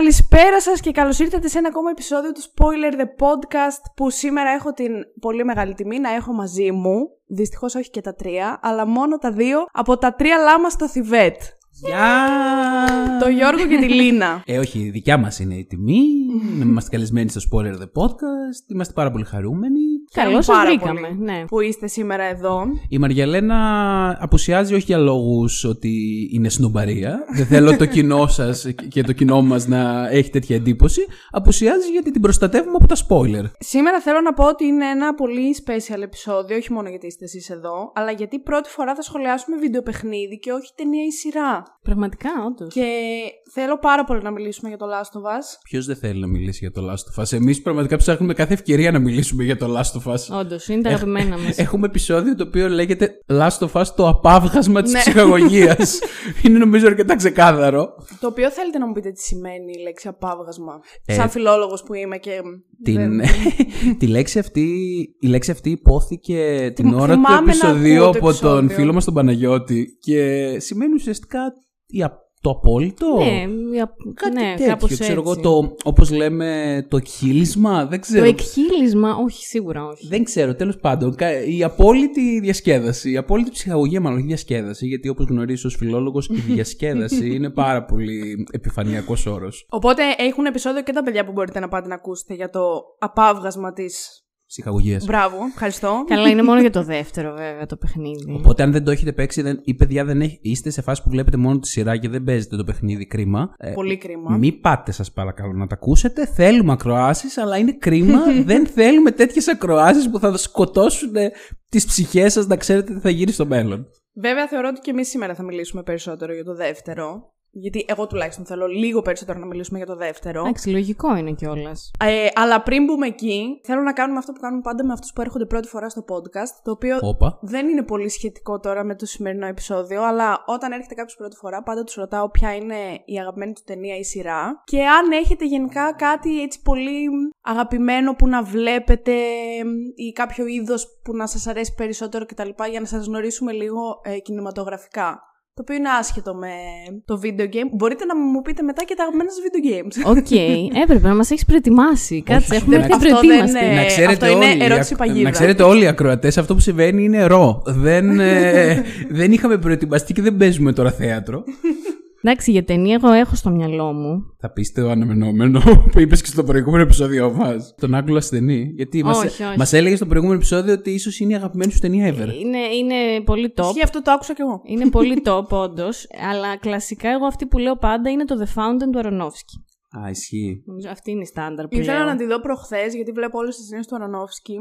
Καλησπέρα σας και καλώς ήρθατε σε ένα ακόμα επεισόδιο του Spoiler the Podcast που σήμερα έχω την πολύ μεγάλη τιμή να έχω μαζί μου. Δυστυχώς όχι και τα τρία, αλλά μόνο τα δύο από τα τρία λάμα στο Θιβέτ. Γεια! Το Γιώργο και τη Λίνα. Ε, όχι, δικιά μας είναι η τιμή. Είμαστε καλεσμένοι στο Spoiler the Podcast. Είμαστε πάρα πολύ χαρούμενοι. Καλώς σας πάρα βρήκαμε. πολύ. Ναι. Που είστε σήμερα εδώ. Η Μαριαλένα απουσιάζει όχι για λόγους ότι είναι σνομπαρία. Δεν θέλω το κοινό σας και το κοινό μας να έχει τέτοια εντύπωση. Απουσιάζει γιατί την προστατεύουμε από τα spoiler. Σήμερα θέλω να πω ότι είναι ένα πολύ special επεισόδιο, όχι μόνο γιατί είστε εσείς εδώ, αλλά γιατί πρώτη φορά θα σχολιάσουμε βιντεοπαιχνίδι και όχι ταινία ή σειρά. Πραγματικά, όντως. Και θέλω πάρα πολύ να μιλήσουμε για το Last of Us. Ποιος δεν θέλει να μιλήσει για το Last of Us; Εμείς πραγματικά ψάχνουμε κάθε ευκαιρία να μιλήσουμε για το Last of Us. Όντως, είναι τα αγαπημένα μας. Έχουμε επεισόδιο το οποίο λέγεται Last of Us το απάβγασμα της Ναι. ψυχαγωγίας. είναι νομίζω αρκετά ξεκάθαρο. Το οποίο θέλετε να μου πείτε τι σημαίνει η λέξη απάβγασμα. Ε, Σαν φιλόλογος που είμαι και. Την... δεν- τη λέξη αυτή, η λέξη αυτή υπόθηκε την ώρα του θυμάμαι να επεισοδίου ακούω το από τον επεισόδιο. φίλο μας τον Παναγιώτη και σημαίνει ουσιαστικά η α- το απόλυτο; ναι, για- Κάτι ναι τέτοιο, κάπως ξέρω εγώ, έτσι. το, όπως λέμε, το εκχύλισμα, δεν Το ξέρω. εκχύλισμα, όχι, σίγουρα όχι. Δεν ξέρω, τέλος πάντων. κα- Η απόλυτη διασκέδαση, η απόλυτη ψυχαγωγία, μάλλον όχι διασκέδαση, γιατί όπως γνωρίζει ως φιλόλογος, η διασκέδαση είναι πάρα πολύ επιφανειακός όρος. Οπότε έχουν επεισόδιο και τα παιδιά που μπορείτε να πάτε να ακούσετε για το απάβγασμα της. Ψυχαγωγίας. Μπράβο, ευχαριστώ. Καλά, είναι μόνο για το δεύτερο, βέβαια, το παιχνίδι. Οπότε, αν δεν το έχετε παίξει, δεν, ή παιδιά δεν έχει, είστε σε φάση που βλέπετε μόνο τη σειρά και δεν παίζετε το παιχνίδι, κρίμα. Ε, Πολύ κρίμα. Μην πάτε, σας παρακαλώ, να τα ακούσετε. Θέλουμε ακροάσεις, αλλά είναι κρίμα. δεν θέλουμε τέτοιες ακροάσεις που θα σκοτώσουν τις ψυχές σας να ξέρετε τι θα γίνει στο μέλλον. Βέβαια, θεωρώ ότι και εμείς σήμερα θα μιλήσουμε περισσότερο για το δεύτερο. Γιατί εγώ τουλάχιστον θέλω λίγο περισσότερο να μιλήσουμε για το δεύτερο. Εντάξει, λογικό είναι κιόλας. Ε, αλλά πριν μπούμε εκεί, θέλω να κάνουμε αυτό που κάνουμε πάντα με αυτούς που έρχονται πρώτη φορά στο podcast. Το οποίο Όπα. δεν είναι πολύ σχετικό τώρα με το σημερινό επεισόδιο, αλλά όταν έρχεται κάποιος πρώτη φορά, πάντα τους ρωτάω ποια είναι η αγαπημένη του ταινία ή σειρά. Και αν έχετε γενικά κάτι έτσι πολύ αγαπημένο που να βλέπετε ή κάποιο είδος που να σας αρέσει περισσότερο κτλ. για να σας γνωρίσουμε λίγο ε, κινηματογραφικά. Το οποίο είναι άσχετο με το video game. Μπορείτε να μου πείτε μετά και τα αγαπημένα σας video games. Οκ, έπρεπε να μας έχεις προετοιμάσει. Κάτσε, έχουμε δεν- έρθει αυτό δεν προετοίμαστοι. είναι- να ξέρετε αυτό είναι όλοι, ερώτηση οι ακ- παγίδα. Να ξέρετε όλοι οι ακροατές, αυτό που συμβαίνει είναι ρο-. Δεν, ε, δεν είχαμε προετοιμαστεί και δεν παίζουμε τώρα θέατρο. Εντάξει, για ταινία εγώ έχω στο μυαλό μου. Θα πείστε το αναμενόμενο που είπες και στο προηγούμενο επεισόδιο μας. Τον Άγγλο ασθενή. Γιατί μας Όχι, όχι. μας έλεγε στο προηγούμενο επεισόδιο ότι ίσως είναι η αγαπημένη σου ταινία ever. Είναι, είναι πολύ top. Ισχύει αυτό το άκουσα κι εγώ. Είναι πολύ top, όντως. Αλλά κλασικά εγώ αυτή που λέω πάντα είναι το The Fountain του Αρονόφσκι. Α, ισχύει. Νομίζω αυτή είναι η στάνταρ που Ήθελα λέω. να τη δω προχθές γιατί βλέπω όλες τις ταινίες του Αρανόφσκι.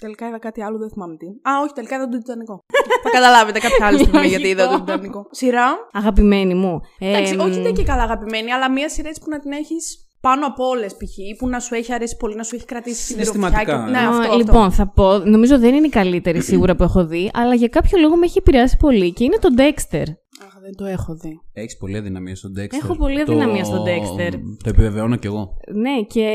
Τελικά είδα κάτι άλλο, δεν θυμάμαι τι. Α, όχι, τελικά είδα τον Τιτανικό. Θα καταλάβετε κάποια άλλη στιγμή γιατί είδα τον Τιτανικό. Σειρά. Αγαπημένη μου. Ε, Εντάξει, μ, όχι δεν και καλά αγαπημένη, αλλά μία σειρά έτσι που να την έχεις πάνω από όλες π.χ. που να σου έχει αρέσει πολύ, να σου έχει κρατήσει συντηρητικά. Συναισθηματικά, Ναι, ε. Α, αυτό, αυτό. λοιπόν, θα πω. Νομίζω δεν είναι η καλύτερη σίγουρα που έχω δει, αλλά για κάποιο λόγο με έχει επηρεάσει πολύ και είναι το Dexter. Αχ, δεν το έχω δει. Έχεις πολλή αδυναμία στον Dexter. Έχω πολλή Το- αδυναμία στον Dexter. Το επιβεβαιώνω κι εγώ. Ναι, και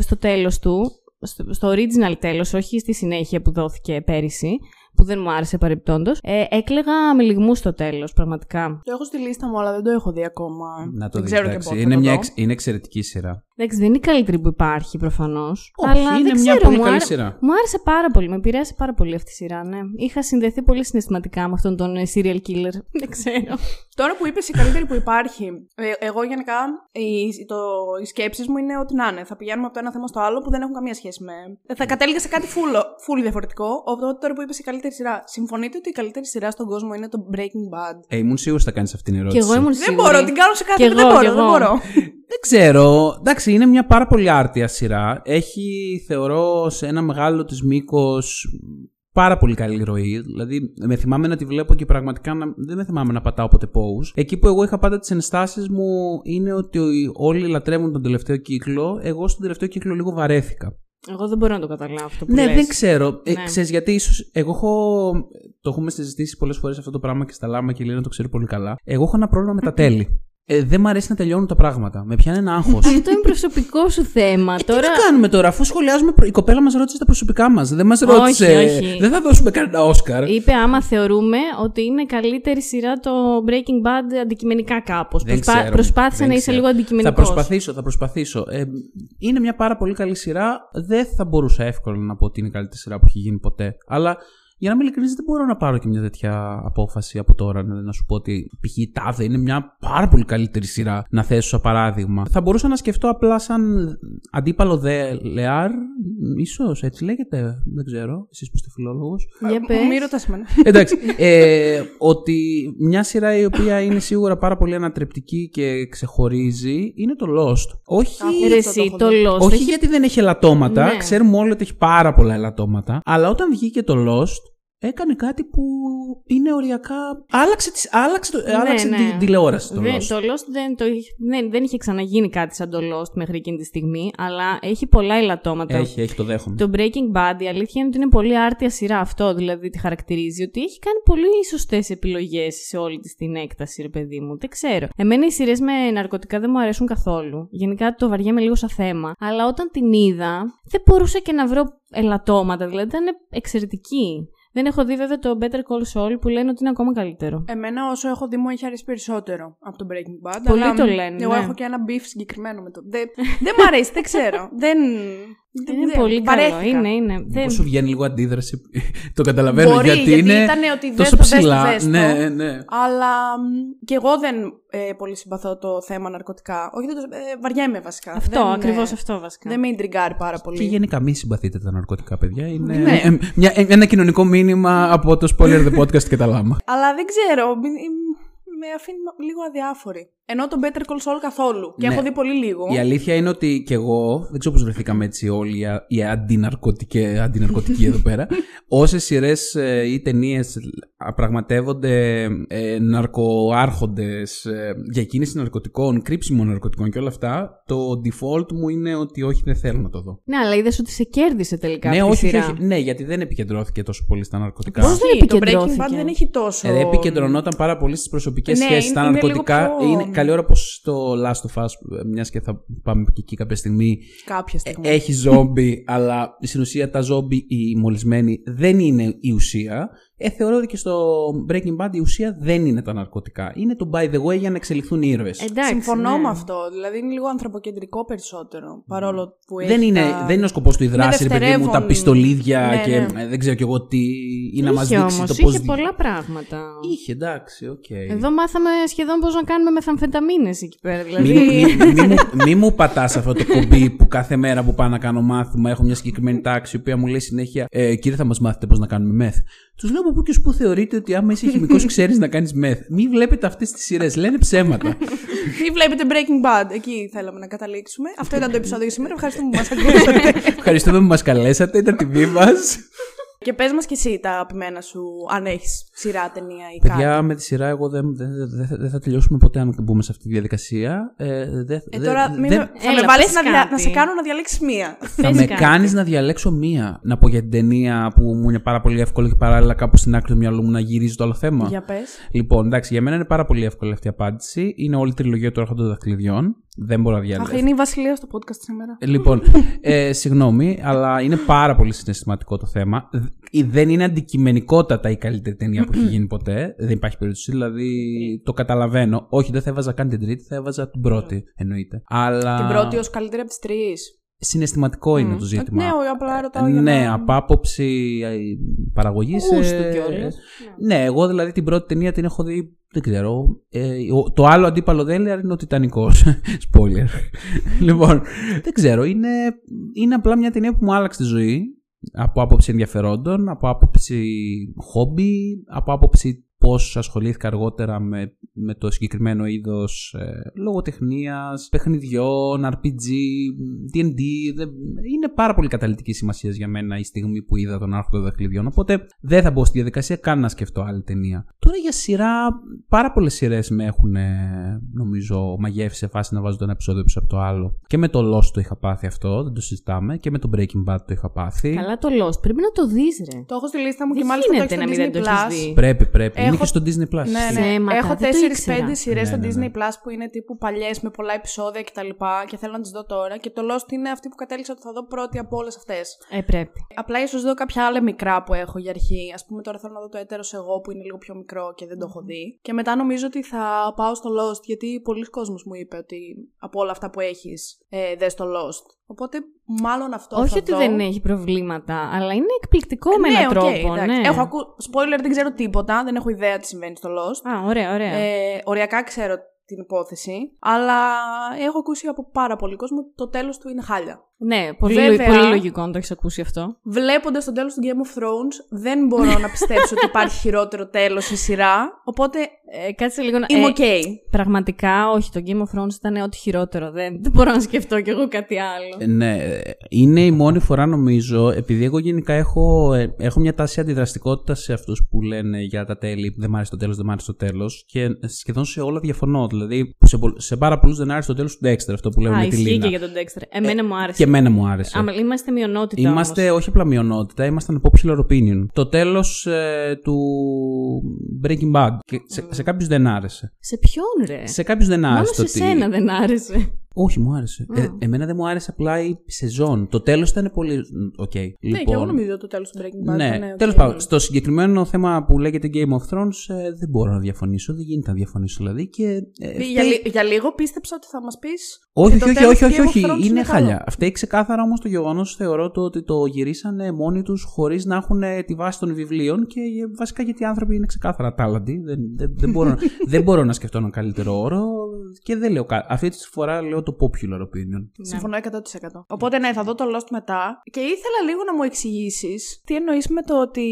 στο τέλος του, στο, στο original τέλος, όχι στη συνέχεια που δόθηκε πέρυσι, που δεν μου άρεσε παρεπτόντως, ε, έκλεγα με λιγμούς στο τέλος, πραγματικά. Το έχω στη λίστα μου, αλλά δεν το έχω δει ακόμα. Να το δεν δεις, ξέρω και εντάξει. πότε. Είναι, θα μια το εξ- είναι εξαιρετική σειρά. Εντάξει, δεν είναι η καλύτερη που υπάρχει προφανώς. Όχι, αλλά είναι δεν μια ξέρω, πολύ μου, καλή άρε- σειρά. μου άρεσε πάρα πολύ. Με επηρέασε πάρα πολύ αυτή η σειρά, ναι. Είχα συνδεθεί πολύ συναισθηματικά με αυτόν τον ε, serial killer. δεν ξέρω. Τώρα που είπες η καλύτερη που υπάρχει, ε, εγώ γενικά οι, το, οι σκέψεις μου είναι ότι να είναι. Θα πηγαίνουμε από το ένα θέμα στο άλλο που δεν έχουν καμία σχέση με. ε, Θα κατέληγα σε κάτι full, full διαφορετικό. Οπότε τώρα που είπες η καλύτερη σειρά, συμφωνείτε ότι η καλύτερη σειρά στον κόσμο είναι το Breaking Bad; Ε, ήμουν σίγουρος θα κάνεις αυτή την και ερώτηση. εγώ ήμουν Δεν σίγουρη. μπορώ, την κάνω σε κάθε Κι δεν εγώ, μπορώ, κι δεν εγώ. μπορώ. Δεν ξέρω. Εντάξει, είναι μια πάρα πολύ άρτια σειρά. Έχει, θεωρώ, σε ένα μεγάλο της μήκος πάρα πολύ καλή ροή. Δηλαδή, με θυμάμαι να τη βλέπω και πραγματικά να, δεν με θυμάμαι να πατάω ποτέ pause. Εκεί που εγώ είχα πάντα τις ενστάσεις μου είναι ότι όλοι λατρεύουν τον τελευταίο κύκλο. Εγώ στον τελευταίο κύκλο λίγο βαρέθηκα. Εγώ δεν μπορώ να το καταλάβω αυτό που ναι, λες. δεν ξέρω. Ε, Ναι. ξέρεις, γιατί ίσως. Εγώ έχω. Το έχουμε συζητήσει πολλές φορές αυτό το πράγμα και στα Λάμα και η Λίνα το ξέρει πολύ καλά. Εγώ έχω ένα πρόβλημα με τα τέλη. Ε, δεν μ' αρέσει να τελειώνουν τα πράγματα. Με πιάνει ένα άγχος. Αυτό είναι προσωπικό σου θέμα. Τι Τώρα. να κάνουμε τώρα, αφού σχολιάζουμε. προ- Η κοπέλα μας ρώτησε τα προσωπικά μας. Δεν μας ρώτησε. όχι. Δεν θα δώσουμε κανένα Όσκαρ. Είπε άμα θεωρούμε ότι είναι καλύτερη σειρά το Breaking Bad αντικειμενικά κάπως. Δεν ξέρω, Προσπάθησε δεν να είσαι ξέρω. λίγο Θα αντικειμενικό. προσπαθήσω, θα προσπαθήσω. Ε, είναι μια πάρα πολύ καλή σειρά. Δεν θα μπορούσα εύκολα να πω ότι είναι η καλύτερη σειρά που έχει γίνει ποτέ. Αλλά για να είμαι ειλικρινής, δεν μπορώ να πάρω και μια τέτοια απόφαση από τώρα. Να, να σου πω ότι π.χ. η τάδε είναι μια πάρα πολύ καλύτερη σειρά να θέσω σαν παράδειγμα. Θα μπορούσα να σκεφτώ απλά σαν αντίπαλο δε Λεάρ, ίσως έτσι λέγεται. Δεν ξέρω. Εσείς που είστε φιλόλογος. Για πες. Μη ρωτάς εμένα. Εντάξει. Ε, ότι μια σειρά η οποία είναι σίγουρα πάρα πολύ ανατρεπτική και ξεχωρίζει είναι το Lost. Όχι. Αχ, Ρε, Αυτό το εσύ, έχω το δει. Lost. Όχι έχει- γιατί δεν έχει ελαττώματα, Ναι. ξέρουμε όλοι ότι έχει πάρα πολλά ελαττώματα, αλλά όταν βγήκε το Lost, έκανε κάτι που είναι οριακά. Άλλαξε, τις, άλλαξε, το, Ναι, άλλαξε ναι. την τηλεόραση το Δεν, Lost. το Lost δεν, το, είχε- δεν, δεν είχε ξαναγίνει κάτι σαν το Lost μέχρι εκείνη τη στιγμή, αλλά έχει πολλά ελαττώματα. Έχει, έχει, το δέχομαι. Το Breaking Bad, η αλήθεια είναι ότι είναι πολύ άρτια σειρά αυτό, δηλαδή τη χαρακτηρίζει ότι έχει κάνει πολύ σωστές επιλογές σε όλη της την έκταση, ρε παιδί μου. Δεν ξέρω. Εμένα οι σειρές με ναρκωτικά δεν μου αρέσουν καθόλου. Γενικά το βαριέμαι λίγο σαν θέμα. Αλλά όταν την είδα, δεν μπορούσα και να βρω ελαττώματα, δηλαδή ήταν εξαιρετική. Δεν έχω δει βέβαια το Better Call Saul που λένε ότι είναι ακόμα καλύτερο. Εμένα όσο έχω δει μου έχει αρέσει περισσότερο από το Breaking Bad. Πολλοί αλλά, το μ, λένε, Εγώ ναι. έχω και ένα beef συγκεκριμένο με το. Δεν, δεν μ' αρέσει, δεν ξέρω. Δεν. Είναι δεν- πολύ καλό. βαρέθηκα. Είναι, είναι. Δεν... Πώς σου βγαίνει λίγο αντίδραση. το καταλαβαίνω Μπορεί, γιατί, γιατί είναι ήτανε ότι δες τόσο το, δες το, ψηλά. δες το. Ναι, ναι. Αλλά μ, και εγώ δεν ε, πολύ συμπαθώ το θέμα ναρκωτικά. Όχι, δεν το, ε, βαριέμαι βασικά. Αυτό, δεν, ακριβώς ε, αυτό βασικά. Δεν με ιντριγκάρει πάρα πολύ. Και γενικά μη συμπαθείτε τα ναρκωτικά, παιδιά. Είναι Ναι. ε, μια, ε, ένα κοινωνικό μήνυμα από το Spoiler The Podcast και τα λάμα. Αλλά δεν ξέρω. μ, μ, Με αφήνει λίγο αδιάφορη. Ενώ το Better Call Saul καθόλου. Και Ναι. έχω δει πολύ λίγο. Η αλήθεια είναι ότι και εγώ, δεν ξέρω πώς βρεθήκαμε έτσι όλοι οι α- οι αντιναρκωτικοί, αντιναρκωτικοί εδώ πέρα. Όσες σειρές ή ταινίες πραγματεύονται ε, ναρκοάρχοντες, ε, διακίνηση ναρκωτικών, κρύψιμο ναρκωτικών και όλα αυτά, το default μου είναι ότι όχι, δεν θέλω να το δω. Ναι, αλλά είδες ότι σε κέρδισε τελικά ναι, αυτή η όχι, όχι, σειρά. όχι. Ναι, γιατί δεν επικεντρώθηκε τόσο πολύ στα ναρκωτικά. Πώς δεν Όχι, το Breaking επικεντρώθηκε. Bad δεν έχει τόσο. Ε, επικεντρωνόταν πάρα πολύ στις προσωπικές Ναι, σχέσεις. Στα είναι- είναι ναρκωτικά λίγο πιο- είναι καλή ώρα πως το Last of Us, μιας και θα πάμε και εκεί κάποια στιγμή, Κάποια στιγμή. έχει ζόμπι, αλλά στην ουσία τα ζόμπι οι μολυσμένοι δεν είναι η ουσία. Ε, θεωρώ ότι και στο Breaking Bad η ουσία δεν είναι τα ναρκωτικά. Είναι το by the way για να εξελιχθούν οι ήρωες. Εντάξει, Συμφωνώ ναι. με αυτό. Δηλαδή είναι λίγο ανθρωποκεντρικό περισσότερο. Παρόλο που έχει. δεν, είναι, τα- δεν είναι ο σκοπός του η δράση, ρε παιδί μου, τα δευτερεύον. πιστολίδια Ναι, και ναι. ε, δεν ξέρω κι εγώ τι. ή να μας Είχε δείξει όμως, το πώς. είχε πολλά πράγματα. Είχε, εντάξει, οκ. Εδώ μάθαμε σχεδόν πώς να κάνουμε μεθαμφεταμίνες εκεί πέρα. Δηλαδή. Μη, μη, μη, μου, μη μου πατάς αυτό το κουμπί που κάθε μέρα που πάω να κάνω μάθημα έχω μια συγκεκριμένη τάξη η οποία μου λέει συνέχεια ε, Κύριε, θα μας μάθετε πώς να κάνουμε μεθ. Τους λέω από πού και ως πού θεωρείτε ότι άμα είσαι χημικός ξέρεις να κάνεις meth. Μην βλέπετε αυτές τις σειρές, λένε ψέματα. Μη βλέπετε Breaking Bad. Εκεί θέλαμε να καταλήξουμε. Αυτό ήταν το επεισόδιο για σήμερα. Ευχαριστούμε που μας ακούσατε. Ευχαριστούμε που μας καλέσατε, ήταν τιμή μας. Και πες μας και εσύ τα αγαπημένα σου, αν έχεις σειρά, ταινία ή κάτι. Παιδιά, με τη σειρά εγώ δεν, δεν, δεν, θα- δεν θα τελειώσουμε ποτέ αν μπούμε σε αυτή τη διαδικασία. Ε, δεν- Ε, δεν- τώρα μην δεν- με- θα Έλα, με βάλεις πες να, δια- κάτι. να σε κάνω να διαλέξεις μία. Θα Πες με κάτι. κάνεις να διαλέξω μία. Να πω για την ταινία που μου είναι πάρα πολύ εύκολο και παράλληλα κάπου στην άκρη του μυαλού μου να γυρίζει το άλλο θέμα. Για πες. Λοιπόν, εντάξει, για μένα είναι πάρα πολύ εύκολη αυτή η απάντηση. Είναι όλη η τριλογία του Άρχοντα Δαχτυλιδιών. Δεν μπορώ να Αχ, διαλέξω. είναι η Βασιλεία στο podcast σήμερα. Ε, Λοιπόν, ε, συγγνώμη, αλλά είναι πάρα πολύ συναισθηματικό το θέμα. Δ- Δεν είναι αντικειμενικότατα η καλύτερη ταινία που έχει γίνει ποτέ. Δεν υπάρχει περίπτωση. Δηλαδή, το καταλαβαίνω. Όχι, δεν θα έβαζα καν την τρίτη, θα έβαζα την πρώτη, εννοείται. Αλλά. Την πρώτη ως καλύτερη από τις τρεις. Συναισθηματικό είναι το ζήτημα. Ναι, εγώ απλά ρωτάω. για Ναι, να- από άποψη παραγωγή. Γούστου κιόλας. Ναι, εγώ δηλαδή την πρώτη ταινία την έχω δει. Δεν ξέρω. Ε, ο- το άλλο αντίπαλο Δέλεαρ είναι ο Τιτανικός. Spoiler. λοιπόν, δεν ξέρω. Είναι, είναι απλά μια ταινία που μου άλλαξε τη ζωή. Από άποψη ενδιαφερόντων, από άποψη χόμπι, από άποψη πώς ασχολήθηκα αργότερα με, με το συγκεκριμένο είδος ε, λογοτεχνίας, παιχνιδιών, RPG, D&D. δεν- Είναι πάρα πολύ καταλητική σημασία για μένα η στιγμή που είδα τον Άρχοντα Δαχτυλιδιών, οπότε δεν θα μπω στη διαδικασία καν να σκεφτώ άλλη ταινία. Τώρα για σειρά, πάρα πολλές σειρές με έχουν ε, νομίζω μαγεύσει σε φάση να βάζω το ένα επεισόδιο πίσω από το άλλο. Και με το Lost το είχα πάθει αυτό, δεν το συζητάμε, και με το Breaking Bad το είχα πάθει. Καλά το Lost. Πρέπει να το δεις, ρε. Το έχω στη λίστα μου Δεν και μάλιστα το γίνεται έχεις να στο μην δεν Disney το έχεις Plus. δει. Πρέπει, πρέπει. Έχω Την Έχω- είχε στο Disney Plus. Ναι, ναι. Ψέματα, Έχω δεν το 4-5 ήξερα. σειρές Ναι, στο ναι, ναι. Disney Plus που είναι τύπου παλιές με πολλά επεισόδια κτλ. Και, και θέλω να τις δω τώρα. Και το Lost είναι αυτή που κατέληξα ότι θα δω πρώτη από όλες αυτές. Ε, πρέπει. Απλά ίσως δω κάποια άλλα μικρά που έχω για αρχή. Α πούμε, τώρα θέλω να δω το έτερος εγώ που είναι λίγο πιο μικρό και δεν το έχω δει. Και μετά νομίζω ότι θα πάω στο Lost γιατί πολλοί κόσμος μου είπε ότι από όλα αυτά που έχεις, ε, δες στο Lost. Οπότε μάλλον αυτό Όχι θα ότι δω. δεν έχει προβλήματα, αλλά είναι εκπληκτικό με ναι, έναν οκ, τρόπο. εντάξει. ναι. Έχω ακού... Spoiler, δεν ξέρω τίποτα. Δεν έχω ιδέα τι συμβαίνει στο Lost. Α, ωραία, ωραία. Ε, οριακά ξέρω την υπόθεση, αλλά έχω ακούσει από πάρα πολύ κόσμο ότι το τέλος του είναι χάλια. ναι, πολύ, βέβαια- πολύ λογικό να το έχεις ακούσει αυτό. Βλέποντας το τέλος του Game of Thrones, δεν μπορώ να πιστέψω ότι υπάρχει χειρότερο τέλος σε σειρά, οπότε Ε, κάτσε λίγο να. είμαι ε, οκ. Πραγματικά, όχι. Το Game of Thrones ήταν ό,τι χειρότερο. Δεν, δεν μπορώ να σκεφτώ κι εγώ κάτι άλλο. Ε, Ναι, ε, είναι η μόνη φορά νομίζω, επειδή εγώ γενικά έχω, ε, έχω μια τάση αντιδραστικότητας σε αυτούς που λένε για τα τέλη, δεν μ' άρεσε το τέλος, δεν μ' άρεσε το τέλος. Και σχεδόν σε όλα διαφωνώ. Δηλαδή, σε, πο- σε πάρα πολλούς δεν άρεσε το τέλος του Dexter, αυτό που λέμε Α, με τη ισχύει Λίνα. και για τον Dexter. Εμένα μου άρεσε. Και εμένα μου άρεσε. Άμα, είμαστε μειονότητα. Είμαστε όμως. όχι απλά μειονότητα, ήμασταν popular opinion. Το τέλος του Breaking Bad. Και σε, σε κάποιους δεν άρεσε. Σε ποιον ρε; Σε κάποιους δεν άρεσε. Μόνο το σε ότι- σένα δεν άρεσε. Όχι, μου άρεσε. Ε, εμένα δεν μου άρεσε απλά η σεζόν. Το τέλος ήταν πολύ. Οκ. Ναι, λοιπόν, και εγώ νομίζω το τέλος του Breaking Bad. ναι, ήταν, οκ. τέλος πάντων. Στο συγκεκριμένο θέμα που λέγεται Game of Thrones, ε, δεν μπορώ να διαφωνήσω. Δεν γίνεται να διαφωνήσω δηλαδή. Και, ε, Για, φταίει- λι- για λίγο πίστεψα ότι θα μας πεις όχι, ότι όχι, το όχι, τέλος όχι, του όχι, Game of όχι. Thrones Είναι καλό. χάλια. Φταίει ξεκάθαρα όμως το γεγονός, θεωρώ, το ότι το γυρίσανε μόνοι τους χωρίς να έχουν ε, τη βάση των βιβλίων και ε, βασικά γιατί οι άνθρωποι είναι ξεκάθαρα τάλαντοι. Δεν, δεν, δεν, μπορώ, δεν μπορώ να σκεφτώ έναν καλύτερο όρο και δεν λέω κάτι. Αυτή τη φορά λέω το popular opinion. Συμφωνώ 100%. Οπότε ναι, θα δω το Lost μετά. Και ήθελα λίγο να μου εξηγήσεις τι εννοείς με το ότι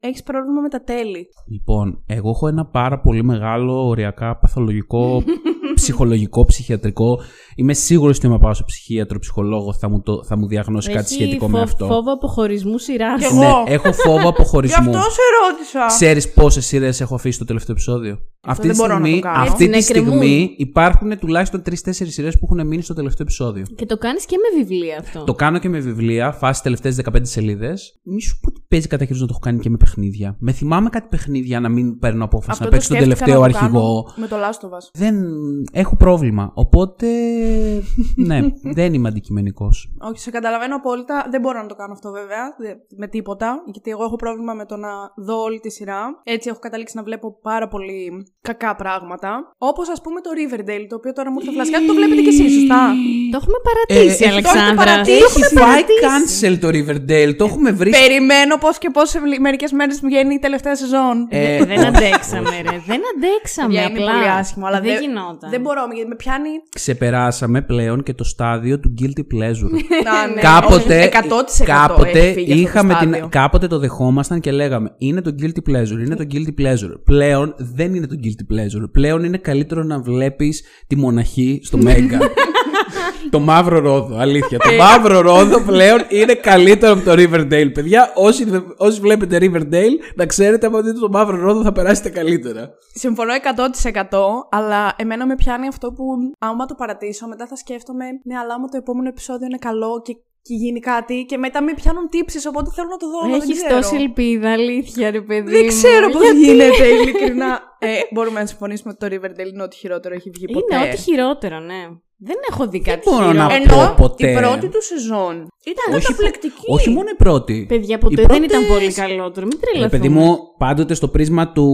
έχεις πρόβλημα με τα τέλη. Λοιπόν, εγώ έχω ένα πάρα πολύ μεγάλο οριακά παθολογικό, ψυχολογικό, ψυχιατρικό. Είμαι σίγουρος ότι άμα πάω σε ψυχίατρο, ψυχολόγο, θα μου, το, θα μου διαγνώσει κάτι Έχει σχετικό με φο- αυτό. Φόβο αποχωρισμού σειράς. Κι Ναι, εγώ. έχω φόβο Γι' αποχωρισμού. αυτό σε ρώτησα. Ξέρεις πόσες σειρές έχω αφήσει στο τελευταίο επεισόδιο; Αυτή δεν τη μπορώ να στιγμή, το κάνω. αυτή Έτσι, τη να στιγμή εκκρεμούν. υπάρχουν τουλάχιστον 3-4 σειρές που έχουν μείνει στο τελευταίο επεισόδιο. Και το κάνεις και με βιβλία αυτό. Το κάνω και με βιβλία, φάση τελευταίες 15 σελίδες. Μη σου πω ότι παίζει κατά κύριο να το έχω κάνει και με παιχνίδια. Με θυμάμαι κάτι παιχνίδια να μην παίρνω απόφαση Αυτό να το παίξω τον σκέφτηκα τελευταίο να το κάνω αρχηγό. Με το Last of Us. Δεν έχω πρόβλημα. Οπότε. ναι, δεν είμαι αντικειμενικός. Όχι, σε καταλαβαίνω απόλυτα. Δεν μπορώ να το κάνω αυτό βέβαια. δε- Με τίποτα. Γιατί εγώ έχω πρόβλημα με το να δω όλη τη σειρά. Έτσι έχω καταλήξει να βλέπω πάρα πολύ κακά πράγματα. Όπως ας πούμε το Riverdale, το οποίο τώρα μου ήρθε φλασιά. Το βλέπετε κι εσείς, σωστά; Το έχουμε παρατήσει, Ε, Αλεξάνδρα. παρατήσει. Έχει έχουμε φάει παρατήσει. cancel το Riverdale. Το έχουμε βρει. Περιμένω πώς και πώς μερικές μέρες βγαίνει η τελευταία σεζόν. Ε, Δεν αντέξαμε, ρε. Δεν αντέξαμε. Παιδιά, είναι απλά. πολύ άσχημο, αλλά δεν δεν- γινόταν. Δεν μπορώ, γιατί με πιάνει. Ξεπεράσαμε πλέον και το στάδιο του guilty pleasure. Να, ναι, κάποτε, όχι, 100% κάποτε έχει φύγει αυτό το είχαμε την, στάδιο. κάποτε το δεχόμασταν και λέγαμε είναι το guilty pleasure, είναι το guilty pleasure. Πλέον δεν είναι το guilty pleasure. Πλέον είναι καλύτερο να βλέπεις τη μοναχή στο Μέγκα. το μαύρο ρόδο, αλήθεια. Ε. το μαύρο ρόδο πλέον είναι καλύτερο από το Riverdale. Παιδιά, όσοι, δε- όσοι βλέπετε Riverdale, να ξέρετε από δείτε το μαύρο ρόδο θα περάσετε καλύτερα. Συμφωνώ 100%, αλλά εμένα με πιάνει αυτό που άμα το παρατήσω, μετά θα σκέφτομαι, ναι, αλλά άμα το επόμενο επεισόδιο είναι καλό και, και γίνει κάτι, και μετά με πιάνουν τύψεις, οπότε θέλω να το δω. αλλά δεν Έχεις ξέρω. τόση ελπίδα, αλήθεια, ρε παιδί. Δεν μου. ξέρω πώς Γιατί; γίνεται, ειλικρινά. ε, μπορούμε να συμφωνήσουμε ότι το Riverdale είναι ό,τι χειρότερο έχει βγει ποτέ. Είναι ό,τι χειρότερο, ναι. Δεν έχω δει κάτι μπορώ να χειρότερο. πω Ενώ ποτέ. η πρώτη του σεζόν ήταν καταπληκτική. όχι μόνο η πρώτη. Παιδιά, ποτέ Οι δεν πρώτες- ήταν πολύ καλότερο. Μην Ρε τρελαθούμε. παιδί μου, πάντοτε στο πρίσμα του.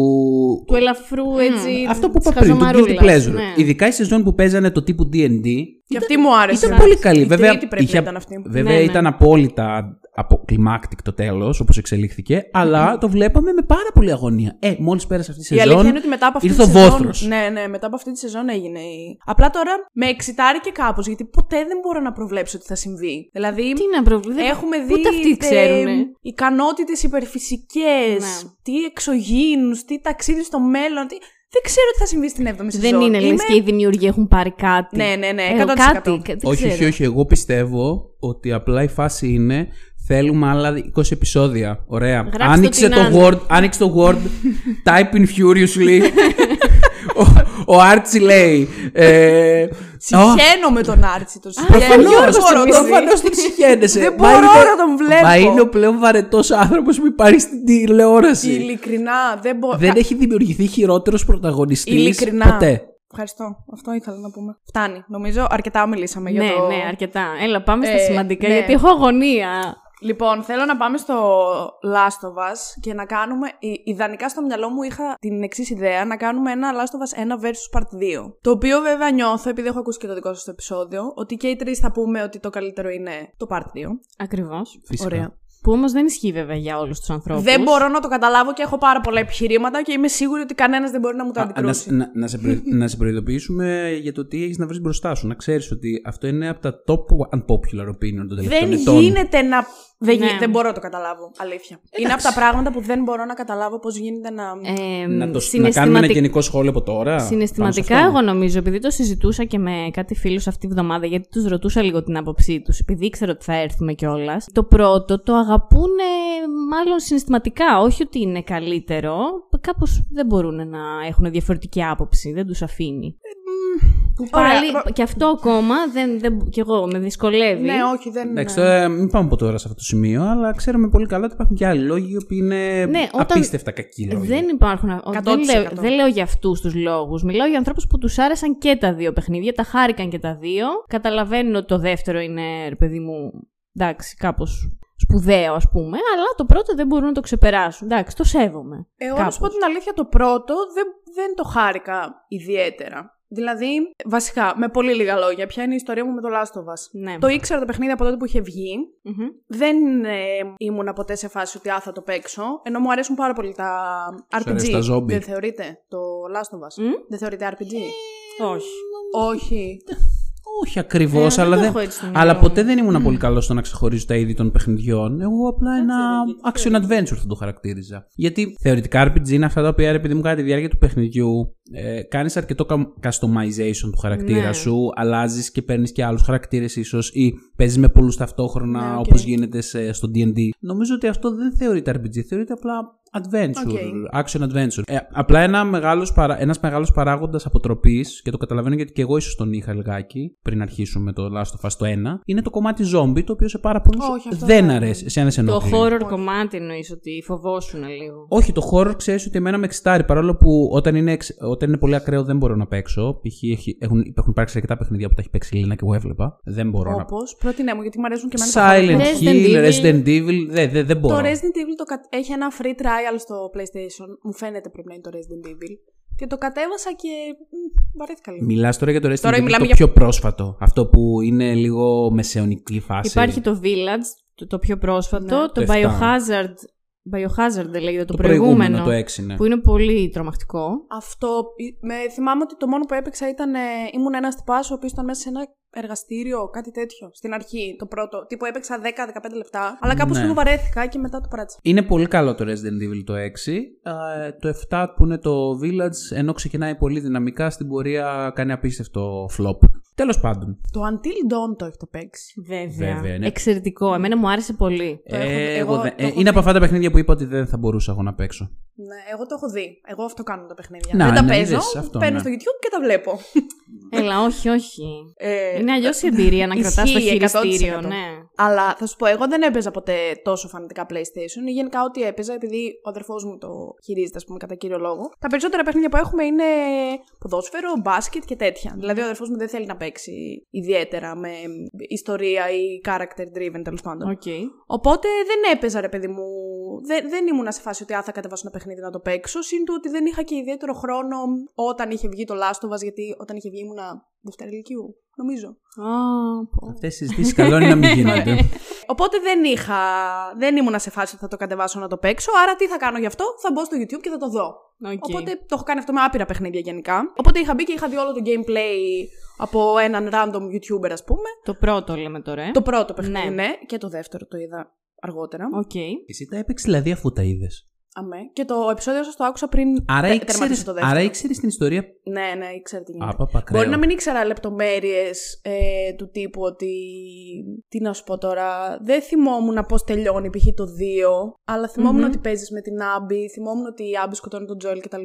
Του ελαφρού, έτσι. Αυτό που της είπα πριν, το guilty χαζομαρούλας, pleasure. ναι. Ειδικά η σεζόν που παίζανε το τύπου DD. Και αυτή μου άρεσε. Ήταν πολύ καλή. Η Βέβαια, τρίτη πρέπει είχε- να ήταν αυτή. βέβαια Ναι, ναι. ήταν απόλυτα από climactic το τέλος, όπως εξελίχθηκε, αλλά το βλέπαμε με πάρα πολύ αγωνία. Ε, μόλις πέρασε αυτή η Η αλήθεια σεζόν. είναι ότι μετά από αυτή ήρθε τη ο σεζόν. βόθρος. Ναι, ναι, μετά από αυτή τη σεζόν έγινε η. Απλά τώρα με εξητάρει και κάπως, γιατί ποτέ δεν μπορώ να προβλέψω τι θα συμβεί. Δηλαδή. Τι να προβλέψει. Έχουμε δει Ούτε αυτοί ξέρουν. ικανότητες υπερφυσικές, Ναι. τι εξωγήινους, τι ταξίδι στο μέλλον. Τι... Δεν ξέρω τι θα συμβεί στην 7η σεζόν. Δεν είναι λες Είμαι- και οι δημιουργοί έχουν πάρει κάτι. Ναι, ναι, ναι, Ε, 100%. κάτι, κα- δεν Όχι, όχι, ξέρω. όχι. Εγώ πιστεύω ότι απλά η φάση είναι θέλουμε άλλα 20 επεισόδια. Ωραία. Γράψτε άνοιξε το το, την Word, άνοιξε το Word, type in furiously. ο, ο Άρτσι λέει. Ε, Συχαίνω με τον Άρτσι. Τον Προφανώς, συχαίνω. Γιώργος Δεν μπορώ, το τον- Προφανώ τον συχαίνεσαι. Δεν Μα μπορώ είναι- να τον βλέπω. Μα είναι ο πλέον βαρετός άνθρωπος που υπάρχει στην τηλεόραση. Ειλικρινά, δεν μπορώ. Δεν έχει δημιουργηθεί χειρότερος πρωταγωνιστής. Ειλικρινά. Ποτέ. Ευχαριστώ. Αυτό ήθελα να πούμε. Φτάνει. Νομίζω αρκετά μιλήσαμε για Ναι, το. ναι, αρκετά. Έλα, πάμε στα Ε, σημαντικά, ναι. γιατί έχω αγωνία. Λοιπόν, θέλω να πάμε στο Last of Us και να κάνουμε. ι- Ιδανικά στο μυαλό μου είχα την εξής ιδέα να κάνουμε ένα Last of Us 1 versus Part 2. Το οποίο βέβαια νιώθω, επειδή έχω ακούσει και το δικό σας το επεισόδιο, ότι και οι τρεις θα πούμε ότι το καλύτερο είναι το Part 2. Ακριβώς. Φυσικά. Ωραία. Που όμως δεν ισχύει βέβαια για όλους τους ανθρώπους. Δεν μπορώ να το καταλάβω και έχω πάρα πολλά επιχειρήματα και είμαι σίγουρη ότι κανένας δεν μπορεί να μου το Α, να, αντικρούσει. να, να, σε προειδ- να σε προειδοποιήσουμε για το τι έχεις να βρεις μπροστά σου. Να ξέρεις ότι αυτό είναι από τα top unpopular opinion των τελευταίων Δεν ετών. γίνεται να. Δεν, γι- Ναι. δεν μπορώ να το καταλάβω. Αλήθεια. Είναι από τα πράγματα που δεν μπορώ να καταλάβω πώς γίνεται να. Ε, Να, το, να συναισθηματικ- κάνουμε ένα γενικό σχόλιο από τώρα. Συναισθηματικά, πάνω σε αυτό. εγώ νομίζω, επειδή το συζητούσα και με κάτι φίλους αυτή τη βδομάδα, γιατί τους ρωτούσα λίγο την άποψή τους, επειδή ήξερα ότι θα έρθουμε κιόλας. Το πρώτο το αγαπούν μάλλον συναισθηματικά, όχι ότι είναι καλύτερο. Κάπως δεν μπορούν να έχουν διαφορετική άποψη, δεν τους αφήνει. Που Ωραία, πάλι, ρο- και αυτό ακόμα δεν, δεν, κι εγώ με δυσκολεύει. Ναι, όχι, δεν. Εντάξει, τώρα μην πάμε από τώρα σε αυτό το σημείο, αλλά ξέρουμε πολύ καλά ότι υπάρχουν και άλλοι λόγοι οι οποίοι είναι Ναι, όταν- απίστευτα κακοί λόγοι. Δεν υπάρχουν. α- Δεν 100%. λέω, δεν λέω για αυτούς τους λόγους. Μιλάω για ανθρώπους που τους άρεσαν και τα δύο παιχνίδια, τα χάρηκαν και τα δύο. Καταλαβαίνουν ότι το δεύτερο είναι, ρε παιδί μου, εντάξει, κάπως σπουδαίο, ας πούμε, αλλά το πρώτο δεν μπορούν να το ξεπεράσουν. Εντάξει, το σέβομαι. Εγώ να σου πω κάπως. την αλήθεια, το πρώτο δεν, δεν το χάρηκα ιδιαίτερα. Δηλαδή, βασικά, με πολύ λίγα λόγια, ποια είναι η ιστορία μου με το Last of Us. Ναι. Το ήξερα το παιχνίδι από τότε που είχε βγει. Μμμ. Δεν ε, ήμουνα ποτέ σε φάση ότι α, θα το παίξω. Ενώ μου αρέσουν πάρα πολύ τα RPG. αρέσει τα zombie. Δεν θεωρείτε το Last of Us; Μμ; Δεν θεωρείτε RPG; Όχι. Όχι. Όχι ακριβώς, Ε, αλλά, δεν το δεν... έχω έτσι στο αλλά μυαλό ποτέ δεν ήμουν πολύ καλός στο να ξεχωρίζω τα είδη των παιχνιδιών. Εγώ απλά ένα action adventure θα το χαρακτήριζα. Γιατί θεωρητικά RPG είναι αυτά τα οποία, επειδή μου κατά τη διάρκεια του παιχνιδιού, ε, κάνεις αρκετό κα- customization του χαρακτήρα Ναι. σου, αλλάζεις και παίρνεις και άλλους χαρακτήρες ίσως ή παίζεις με πολλούς ταυτόχρονα Ναι, οκ. όπως γίνεται σε, στο DD. Νομίζω ότι αυτό δεν θεωρείται RPG, θεωρείται απλά adventure, Οκ. action adventure. Ε, απλά ένα μεγάλος, παρα... ένας μεγάλος παράγοντας αποτροπής, και το καταλαβαίνω γιατί και εγώ ίσως τον είχα λιγάκι, πριν αρχίσουμε το Last of Us το 1, είναι το κομμάτι zombie, το οποίο σε πάρα πολλούς Όχι, αυτό δεν δεν- αρέσει. Εσένα σε Το ενοχλεί. horror κομμάτι εννοείς ότι φοβόσουν λίγο. Όχι, το horror ξέρεις ότι εμένα με εξητάρει. Παρόλο που όταν είναι, εξ- όταν είναι πολύ ακραίο δεν μπορώ να παίξω. Π.χ. έχει- έχουν, έχουν υπάρξει αρκετά παιχνίδια που τα έχει παίξει η Λίνα και εγώ έβλεπα. Δεν μπορώ να. Όπως. Πρότεινε μου, γιατί μου αρέσουν και εμένα τα Silent horror. Resident Hill, Evil. Resident Evil. Δεν δεν- δεν μπορώ. Το Resident Evil το κα- έχει ένα free trial στο PlayStation. Μου φαίνεται πρέπει να είναι το Resident Evil. Και το κατέβασα και. μ, Βαρέθηκα λίγο. Μιλάς τώρα για το Resident Τώρα Evil μιλάμε το για- πιο πρόσφατο. Αυτό που είναι λίγο μεσαιωνική φάση. Υπάρχει το Village, το, το πιο πρόσφατο, Ναι. το, Το εφτά. Biohazard. Biohazard δεν λέγεται, το, το προηγούμενο, προηγούμενο. το 6, ναι. Που είναι πολύ τρομακτικό. Αυτό. Με, θυμάμαι ότι το μόνο που έπαιξα ήταν. ε, ήμουν ένας τυπάς ο οποίος ήταν μέσα σε ένα εργαστήριο, κάτι τέτοιο. Στην αρχή, το πρώτο. Τύπου έπαιξα 10-15 λεπτά. Αλλά κάπω Ναι. λίγο βαρέθηκα και μετά το παράτησα. Είναι πολύ καλό το Resident Evil το 6. Ε, το 7 που είναι το Village, ενώ ξεκινάει πολύ δυναμικά, στην πορεία κάνει απίστευτο flop. Τέλος πάντων. Το Until Dawn το έχετε παίξει. Βέβαια. Βέβαια, ναι. Εξαιρετικό. Εμένα μου άρεσε πολύ. Το έχω δει. Ε, Εγώ εγώ δεν- το ε, έχω είναι από δει. αυτά τα παιχνίδια που είπα ότι δεν θα μπορούσα εγώ να παίξω. Ναι, εγώ το έχω δει. Εγώ αυτό κάνω τα παιχνίδια. Να, Δεν τα ναι, παίζω. είδες αυτό, παίρνω ναι. στο YouTube και τα βλέπω. Έλα, όχι, όχι. Ε, Είναι αλλιώς η εμπειρία να κρατάς το Ισχύει, χειριστήριο, 100%. ναι. Αλλά θα σου πω, εγώ δεν έπαιζα ποτέ τόσο φανατικά PlayStation ή γενικά ό,τι έπαιζα, επειδή ο αδερφός μου το χειρίζεται, ας πούμε, κατά κύριο λόγο. Τα περισσότερα παιχνίδια που έχουμε είναι ποδόσφαιρο, μπάσκετ και τέτοια. Δηλαδή, ο αδερφός μου δεν θέλει να παίξει ιδιαίτερα με ιστορία ή character driven τέλος πάντων. Οκ. Οπότε δεν έπαιζα, ρε παιδί μου. Δεν, δεν ήμουνα σε φάση ότι α, θα κατεβάσω ένα παιχνίδι να το παίξω. Συν του ότι δεν είχα και ιδιαίτερο χρόνο όταν είχε βγει το Last of Us, γιατί όταν είχε βγει ήμουνα Δευτέρα Λυκείου, νομίζω. Α, πω. Αυτές οι συζητήσεις καλό είναι να μην γίνονται. Οπότε δεν είχα. Δεν ήμουνα σε φάση ότι θα το κατεβάσω να το παίξω. Άρα τι θα κάνω γι' αυτό, θα μπω στο YouTube και θα το δω. Οκ. Οπότε το έχω κάνει αυτό με άπειρα παιχνίδια γενικά. Οπότε είχα μπει και είχα δει όλο το gameplay από έναν random YouTuber, ας πούμε. Το πρώτο λέμε τώρα. ε. Το πρώτο παιχνίδι, Ναι. ναι. Και το δεύτερο το είδα αργότερα. Οκ. Εσύ τα έπαιξες δηλαδή αφού τα είδες; Αμέ. Και το επεισόδιο σας το άκουσα πριν Άρα τε- ήξερες, τερματίσω το δεύτερο. άρα ήξερες την ιστορία; Ναι, ναι, ήξερα τι γίνεται. Άπαπα, Μπορεί κρύο. να μην ήξερα λεπτομέρειες ε, του τύπου ότι. Τι να σου πω τώρα. Δεν θυμόμουν πώς τελειώνει π.χ. το 2, αλλά θυμόμουν Μμμ. ότι παίζεις με την Abby, θυμόμουν ότι η Abby σκοτώνει τον Joel κτλ.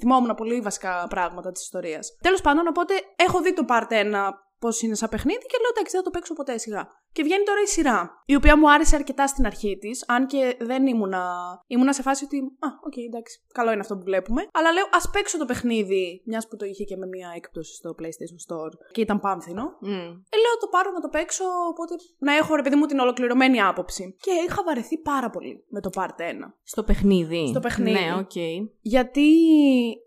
Θυμόμουν πολύ βασικά πράγματα της ιστορίας. Τέλος πάντων, οπότε έχω δει το Part 1 πώς είναι σαν παιχνίδι και λέω εντάξει, δεν θα το παίξω ποτέ σιγά. Και βγαίνει τώρα η σειρά, η οποία μου άρεσε αρκετά στην αρχή της, αν και δεν ήμουνα. ήμουνα σε φάση ότι. Α, οκ, εντάξει, καλό είναι αυτό που βλέπουμε. Αλλά λέω, ας παίξω το παιχνίδι, μιας που το είχε και με μια έκπτωση στο PlayStation Store και ήταν πάμφθηνο. Μμ. Ε, λέω το πάρω να το παίξω, οπότε να έχω ρε παιδί μου την ολοκληρωμένη άποψη. Και είχα βαρεθεί πάρα πολύ με το Part 1. Στο παιχνίδι. Στο παιχνίδι. Ναι, οκ. Γιατί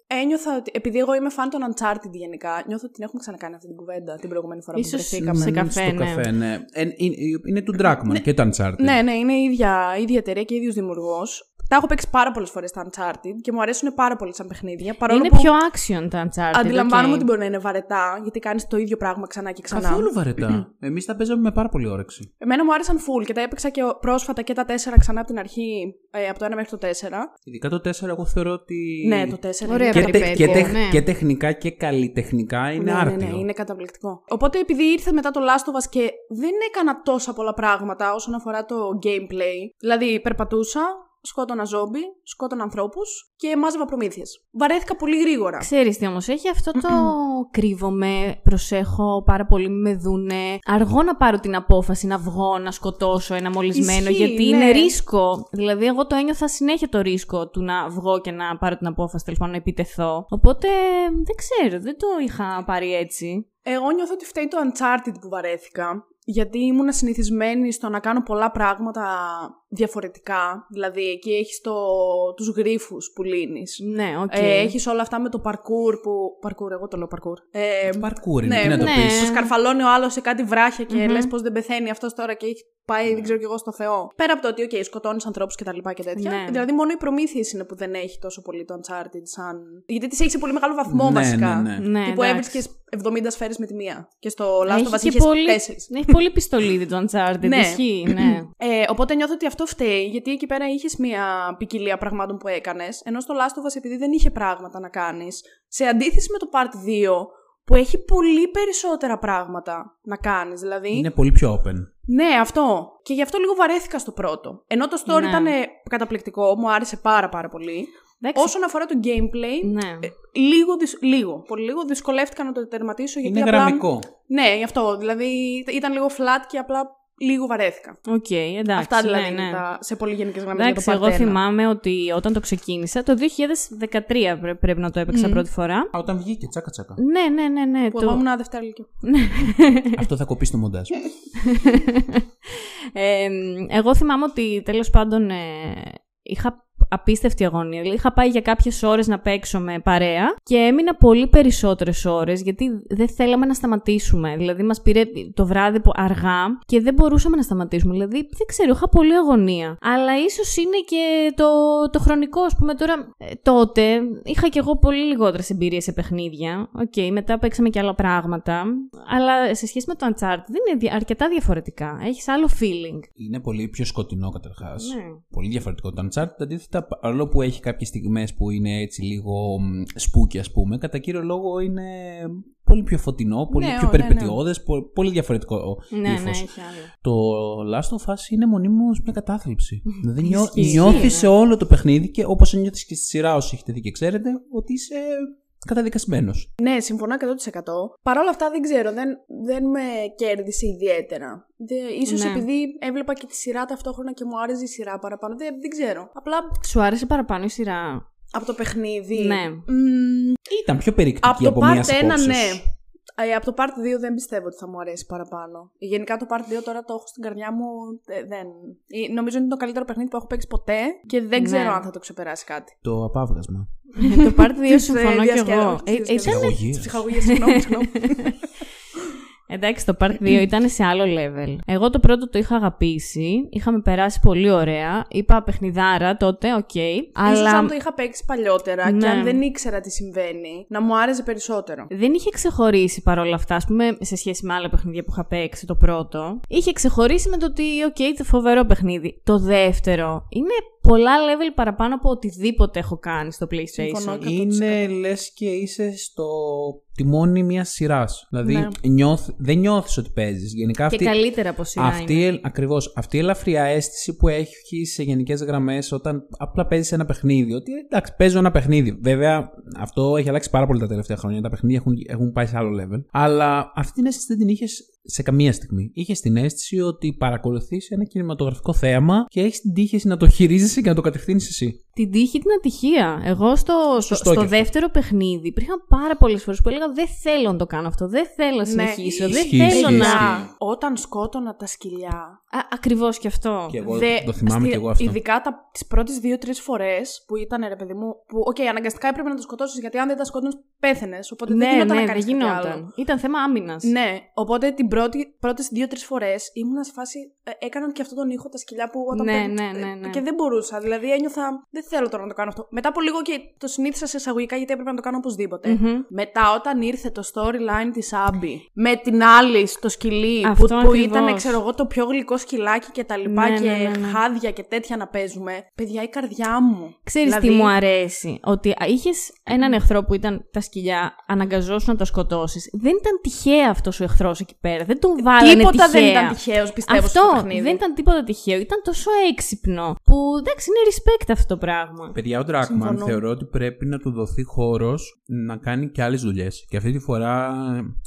ένιωθα ότι. Επειδή εγώ είμαι φαν των Uncharted γενικά, νιώθω ότι την έχουμε ξανακάνει αυτή την κουβέντα την προηγούμενη φορά Ίσως που βρεθήκαμε. σε Μ, καφέ, στο ναι. καφέ, ναι. Ε, είναι, είναι του Druckmann και το Uncharted. Ναι, ναι, είναι η ίδια, η ίδια εταιρεία και ίδιος δημιουργός. Τα έχω παίξει πάρα πολλές φορές τα Uncharted και μου αρέσουν πάρα πολύ σαν παιχνίδια. Παρόλο Είναι που πιο action τα Uncharted. αντιλαμβάνομαι οκ. ότι μπορεί να είναι βαρετά, γιατί κάνεις το ίδιο πράγμα ξανά και ξανά. Καθόλου βαρετά. Εμείς τα παίζαμε με πάρα πολύ όρεξη. Εμένα μου άρεσαν full και τα έπαιξα και πρόσφατα και τα 4 ξανά από την αρχή, ε, από το 1 μέχρι το 4. Ειδικά το 4, εγώ θεωρώ ότι. Ναι, το 4. Ωραία, και, είναι τε- περιπέτεια, και, τεχ- ναι. και τεχνικά και καλλιτεχνικά είναι ναι, άρτιο. Ναι, ναι, είναι καταπληκτικό. Οπότε επειδή ήρθε μετά το Last of Us και δεν έκανα τόσα πολλά πράγματα όσον αφορά το gameplay. Δηλαδή, περπατούσα, σκότωνα ζόμπι, σκότωνα ανθρώπους και μάζευα προμήθειες. Βαρέθηκα πολύ γρήγορα. Ξέρεις τι όμως, έχει; Αυτό το κρύβομαι, προσέχω πάρα πολύ, μη με δούνε. Αργό να πάρω την απόφαση να βγω, να σκοτώσω ένα μολυσμένο, Ισχύει, γιατί ναι. είναι ρίσκο. Δηλαδή, εγώ το ένιωθα συνέχεια το ρίσκο του να βγω και να πάρω την απόφαση, τέλος πάντων να επιτεθώ. Οπότε, δεν ξέρω, δεν το είχα πάρει έτσι. Εγώ νιώθω ότι φταίει το Uncharted που βαρέθηκα. Γιατί ήμουν συνηθισμένη στο να κάνω πολλά πράγματα διαφορετικά. Δηλαδή, εκεί έχεις το... τους γρίφους που λύνεις. Ναι, οκ. Ε, έχεις όλα αυτά με το parkour που. Parkour, εγώ το λέω parkour. Ε, Parkour είναι, ναι, τι να το ναι. πεις. που σκαρφαλώνει ο άλλος σε κάτι βράχια και Μμμ. λες πώς δεν πεθαίνει αυτός τώρα και έχει πάει, δεν ξέρω κι εγώ, στο Θεό. Πέρα από το ότι, OK, σκοτώνεις ανθρώπους και τα λοιπά και τέτοια. Ναι. Δηλαδή, μόνο οι προμήθειες είναι που δεν έχει τόσο πολύ το Uncharted σαν. Γιατί τις έχεις σε πολύ μεγάλο βαθμό Ναι, βασικά. ναι, ναι. Ναι, Τύπου εντάξει. έβρισκες 70 σφαίρες με τη μία. Και στο Last of Us Έχει και είχες πολύ, 4. έχει πολύ πιστολίδι το Uncharted, Ναι. ισχύει, ναι. Ε, οπότε νιώθω ότι αυτό φταίει, γιατί εκεί πέρα είχες μια ποικιλία πραγμάτων που έκανες, ενώ στο Last of Us επειδή δεν είχε πράγματα να κάνεις, σε αντίθεση με το Part 2, που έχει πολύ περισσότερα πράγματα να κάνεις. Δηλαδή. Είναι πολύ πιο open. Ναι, αυτό. Και γι' αυτό λίγο βαρέθηκα στο πρώτο. Ενώ το story Ναι. ήταν καταπληκτικό, μου άρεσε πάρα πάρα πολύ. Εντάξει, Όσον αφορά το gameplay, ναι. ε, λίγο, δυσ- λίγο, πολύ λίγο δυσκολεύτηκα να το τερματίσω γιατί Είναι απλά... γραμμικό. Ναι, γι' αυτό. Δηλαδή ήταν λίγο flat και απλά λίγο βαρέθηκα. Οκ, εντάξει. Αυτά δηλαδή ναι, είναι ναι. τα, σε πολύ γενικές γραμμές. Εντάξει, για το εγώ Part 1. θυμάμαι ότι όταν το ξεκίνησα, το 2013 πρέ- πρέπει να το έπαιξα Μμμ. πρώτη φορά. Α, όταν βγήκε, τσάκα τσάκα. Ναι, ναι, ναι, ναι. Που το- εγώ ήμουν Δευτέρα Λυκείου. Αυτό θα κοπεί στο μοντάζ. Ε, εγώ θυμάμαι ότι τέλος πάντων ε, είχα απίστευτη αγωνία. Δηλαδή είχα πάει για κάποιες ώρες να παίξω με παρέα και έμεινα πολύ περισσότερες ώρες γιατί δεν θέλαμε να σταματήσουμε. Δηλαδή μας πήρε το βράδυ που αργά και δεν μπορούσαμε να σταματήσουμε. Δηλαδή δεν ξέρω, είχα πολύ αγωνία. Αλλά ίσως είναι και το, το χρονικό, ας πούμε τώρα. ε, τότε είχα κι εγώ πολύ λιγότερες εμπειρίες σε παιχνίδια. Οκ, μετά παίξαμε και άλλα πράγματα. Αλλά σε σχέση με το Uncharted δεν είναι δια- αρκετά διαφορετικά. Έχεις άλλο feeling. Είναι πολύ πιο σκοτεινό καταρχάς. Ναι. Πολύ διαφορετικό. Το Uncharted αντίθετα, παρόλο που έχει κάποιες στιγμές που είναι έτσι λίγο spooky, ας πούμε, κατά κύριο λόγο είναι πολύ πιο φωτεινό, πολύ Ναι, πιο ω, ναι, ναι. περιπετειώδες, πολύ διαφορετικό Ναι, ύφος. ναι, έχει άλλο. Το Last of Us είναι μονίμως μια κατάθλιψη. δηλαδή νιώ, Ισχύει, νιώθεις ναι. σε όλο το παιχνίδι και όπως νιώθεις και στη σειρά, όσοι έχετε δει και ξέρετε, ότι είσαι καταδικασμένος. Ναι, συμφωνώ 100%. Παρ' όλα αυτά δεν ξέρω, δεν, δεν με κέρδισε ιδιαίτερα. Δε, ίσως Ναι. επειδή έβλεπα και τη σειρά ταυτόχρονα και μου άρεσε η σειρά παραπάνω. Δεν, δεν ξέρω. Απλά Σου άρεσε παραπάνω η σειρά. από το παιχνίδι. Ναι. μ, Ήταν πιο περιεκτική από το από Part μια 1, απόψεως. ναι. Ε, από το Part 2 δεν πιστεύω ότι θα μου αρέσει παραπάνω. Γενικά το Part 2 τώρα το έχω στην καρδιά μου. ε, δεν. ε, Νομίζω ότι είναι το καλύτερο παιχνίδι που έχω παίξει ποτέ και δεν ξέρω Ναι. αν θα το ξεπεράσει κάτι. Το απαύγασμα. το Part 2 Τις, συμφωνώ ε, κι διασκεδα- εγώ. τις Ε, διασκεδα- ήταν- Ψυχαγωγίες. Τις ψυχαγωγίες, συγγνώμη, συγγνώμη. Εντάξει, το Part 2 ήταν σε άλλο level. Εγώ το πρώτο το είχα αγαπήσει. Είχαμε περάσει πολύ ωραία. Είπα παιχνιδάρα τότε, οκ. Ίσως αλλά αν το είχα παίξει παλιότερα και Ναι. αν δεν ήξερα τι συμβαίνει, να μου άρεσε περισσότερο. δεν είχε ξεχωρίσει παρόλα αυτά, ας πούμε, σε σχέση με άλλα παιχνίδια που είχα παίξει το πρώτο. Είχε ξεχωρίσει με το ότι, οκ, το φοβερό παιχνίδι. Το δεύτερο είναι πολλά level παραπάνω από οτιδήποτε έχω κάνει στο PlayStation. Συμφωνώ. 100%. Είναι λες και είσαι στο τιμόνι μιας σειράς. Δηλαδή Ναι. νιώθ- δεν νιώθεις ότι παίζεις. Γενικά Και αυτή, καλύτερα από σειρά αυτή, είναι. η- ακριβώς, αυτή η ελαφριά αίσθηση που έχει σε γενικές γραμμές όταν απλά παίζεις ένα παιχνίδι. Ότι εντάξει, παίζω ένα παιχνίδι. Βέβαια, αυτό έχει αλλάξει πάρα πολύ τα τελευταία χρόνια. Τα παιχνίδια έχουν, έχουν πάει σε άλλο level. Αλλά αυτή την αίσθηση δεν την είχες σε καμία στιγμή. Είχε την αίσθηση ότι παρακολουθείς ένα κινηματογραφικό θέαμα και έχεις την τύχη να το χειρίζεσαι και να το κατευθύνεις εσύ. Την τύχη την ατυχία. Εγώ στο, στο, Σωστό στο και αυτό. δεύτερο παιχνίδι υπήρχαν πάρα πολλές φορές που έλεγα Δεν θέλω να το κάνω αυτό. Δεν θέλω να συνεχίσω. δεν ισχύει, θέλω ισχύει, να. ισχύει. Όταν σκότωνα τα σκυλιά. Ακριβώς και αυτό. Και εγώ Δε- το θυμάμαι στη- και εγώ αυτό. Ειδικά τα, τις πρώτες δύο-τρεις φορές που ήταν ρε παιδί μου, που οκ, αναγκαστικά έπρεπε να το σκοτώσεις γιατί αν δεν τα σκότωνες πέθαινες, οπότε δεν ναι, γινόταν ναι, να δεν κάνεις κάτι άλλο. γινόταν. Ήταν θέμα άμυνας. Ναι, οπότε την πρώτη, πρώτες δύο-τρεις φορές ήμουνα σε φάση, ε, έκαναν και αυτόν τον ήχο τα σκυλιά που όταν Ναι, παίρνουν- ναι, ναι, ναι. Και δεν μπορούσα, δηλαδή ένιωθα, δεν θέλω τώρα να το κάνω αυτό. Μετά από λίγο και το συνήθισα σε εισαγωγικά γιατί έπρεπε να το κάνω οπωσδήποτε. Μμμ. Μετά όταν ήρθε το storyline της Άμπη με την άλλη στο σκυλί Αυτό που, που ακριβώς. ήταν ξέρω εγώ το πιο γλυκό σκυλάκι και τα λοιπά Ναι, και ναι, ναι, ναι. χάδια και τέτοια να παίζουμε. Παιδιά η καρδιά μου. Ξέρεις Δηλαδή, τι μου αρέσει; Ότι είχες έναν εχθρό που ήταν τα σκυλιά, αναγκαζόσουν να τα σκοτώσεις. Δεν ήταν τυχαίο αυτός ο εχθρός εκεί πέρα. Δεν τον βάλανε Τίποτα δεν τυχαία. ήταν τυχαίος, πιστεύω, Αυτό στο παιχνίδι. δεν ήταν τίποτα τυχαίο. Ήταν τόσο έξυπνο. Που εντάξει, είναι respect αυτό το πράγμα. Παιδιά, ο Dragman Συμφωνώ. θεωρώ ότι πρέπει να του δοθεί χώρος να κάνει και άλλες δουλειές. Και αυτή τη φορά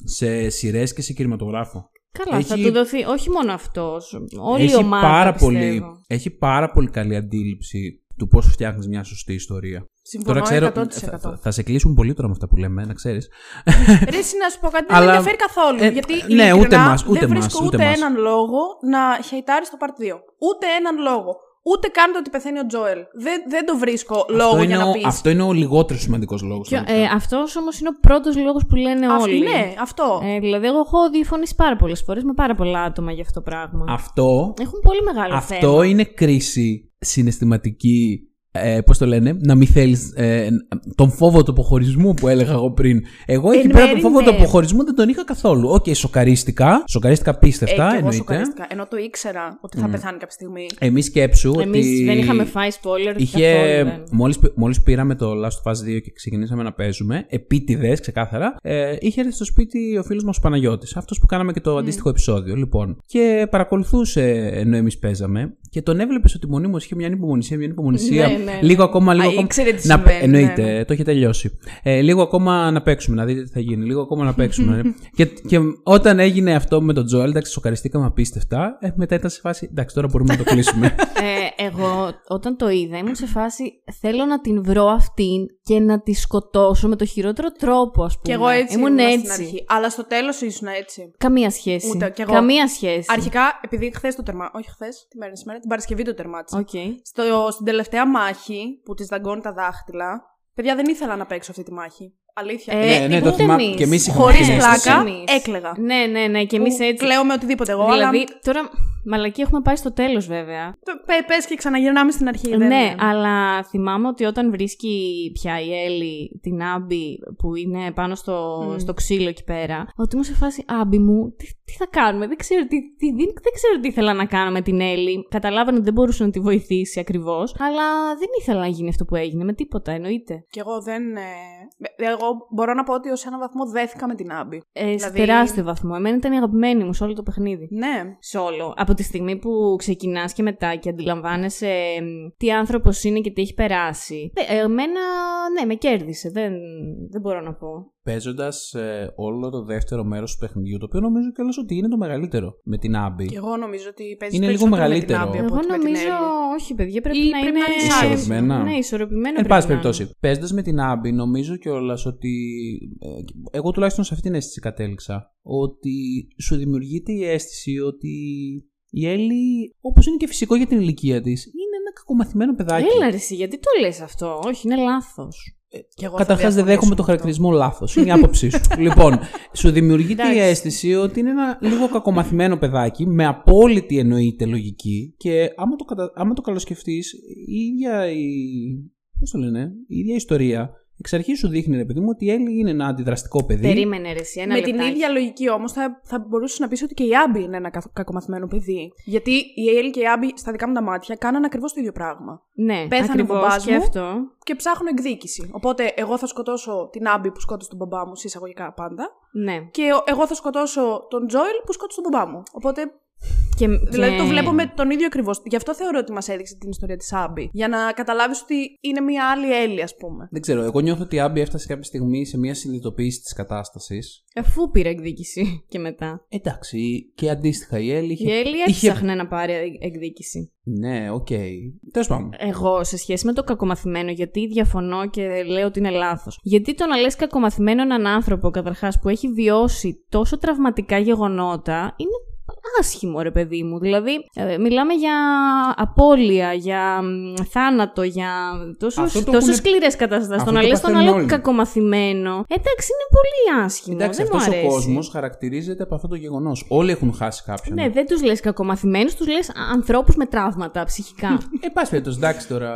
σε σειρές και σε κινηματογράφο. Καλά, θα Έχει- του δοθεί όχι μόνο αυτός. Όλη έχει η ομάδα. πάρα, πιστεύω. πολύ, έχει πάρα πολύ καλή αντίληψη του πώς φτιάχνεις μια σωστή ιστορία. Συμφωνώ τώρα ξέρω. 100%. Θα, θα, θα σε κλείσουν πολύ τώρα με αυτά που λέμε, να ξέρεις. Ρε, εσύ να σου πω κάτι, δεν Αλλά- με ενδιαφέρει καθόλου. Ε, γιατί ναι, ειλικρινά ούτε μας, ούτε δεν μας, βρίσκω ούτε ούτε, μας. έναν λόγο να hate-άρει το part 2. Ούτε έναν λόγο. Ούτε καν το ότι πεθαίνει ο Τζόελ. Δεν, δεν το βρίσκω λόγο αυτό, για είναι να ο, πεις. αυτό είναι ο λιγότερος σημαντικός λόγος. Ποιο- ε, αυτός όμως είναι ο πρώτος λόγος που λένε όλοι. Ναι, αυτό. Ε, δηλαδή, εγώ έχω διαφωνήσει πάρα πολλές φορές με πάρα πολλά άτομα για αυτό το πράγμα. αυτό Έχουν πολύ μεγάλο αυτό θέμα. είναι κρίση συναισθηματική. Ε, Πώς το λένε, να μην θέλεις ε, τον φόβο του αποχωρισμού που έλεγα εγώ πριν. Εγώ εκεί Εν πέρα μέρει, τον φόβο ναι. του αποχωρισμού δεν τον είχα καθόλου. Οκ, σοκαρίστηκα. Σοκαρίστηκα απίστευτα, ε, και εγώ εννοείται. σοκαρίστηκα. Ενώ το ήξερα ότι θα πεθάνει κάποια στιγμή. Εμείς σκέψου Εμείς ότι. δεν είχαμε φάει spoiler. Είχε, καθόλου, δεν. μόλις, μόλις πήραμε το Last of Us 2 και ξεκινήσαμε να παίζουμε, επίτηδες ξεκάθαρα, ε, είχε έρθει στο σπίτι ο φίλος μας ο Παναγιώτης, αυτός που κάναμε και το αντίστοιχο επεισόδιο, λοιπόν. Και παρακολουθούσε ενώ εμείς παίζαμε και τον έβλεπες ότι μονίμως είχε μια ανυπομονησία, μια ανυπομονησία. Ναι, ναι, ναι. Λίγο ακόμα, λίγο Α, ακόμα. ήξερε τι να, συμβαίνει, εννοείται, ναι, ναι. το είχε τελειώσει. Ε, λίγο ακόμα να παίξουμε, να δείτε τι θα γίνει. Λίγο ακόμα να παίξουμε. και, και όταν έγινε αυτό με τον Τζοέλ, εντάξει, σοκαριστήκαμε απίστευτα. Ε, μετά ήταν σε φάση, εντάξει, τώρα μπορούμε να το κλείσουμε. Ε, εγώ όταν το είδα ήμουν σε φάση θέλω να την βρω αυτήν και να τη σκοτώσω με το χειρότερο τρόπο ας πούμε. Και εγώ έτσι ήμουν ήμουνα έτσι. στην αρχή. Αλλά στο τέλος ήσουν έτσι. Καμία σχέση. Ούτε κι εγώ. Καμία σχέση. Αρχικά, επειδή χθες το τερμά. Όχι χθες, τι μέρα σήμερα, την Παρασκευή το τερμάτισα. Οκ. Στο, στην τελευταία μάχη που της δαγκώνει τα δάχτυλα, παιδιά δεν ήθελα να παίξω αυτή τη μάχη. Αλήθεια. Ε, ναι, ναι, ούτε το θυμάμαι. εμείς. Και εμείς είχαμε Χωρίς την αίσθηση. πλάκα, Εμείς. έκλεγα. Ναι, ναι, ναι, και εμείς Που έτσι. Κλαίω με οτιδήποτε εγώ. Δηλαδή, αλλά... τώρα μαλακή έχουμε πάει στο τέλος βέβαια. Πε πες και ξαναγυρνάμε στην αρχή. δεν ναι, είναι. αλλά θυμάμαι ότι όταν βρίσκει πια η Έλλη την Άμπη που είναι πάνω στο, Μμ. στο ξύλο εκεί πέρα, ότι ήμουν σε φάση Άμπη μου, τι, τι θα κάνουμε, δεν ξέρω τι, τι, δεν, δεν ξέρω τι ήθελα να κάνω με την Έλλη. Καταλάβανε ότι δεν μπορούσε να τη βοηθήσει ακριβώς, αλλά δεν ήθελα να γίνει αυτό που έγινε με τίποτα, εννοείται. Και εγώ δεν. ε, Εγώ μπορώ να πω ότι ως έναν βαθμό δέθηκα με την Άμπη. Ε, Σε Δηλαδή- τεράστιο βαθμό. Εμένα ήταν η αγαπημένη μου σε όλο το παιχνίδι. Ναι. σε όλο. Από τη στιγμή που ξεκινάς και μετά και αντιλαμβάνεσαι εμ, τι άνθρωπος είναι και τι έχει περάσει. Ε, Εμένα, ναι, με κέρδισε. Δεν, δεν μπορώ να πω. Παίζοντας όλο το δεύτερο μέρος του παιχνιδιού, το οποίο νομίζω κιόλας ότι είναι το μεγαλύτερο με την Άμπη. Και εγώ νομίζω ότι παίζεις Είναι λίγο περισσότερο με την μεγαλύτερο. Άμπη από Εγώ ότι με την νομίζω, Έλλη. όχι παιδιά, πρέπει Ή να πρέπει είναι να είναι ίσως. Ισορροπημένα. Ναι, ισορροπημένο Εν πρέπει πάση να είναι. περιπτώσει, παίζοντας με την Άμπη, νομίζω κιόλας ότι. ε, Εγώ τουλάχιστον σε αυτήν την αίσθηση κατέληξα. Ότι σου δημιουργείται η αίσθηση ότι η Έλλη, όπως είναι και φυσικό για την ηλικία της, είναι ένα κακομαθημένο παιδάκι. Έλα ρε εσύ, γιατί το λες αυτό; Όχι, είναι λάθος. Και εγώ θα Καταρχάς, δεν διαφωνήσω δέχομαι το με αυτό. χαρακτηρισμό λάθος. Είναι η άποψή σου. λοιπόν, σου δημιουργείται η Εντάξει. αίσθηση ότι είναι ένα λίγο κακομαθημένο παιδάκι με απόλυτη εννοείται λογική και άμα το, κατα... άμα το καλοσκεφτείς, η ίδια η. Πώς το λένε, η ίδια η ιστορία εξ αρχής σου δείχνει, ρε παιδί μου, ότι η Έλλη είναι ένα αντιδραστικό παιδί. Περίμενε ρε, εσύ, ένα Με την λεπτάκι. ίδια λογική όμως θα, θα μπορούσε να πεις ότι και η Άμπη είναι ένα κα- κακομαθημένο παιδί. Γιατί η Έλλη και η Άμπη, στα δικά μου τα μάτια, κάνανε ακριβώς το ίδιο πράγμα. Ναι, Πέθανε ο ακριβώς μπαμπάς και μου. αυτό. Και ψάχνω εκδίκηση. Οπότε εγώ θα σκοτώσω την Άμπη που σκότωσε τον μπαμπά μου, σε εισαγωγικά πάντα. Ναι. Και ο- εγώ θα σκοτώσω τον Τζόιλ που σκότωσε τον μπαμπά μου. Οπότε Και, Δηλαδή και- το βλέπω με τον ίδιο ακριβώς. Γι' αυτό θεωρώ ότι μας έδειξε την ιστορία της Άμπη. Για να καταλάβεις ότι είναι μια άλλη Έλλη, ας πούμε. Δεν ξέρω, εγώ νιώθω ότι η Άμπη έφτασε κάποια στιγμή σε μια συνειδητοποίηση της κατάστασης. Αφού πήρε εκδίκηση και μετά. Εντάξει, και αντίστοιχα η Έλλη είχε. Η Έλλη είχε- έψαχνε να πάρει εκδίκηση. Ναι, οκ. Τέλος πάντων. Εγώ σε σχέση με το κακομαθημένο, γιατί διαφωνώ και λέω ότι είναι λάθος. Γιατί το να λες κακομαθημένο έναν άνθρωπο, καταρχάς, που έχει βιώσει τόσο τραυματικά γεγονότα, είναι άσχημο, ρε παιδί μου. Δηλαδή, ε, μιλάμε για απώλεια, για μ, θάνατο, για τόσο, Αυτό το τόσο έχουνε- σκληρές καταστάσεις. Αυτό Το να το λε τον παθαίνουν άλλο όλοι. κακομαθημένο. Εντάξει, είναι πολύ άσχημο. Εντάξει, δεν μου αυτός ο αρέσει. κόσμος χαρακτηρίζεται από αυτό το γεγονός. Όλοι έχουν χάσει κάποιον. Ναι, δεν τους λες κακομαθημένους, τους λες ανθρώπους με τραύματα ψυχικά. Ε, πάση περιπτώσει, εντάξει τώρα.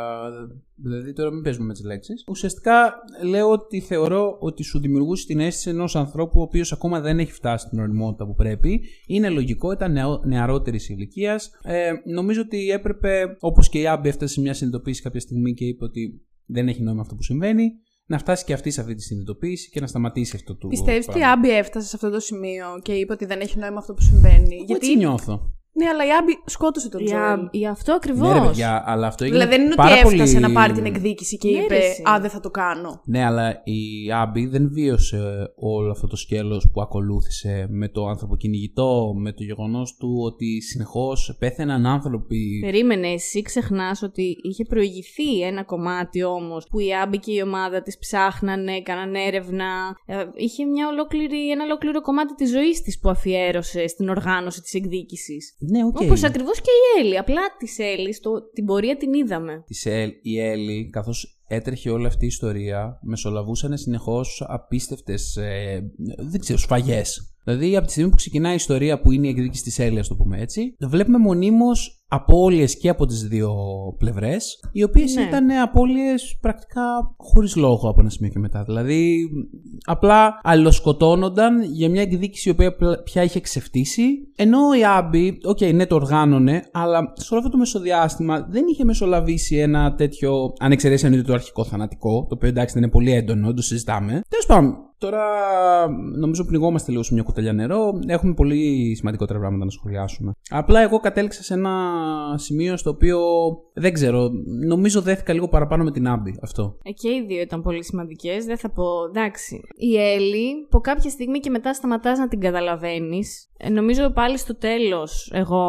Δηλαδή, τώρα μην παίζουμε με τις λέξεις. Ουσιαστικά λέω ότι θεωρώ ότι σου δημιουργούσε την αίσθηση ενός ανθρώπου ο οποίος ακόμα δεν έχει φτάσει στην οριμότητα που πρέπει. Είναι λογικό, ήταν νεαρότερης ηλικίας. Ε, νομίζω ότι έπρεπε, όπως και η Άμπη έφτασε σε μια συνειδητοποίηση κάποια στιγμή και είπε ότι δεν έχει νόημα αυτό που συμβαίνει, να φτάσει και αυτή σε αυτή τη συνειδητοποίηση και να σταματήσει αυτό το. Πιστεύεις ότι η πράγμα. Άμπη έφτασε σε αυτό το σημείο και είπε ότι δεν έχει νόημα αυτό που συμβαίνει; Εγώ Γιατί. έτσι νιώθω. Ναι, αλλά η Άμπη σκότωσε τον Τζόιλ. για, για αυτό ακριβώ. Ναι, ρε παιδιά, αλλά αυτό έγινε Δηλαδή δεν είναι ότι πάρα έφτασε πολύ- να πάρει την εκδίκηση και Ναι, είπε ρε, εσύ. Α, δεν θα το κάνω. Ναι, αλλά η Άμπη δεν βίωσε όλο αυτό το σκέλος που ακολούθησε με το ανθρωποκυνηγητό, με το γεγονός του ότι συνεχώς πέθαιναν άνθρωποι. Περίμενε, εσύ ξεχνάς ότι είχε προηγηθεί ένα κομμάτι όμως που η Άμπη και η ομάδα της ψάχνανε, έκαναν έρευνα. Ε, είχε μια ολόκληρη, ένα ολόκληρο κομμάτι της ζωής της που αφιέρωσε στην οργάνωση της εκδίκησης. Ναι, οκ. Όπως Όπως ακριβώς και η Έλλη. Απλά της Έλλης την πορεία την είδαμε. Της Ελ- η Έλλη, καθώς έτρεχε όλη αυτή η ιστορία, μεσολαβούσαν συνεχώς απίστευτες, ε, δεν ξέρω, σφαγές. Δηλαδή, από τη στιγμή που ξεκινάει η ιστορία που είναι η εκδίκηση της Έλλης, ας το πούμε έτσι, βλέπουμε μονίμως απώλειες και από τις δύο πλευρές, οι οποίες Ναι. ήταν απώλειες πρακτικά χωρίς λόγο από ένα σημείο και μετά. Δηλαδή, απλά αλληλοσκοτώνονταν για μια εκδίκηση η οποία πλα- πια είχε ξεφτύσει, ενώ η Άμπη, οκ, ναι, το οργάνωνε, αλλά σε όλο αυτό το μεσοδιάστημα δεν είχε μεσολαβήσει ένα τέτοιο, αν εξαιρέσεις αν είναι το αρχικό θανατικό, το οποίο εντάξει δεν είναι πολύ έντονο, δεν το συζητάμε. Τέλος πάντων, τώρα νομίζω πνιγόμαστε λίγο σε μια κουταλιά νερό. Έχουμε πολύ σημαντικότερα πράγματα να σχολιάσουμε. Απλά εγώ κατέληξα σε ένα σημείο στο οποίο δεν ξέρω, νομίζω δέθηκα λίγο παραπάνω με την Άμπη αυτό. Ε, και οι δύο ήταν πολύ σημαντικές. Δεν θα πω. Εντάξει. Η Έλλη, από κάποια στιγμή και μετά σταματάς να την καταλαβαίνεις. Ε, νομίζω πάλι στο τέλος, εγώ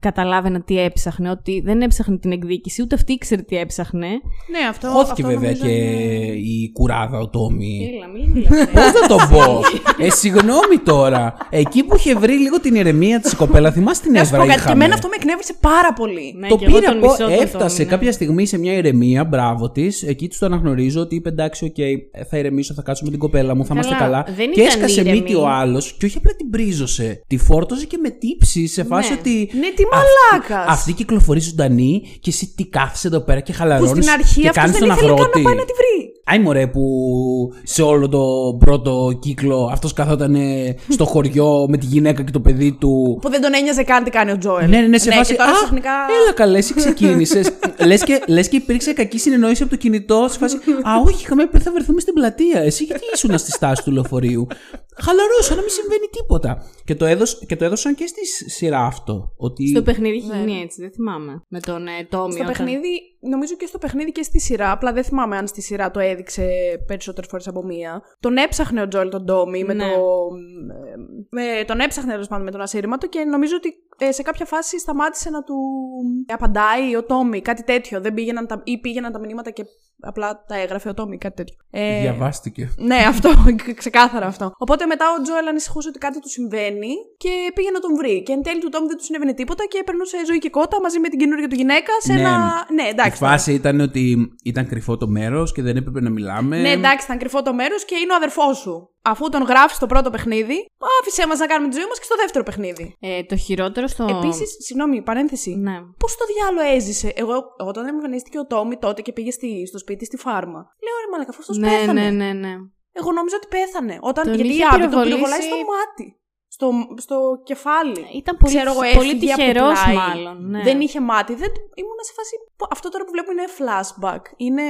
καταλάβαινα τι έψαχνε. Ότι δεν έψαχνε την εκδίκηση, ούτε αυτή ήξερε τι έψαχνε. Ναι, αυτό. Χώθηκε αυτό βέβαια νομίζω και είναι- η κουράδα ο Τόμι. Έλα, μην μιλάς, ε. Πώς θα το πω; ε, συγγνώμη τώρα. Εκεί που είχε βρει λίγο την ηρεμία της κοπέλα, θυμάσαι την Να σου πω έβρα κάτι, και είχαμε. εμένα αυτό με εκνεύρισε πάρα πολύ. Ναι, το και εγώ πήρε τον από. μισώ τον Έφτασε Τόμι, ναι. κάποια στιγμή σε μια ηρεμία, μπράβο της. Εκεί του το αναγνωρίζω ότι είπε εντάξει, οκ, θα ηρεμήσω, θα κάτσω με την κοπέλα μου, θα Καλά, είμαστε καλά. δεν και ήταν έσκασε ήρεμη. μύτη ο άλλος, και όχι απλά την πρίζωσε. Τη φόρτωσε και με τύψεις σε φάση Ναι. ότι. Ναι, τι μαλάκας. Αυτή κυκλοφορεί ζωντανή και εσύ τι κάθεσαι εδώ πέρα και Που χαλαρώνει. στην αρχή και αυτός κάνεις δεν τον ήθελε καν αγρότη. να πάει να τη βρει. Άι μωρέ που σε όλο το πρώτο κύκλο αυτός καθόταν στο χωριό με τη γυναίκα και το παιδί του. Που δεν τον ένοιαζε καν τι κάνει ο Τζόελ. Ναι, ναι, ναι, σε φάση. Και τώρα «Α, ξαφνικά. Έλα καλέ, εσύ ξεκίνησες. λες, και, λες και υπήρξε κακή συνεννόηση από το κινητό. Σε φάση. Α, όχι, είχαμε πει θα βρεθούμε στην πλατεία. Εσύ γιατί ήσουν στη στάση του λεωφορείου; Χαλαρώσα, να μην συμβαίνει τίποτα. Και το, έδωσ, και το έδωσαν και στη σειρά αυτό. Ότι Στο παιχνίδι είχε Ναι. γίνει έτσι, δεν θυμάμαι. Με τον ε, Τόμι. Στο όταν- παιχνίδι, νομίζω και στο παιχνίδι και στη σειρά, απλά δεν θυμάμαι αν στη σειρά το έδειξε περισσότερες φορές από μία. Τον έψαχνε ο Τζόελ τον Τόμι με Ναι. το. Με, τον έψαχνε τέλος πάντων με τον ασύρματο και νομίζω ότι ε, σε κάποια φάση σταμάτησε να του απαντάει ο Τόμι, κάτι τέτοιο. Δεν πήγαιναν τα, ή πήγαιναν τα μηνύματα και απλά τα έγραφε ο Τόμι, κάτι τέτοιο. Ε, διαβάστηκε. ναι, αυτό, ξεκάθαρα αυτό. Οπότε μετά ο Τζόελ ανησυχούσε ότι κάτι του συμβαίνει και πήγε να τον βρει. Και εν τέλει του Τόμι δεν του συνέβαινε τίποτα και περνούσε ζωή και κότα μαζί με την καινούργια του γυναίκα σε Ναι. ένα. Ναι, Η εντάξει. φάση ήταν ότι ήταν κρυφό το μέρος και δεν έπρεπε να μιλάμε. Ναι, εντάξει, ήταν κρυφό το μέρος και είναι ο αδερφός σου. Αφού τον γράφεις στο πρώτο παιχνίδι, άφησέ μας να κάνουμε τη ζωή μας και στο δεύτερο παιχνίδι. Ε, το χειρότερο στο. Επίσης, συγγνώμη, παρένθεση. Ναι. Πώς το διάλογο έζησε; Εγώ, όταν εμφανίστηκε ο Τόμι τότε και πήγε στη, στο σπίτι στη φάρμα. Λέω ρε Μαλάκα, αυτός Ναι, πέθανε. ναι, ναι, ναι. Εγώ νόμιζα ότι πέθανε. Όταν, Τον γιατί είχε η Άμπη τον πυροβολήσει- πυροβολάει στο μάτι. Στο, στο κεφάλι. Ήταν πολύ, Ξέρω εγώ, πολύ έφυγε από το τυχερός, πλάι. μάλλον. Ναι. Δεν είχε μάτι. Δεν... Ήμουνα σε φάση. «Πω, Αυτό τώρα που βλέπω είναι flashback. Είναι.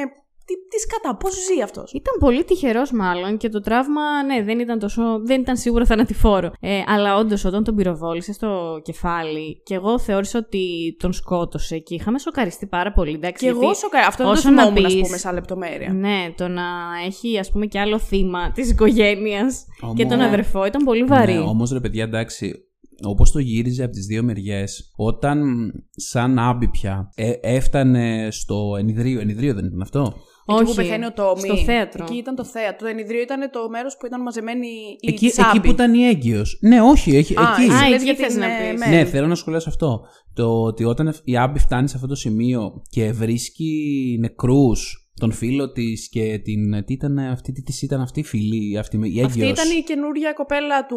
Τι, τις σκατά, πώς ζει αυτός; Ήταν πολύ τυχερός, μάλλον και το τραύμα, ναι, δεν ήταν, τόσο, δεν ήταν σίγουρα θανατηφόρο. Ε, αλλά όντως, όταν τον πυροβόλησες στο κεφάλι, και εγώ θεώρησα ότι τον σκότωσε και είχαμε σοκαριστεί πάρα πολύ. Εντάξει, Και εγώ γιατί σοκαρά. Αυτό δεν το όσο να θυμόμουν, ας πεις- πούμε, σαν λεπτομέρεια. Ναι, το να έχει ας πούμε και άλλο θύμα της οικογένειας και τον Όμως- αδερφό ήταν πολύ βαρύ. Ναι, όμως ρε παιδιά, εντάξει, όπως το γύριζε από τις δύο μεριές, όταν σαν άμπη πια ε, έφτανε στο ενιδρίο. Ενιδρίο δεν ήταν αυτό; Εκεί που Όχι, πεθαίνει ο Τόμι. στο θέατρο. Εκεί ήταν το θέατρο. Το ενιδρίο ήταν το μέρος που ήταν μαζεμένοι οι Εκεί, Τσάμποι. εκεί που ήταν η έγκυος. Ναι, όχι, έχει, Α, εκεί. εσύ Α, λες εκεί για θες την, να ε, πεις. Μέλ. Ναι, θέλω να σχολιάσω αυτό. Το ότι όταν η Άμπη φτάνει σε αυτό το σημείο και βρίσκει νεκρούς τον φίλο της και την. Τι ήταν αυτή, τι της ήταν αυτή η φιλή, αυτή η Αυτή έγκυος. ήταν η καινούρια κοπέλα του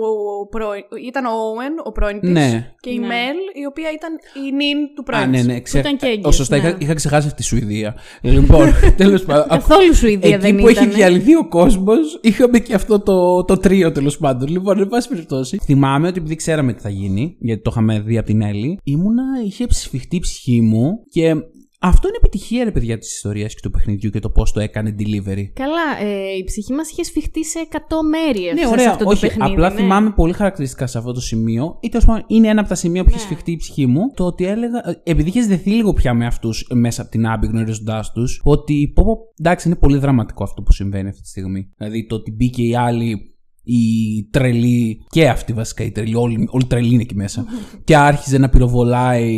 πρώην. Ήταν ο Όουεν, ο πρώην της. Ναι. Και η Ναι. Μέλ, η οποία ήταν η νυν του πρώην. Α, ναι, της. ναι, ξέ... ήταν και έγκυος, Ω, σωστά, ναι. είχα, είχα ξεχάσει αυτή τη Σουηδία. λοιπόν, τέλος πάντων. Καθόλου σου ίδια Εκεί δεν που έχει ήτανε. διαλυθεί ο κόσμος, είχαμε και αυτό το, το τρίο τέλος πάντων. Λοιπόν, εν πάση περιπτώσει, θυμάμαι ότι επειδή ξέραμε τι θα γίνει, γιατί το είχαμε δει από την Έλλη, ήμουνα, είχε ψηφιχτεί η ψυχή μου και αυτό είναι επιτυχία, ρε παιδιά, της ιστορίας και του παιχνιδιού και το πώς το έκανε delivery. Καλά, ε, η ψυχή μας είχε σφιχτεί σε 100 μέρη Ναι, σε ωραία. αυτό Όχι, το παιχνίδι. απλά ναι. θυμάμαι πολύ χαρακτηριστικά σε αυτό το σημείο. Ή τέλος πάντων είναι ένα από τα σημεία που Ναι. έχει σφιχτεί η ψυχή μου. Το ότι έλεγα. ε, Επειδή είχες δεθεί λίγο πια με αυτούς μέσα από την άμπη γνωρίζοντάς τους, ότι πω, πω, εντάξει, είναι πολύ δραματικό αυτό που συμβαίνει αυτή τη στιγμή. Δηλαδή το ότι μπήκε η άλλη. Η τρελή, και αυτή βασικά η τρελή, όλη, όλη τρελή είναι εκεί μέσα. και άρχιζε να πυροβολάει.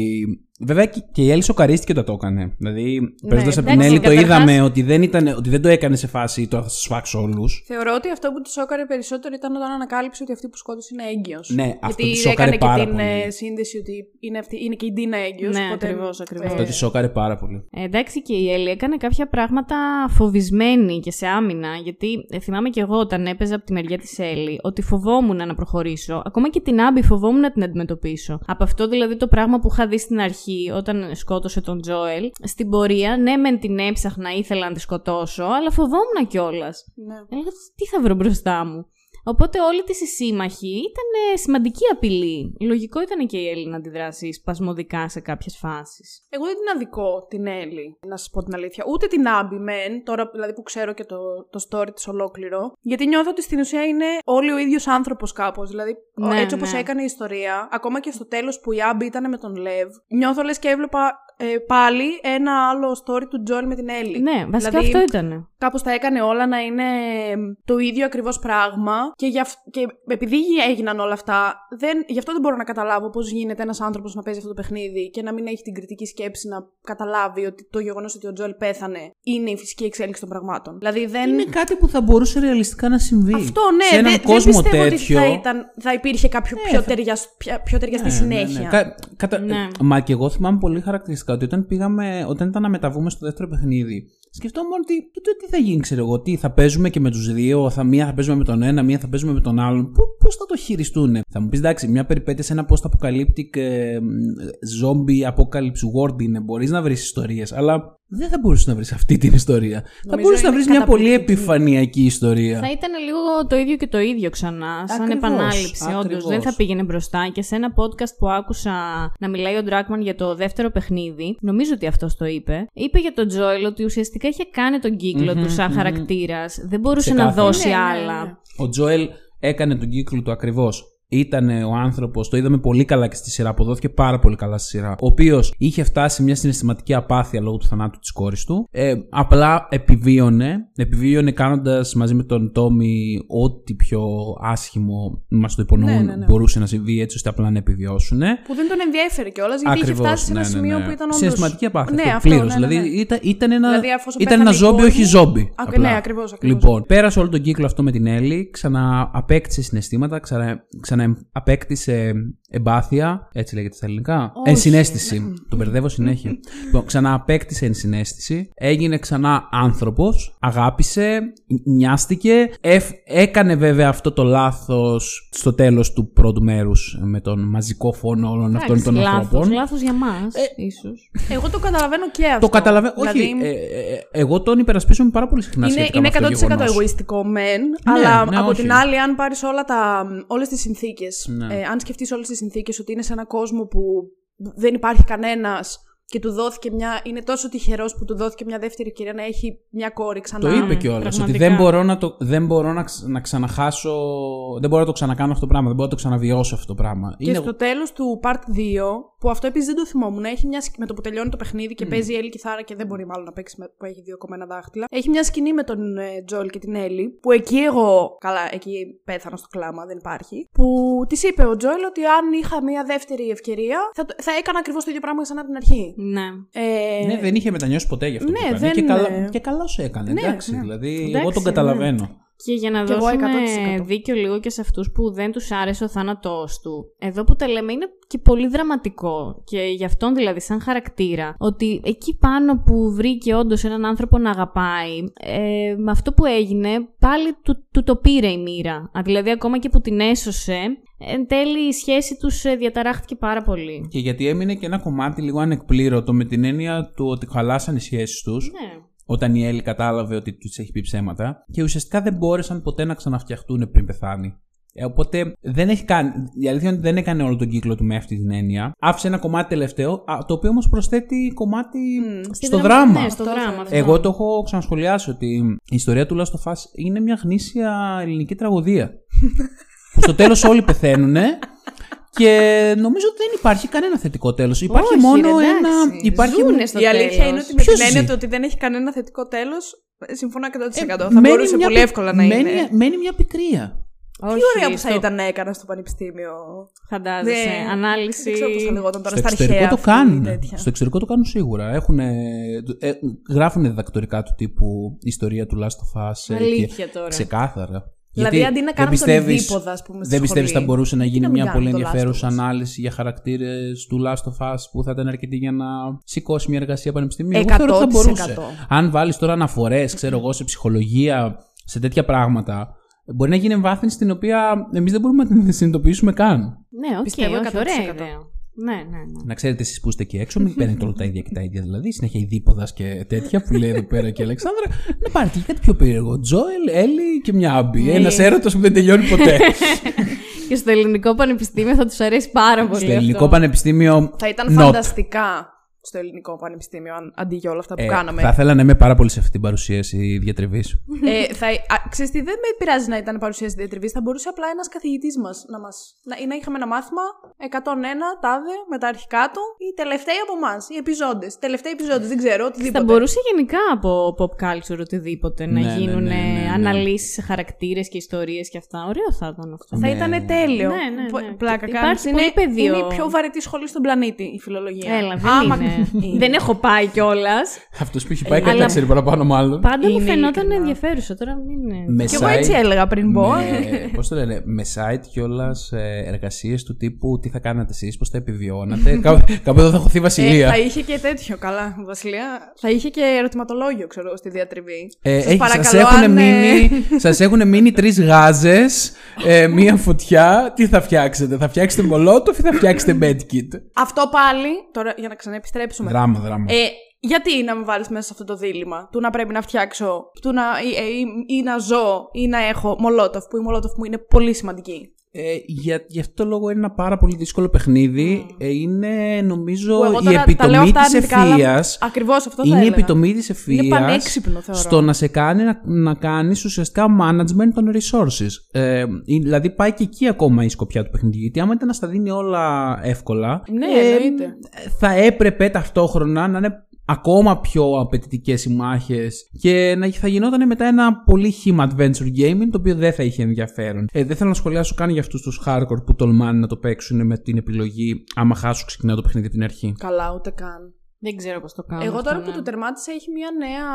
Βέβαια και, και η Έλλη σοκαρίστηκε όταν το έκανε. Δηλαδή, παίζοντας από την εντάξει, Έλλη, το καταρχάς- είδαμε ότι δεν, ήταν, ότι δεν το έκανε σε φάση τώρα θα σα φάξω όλους. Θεωρώ ότι αυτό που τη σόκαρε περισσότερο ήταν όταν ανακάλυψε ότι αυτή που σκότωσε είναι έγκυος. Ναι, αυτό Γιατί τη σόκαρε έκανε πάρα και την πολύ. ε, σύνδεση ότι είναι, αυτή, είναι και η Ντίνα έγκυος. Ναι, ακριβώς, ακριβώς. Αυτό τη σόκαρε πάρα πολύ. Ε, εντάξει και η Έλλη έκανε κάποια πράγματα φοβισμένη και σε άμυνα, γιατί ε, θυμάμαι και εγώ όταν έπαιζα από τη μεριά της Έλλη ότι φοβόμουν να προχωρήσω. Ακόμα και την Άμπη φοβόμουν να την αντιμετωπίσω. Από αυτό δηλαδή το πράγμα που είχα δει στην αρχή όταν σκότωσε τον Τζόελ, στην πορεία, ναι, μεν την έψαχνα, ήθελα να τη σκοτώσω, αλλά φοβόμουν κιόλας. Ναι. Έλεγα τι θα βρω μπροστά μου; Οπότε όλοι της οι σύμμαχοι ήταν ε, σημαντική απειλή. Λογικό ήταν και η Έλλη να αντιδράσει σπασμωδικά σε κάποιες φάσεις. Εγώ δεν την αδικό την Έλλη, να σας πω την αλήθεια. Ούτε την Άμπη, μεν, τώρα δηλαδή που ξέρω και το, το story της ολόκληρο. Γιατί νιώθω ότι στην ουσία είναι όλοι ο ίδιος άνθρωπος κάπως. Δηλαδή, ο- Ναι, έτσι όπως ναι. έκανε η ιστορία, ακόμα και στο τέλος που η Άμπη ήταν με τον Λεβ, νιώθω λες και έβλεπα ε, πάλι ένα άλλο story του Τζόλ με την Έλλη. Ναι, βασικά Δηλαδή, αυτό ήταν. Κάπως τα έκανε όλα να είναι το ίδιο ακριβώς πράγμα. Και, για, αυ- και επειδή έγιναν όλα αυτά, δεν, γι' αυτό δεν μπορώ να καταλάβω πώς γίνεται ένας άνθρωπος να παίζει αυτό το παιχνίδι και να μην έχει την κριτική σκέψη να καταλάβει ότι το γεγονός ότι ο Τζοέλ πέθανε είναι η φυσική εξέλιξη των πραγμάτων. Δηλαδή δεν. Είναι κάτι που θα μπορούσε ρεαλιστικά να συμβεί. Αυτό ναι, Σε έναν δεν, κόσμο δεν πιστεύω τέτοιο. ότι θα, ήταν, θα υπήρχε κάποιο Ναι, πιο, θα- ταιριασ- πιο, πιο ταιριαστή Ναι, συνέχεια. ναι, ναι. Κα- κατα- Ναι. Μα και εγώ θυμάμαι πολύ χαρακτηριστικά ότι όταν πήγαμε, όταν ήταν να μεταβούμε στο δεύτερο παιχνίδι, σκεφτόμουν ότι τότε τι θα γίνει, ξέρω εγώ, τι θα παίζουμε και με τους δύο, θα, μία θα παίζουμε με τον ένα, μία θα παίζουμε με τον άλλον. Πώς θα το χειριστούν. Θα μου πεις εντάξει, μια περιπέτεια σε ένα post-apocalyptic ε, zombie apocalypse world είναι. Μπορείς να βρεις ιστορίες, αλλά δεν θα μπορούσες να βρεις αυτή την ιστορία. θα Νομίζω μπορούσες να είναι βρεις μια πολύ καταπληκτική. επιφανειακή ιστορία. Θα ήταν λίγο το ίδιο και το ίδιο ξανά, σαν Ακριβώς, επανάληψη. Όντως ακριβώς. δεν θα πήγαινε μπροστά. Και σε ένα podcast που άκουσα να μιλάει ο Ντράκμαν για το δεύτερο παιχνίδι, νομίζω ότι αυτός το είπε. Είπε για τον Τζόελ ότι ουσιαστικά είχε κάνει τον κύκλο του σαν χαρακτήρας. Δεν μπορούσε να Ξεκάθαρα. δώσει Ναι, ναι, άλλα. ναι. Ο Τζόελ έκανε τον κύκλο του ακριβώς. Ήταν ο άνθρωπος, το είδαμε πολύ καλά και στη σειρά, αποδόθηκε πάρα πολύ καλά στη σειρά. Ο οποίος είχε φτάσει σε μια συναισθηματική απάθεια λόγω του θανάτου της κόρης του. Ε, απλά επιβίωνε, επιβίωνε κάνοντας μαζί με τον Τόμι ό,τι πιο άσχημο μας το υπονοούν Ναι, ναι, ναι. μπορούσε να συμβεί έτσι ώστε απλά να επιβιώσουν. Που δεν τον ενδιέφερε κιόλας γιατί είχε Ακριβώς, φτάσει σε ένα ναι, ναι, σημείο ναι. που ήταν όντως... Συναισθηματική απάθεια. Ναι, αυτό, αυτό, πλήρως. ναι, ναι, ναι. Δηλαδή ήταν, ήταν ένα, Δηλαδή, αφόσον ήταν πέθανε ένα η ζόμπι, κόρη όχι μου- ζόμπι. Α, απλά. ναι, ακριβώς, ακριβώς. Λοιπόν, πέρασε όλο τον κύκλο αυτό με την Έλλη, ξανααπέκτησε συναισθήματα, ξανα, ξανααπέκτησε εμπάθεια, έτσι λέγεται στα ελληνικά. Όχι. Ενσυναίσθηση. Τον μπερδεύω συνέχεια. λοιπόν, ξανααπέκτησε ενσυναίσθηση, έγινε ξανά άνθρωπος, αγάπησε, νοιάστηκε. Εφ- έκανε βέβαια αυτό το λάθος στο τέλος του πρώτου μέρους με τον μαζικό φόνο όλων αυτών των λάθος, ανθρώπων. λάθος για μας, Ε, ίσως. Εγώ το καταλαβαίνω και αυτό. Το καταλαβαίνω. Δηλαδή, Όχι, ε, ε, εγώ τον υπερασπίζομαι πάρα πολύ συχνά είναι, σχετικά είναι με αυτό 100% το γεγονός. εγωιστικό μεν, αλλά ναι, από όχι. την άλλη, αν πάρεις όλα τα, όλες τις συνθήκες, Ναι. ε, αν σκεφτείς όλες τις συνθήκες ότι είναι σε έναν κόσμο που δεν υπάρχει κανένας και του δόθηκε μια. Είναι τόσο τυχερός που του δόθηκε μια δεύτερη ευκαιρία να έχει μια κόρη ξανά. Το είπε κιόλας. Ότι πραγματικά. δεν μπορώ, να, το, δεν μπορώ να, ξ- να ξαναχάσω. Δεν μπορώ να το ξανακάνω αυτό το πράγμα. Δεν μπορώ να το ξαναβιώσω αυτό το πράγμα. Και Είναι- στο τέλος του Part 2, που αυτό επίσης δεν το θυμόμουν, έχει μια σκηνή με το που τελειώνει το παιχνίδι και παίζει η Έλλη κιθάρα και δεν μπορεί μάλλον να παίξει με, που έχει δύο κομμένα δάχτυλα. Έχει μια σκηνή με τον ε, Τζόλ και την Έλλη, που εκεί εγώ. Καλά, εκεί πέθανα στο κλάμα, δεν υπάρχει. Που της είπε ο Τζόλ ότι αν είχα μια δεύτερη ευκαιρία, θα, το- θα έκανα ακριβώς το ίδιο πράγμα ξανά από την αρχή. Ναι. Ε, Ναι, δεν είχε μετανιώσει ποτέ γι' αυτό ναι, που έκανε. δεν Και, καλά, είναι. και καλώς έκανε. Ναι, εντάξει, ναι. δηλαδή, Εντάξει, εγώ τον ναι. καταλαβαίνω. Και για να Κι εγώ δώσουμε 100%. δίκιο λίγο και σε αυτούς που δεν τους άρεσε ο θάνατός του. Εδώ που τα λέμε είναι και πολύ δραματικό και γι' αυτόν δηλαδή σαν χαρακτήρα ότι εκεί πάνω που βρήκε όντως έναν άνθρωπο να αγαπάει ε, με αυτό που έγινε πάλι του, του το πήρε η μοίρα. Α, Δηλαδή ακόμα και που την έσωσε εν τέλει η σχέση τους ε, διαταράχθηκε πάρα πολύ. Και γιατί έμεινε και ένα κομμάτι λίγο ανεκπλήρωτο με την έννοια του ότι χαλάσαν οι σχέσεις τους. Ναι. Όταν η Έλλη κατάλαβε ότι τους έχει πει ψέματα. Και ουσιαστικά δεν μπόρεσαν ποτέ να ξαναφτιαχτούν πριν πεθάνει. Ε, οπότε δεν έχει κάνει. Η αλήθεια είναι ότι δεν έκανε όλο τον κύκλο του με αυτή την έννοια. Άφησε ένα κομμάτι τελευταίο, α, το οποίο όμως προσθέτει κομμάτι Στη στο δραμα- δράμα. Ναι, στο Αυτό δράμα. θα αυτό. Εγώ το έχω ξανασχολιάσει ότι η ιστορία του Last of Us είναι μια γνήσια ελληνική τραγωδία. που στο τέλος όλοι πεθαίνουν και νομίζω ότι δεν υπάρχει κανένα θετικό τέλος. Υπάρχει Όχι, μόνο ρε, ένα... εντάξει. Υπάρχει Ζουνε στο η αλήθεια τέλος. είναι ότι με Ποιος την έννοια ζει; του ότι δεν έχει κανένα θετικό τέλος, συμφωνώ 100%. Ε, θα μένει μπορούσε μια πολύ πι- εύκολα να μένει, είναι. Μένει μια πικρία. Όχι, Τι ωραία που θα στο- ήταν να έκανα στο πανεπιστήμιο. Φαντάζεσαι. Ναι. Ανάλυση. Δεν ξέρω πώς θα λεγόταν τώρα Στο στα εξωτερικό αρχαία. το αυτή η κάνουν. τέτοια. Στο εξωτερικό το κάνουν σίγουρα. Έχουν, ε, γράφουν διδακτορικά του τύπου ιστορία του Last of Us. ε, και Αλήθεια τώρα. Ξεκάθαρα. Δηλαδή, Γιατί αντί να δεν κάνουμε τον πιστεύεις- ειδήποδα, ας πούμε, στη Δεν πιστεύεις σχολή, θα μπορούσε να γίνει να μην μια κάνουμε πολύ το Last of ενδιαφέρουσα Us. ανάλυση για χαρακτήρες του Last of Us που θα ήταν αρκετή για να σηκώσει μια εργασία πανεπιστημίου. Εγώ 100%. θεωρώ ότι θα μπορούσε. Αν βάλεις τώρα αναφορές, ξέρω εγώ, σε ψυχολογία, σε τέτοια πράγματα, μπορεί να γίνει εμβάθυνση την οποία εμείς δεν μπορούμε να την συνειδητοποιήσουμε καν. Ναι, οκ, Πιστεύω όχι, 100%. ωραία ιδέα. Ναι, ναι, ναι. Να ξέρετε εσείς που είστε εκεί έξω, μην παίρνετε όλα τα ίδια και τα ίδια. Δηλαδή, συνέχεια η δίποδας και τέτοια που λέει εδώ πέρα και η Αλεξάνδρα. Να πάρετε και κάτι πιο περίεργο. Τζόελ, Έλλη και μια άμπι. Ναι. Ένας έρωτας που δεν τελειώνει ποτέ. Και στο ελληνικό πανεπιστήμιο θα τους αρέσει πάρα πολύ. Στο αυτό. ελληνικό πανεπιστήμιο. Θα ήταν not. φανταστικά στο ελληνικό πανεπιστήμιο αν, αντί για όλα αυτά που Ε, κάναμε. Θα ήθελα να είμαι πάρα πολύ σε αυτή την παρουσίαση διατριβής. ε, θα, α, ξέρεις τι, δεν με πειράζει να ήταν παρουσίαση διατριβής. Θα μπορούσε απλά ένας καθηγητής μας να μα. Να, ή να είχαμε ένα μάθημα 101 τάδε με τα αρχικά του, ή τελευταίοι από εμάς, οι επιζώντες. Τελευταίοι επιζώντες, δεν ξέρω, οτιδήποτε. Θα μπορούσε γενικά από pop culture οτιδήποτε να Ναι, ναι, γίνουν ναι, ναι, ναι. αναλύσεις σε χαρακτήρες και ιστορίες και αυτά. Ωραίο θα ήταν αυτό. Θα Ναι. ήταν τέλειο. Ναι, ναι, ναι. Πο- Πλάκα Και κάνεις. υπάρχει είναι, πολύ πεδίο. είναι η πιο βαρετή σχολή στον πλανήτη η φιλολογία. Έλα, δεν Άμα- είναι. Είναι. δεν έχω πάει κιόλας. Αυτός που έχει πάει Αλλά- κάτι τα ξέρει παραπάνω μάλλον. Πάντα μου Είναι φαινόταν ειλικρινά. ενδιαφέρουσα. Τώρα μην είναι. Με Κι εγώ έτσι site- έλεγα πριν πω. Πώς το λένε, με site κιόλας εργασίες του τύπου τι θα κάνατε εσείς, πώς θα επιβιώνατε. Κάπου κάπου εδώ θα χωθεί η Ε, Βασιλεία. θα είχε και τέτοιο, καλά, Βασιλεία. Θα είχε και ερωτηματολόγιο, ξέρω εγώ, στη διατριβή. Ε, Σας έχει- παρακαλώ, σας έχουν αν, ε, μείνει, σας έχουν μείνει τρεις γάζες, ε, μία φωτιά. Τι θα φτιάξετε, θα φτιάξετε μολότοφ ή θα φτιάξετε medkit. Αυτό πάλι, τώρα για να ξαναεπιστρέψουμε. Δράμα, δράμα. Ε, γιατί να με βάλεις μέσα σε αυτό το δίλημα του να πρέπει να φτιάξω του να, ή, ή- ή να ζω ή να έχω μολότοφ, που η μολότοφ μου είναι πολύ σημαντική. Ε, για, γι' αυτό το λόγο είναι ένα πάρα πολύ δύσκολο παιχνίδι. Ε, είναι νομίζω Που εγώ η τώρα τα λέω επιτομή αυτά της αρνητικά, αλλά ευθείας. Ακριβώς αυτό θα Είναι η έλεγα. επιτομή της ευθείας Είναι πανέξυπνο, θεωρώ. στο να σε κάνει να, να κάνεις ουσιαστικά management των resources. Ε, ε, δηλαδή πάει και εκεί ακόμα η σκοπιά του παιχνιδιού. Γιατί άμα ήταν να στα δίνει όλα εύκολα, Ναι, ε, εννοείται. θα έπρεπε ταυτόχρονα να είναι ακόμα πιο απαιτητικές οι μάχες και να θα γινόταν μετά ένα πολύ him adventure gaming το οποίο δεν θα είχε ενδιαφέρον. Ε, δεν θέλω να σχολιάσω καν για αυτούς τους hardcore που τολμάνε να το παίξουν με την επιλογή άμα χάσω ξεκινάω το παιχνίδι από την αρχή. Καλά, ούτε καν. Δεν ξέρω πώς το κάνω. Εγώ αυτό, τώρα ναι. που το τερμάτισα έχει μια νέα.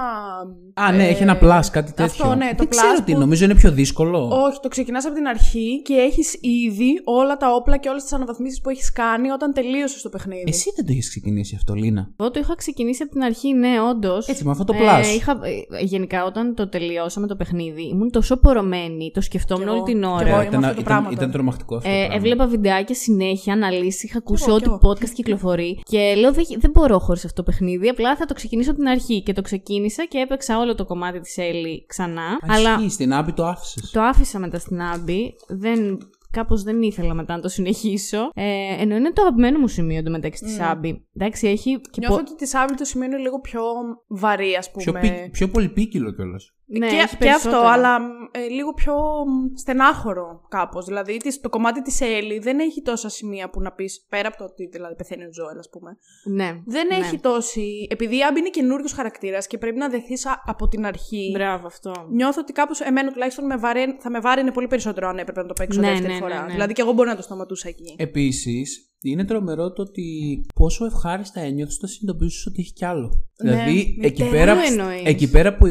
Α, ναι, ε, έχει ένα plus, κάτι τέτοιο. Αυτό, ναι, το Δεν plus ξέρω τι, που- νομίζω είναι πιο δύσκολο. Όχι, το ξεκινάς από την αρχή και έχεις ήδη όλα τα όπλα και όλες τις αναβαθμίσεις που έχεις κάνει όταν τελείωσες το παιχνίδι. Εσύ δεν το έχεις ξεκινήσει αυτό, Λίνα. Εγώ το είχα ξεκινήσει από την αρχή, ναι, όντως. Έτσι, με αυτό το plus. είχα, ε, γενικά, όταν το τελειώσαμε το παιχνίδι, ήμουν τόσο πορωμένη, το σκεφτόμουν Κι εγώ, όλη την κι ώρα. εγώ. Ε, είμαι αυτό το πράγμα ήταν, ήταν τώρα. τρομακτικό αυτό. το Ε, πράγμα. έβλεπα βιντεάκια συνέχεια, αναλύσεις, είχα ακούσει εγώ, ό,τι κι εγώ. podcast κυκλοφορεί και λέω δεν, δεν μπορώ χωρίς αυτό το παιχνίδι. Απλά θα το ξεκινήσω από την αρχή. Και το ξεκίνησα και έπαιξα όλο το κομμάτι της Έλλη ξανά. Α, αλλά ισχύει, στην Άμπη το άφησες. το άφησα μετά στην Άμπη. Δεν, κάπως δεν ήθελα μετά να το συνεχίσω. Ε, ενώ είναι το αγαπημένο μου σημείο εντωμεταξύ της Άμπη. Εντάξει, έχει. Και Νιώθω πο- ότι της Άμπη το σημείο είναι λίγο πιο βαρύ, ας Πιο, πούμε. πι- πιο πολυπίκυλο κιόλας. Ναι, και, έχει και αυτό, περισσότερα. αλλά ε, λίγο πιο μ, στενάχωρο κάπως. Δηλαδή της- το κομμάτι της Έλλη δεν έχει τόσα σημεία που να πεις, πέρα από το ότι δηλαδή πεθαίνει ο Τζόελ ας πούμε. Ναι. Δεν ναι. έχει τόση... Επειδή η Άμπη είναι καινούριος χαρακτήρας και πρέπει να δεθείς α- από την αρχή. Μπράβο αυτό. Νιώθω ότι κάπως εμένα τουλάχιστον με βάρε, θα με βάραινε πολύ περισσότερο αν έπρεπε να το παίξω Ναι, δεύτερη ναι, ναι, φορά. ναι. Δηλαδή και εγώ μπορεί να το σταματούσα εκεί. Επίσης, είναι τρομερό το ότι πόσο ευχάριστα ένιωθες όταν συνειδητοποιούσες ότι έχει κι άλλο. Ναι, δηλαδή, με εκεί τέλος. πέρα, Τι εννοείς; εκεί πέρα που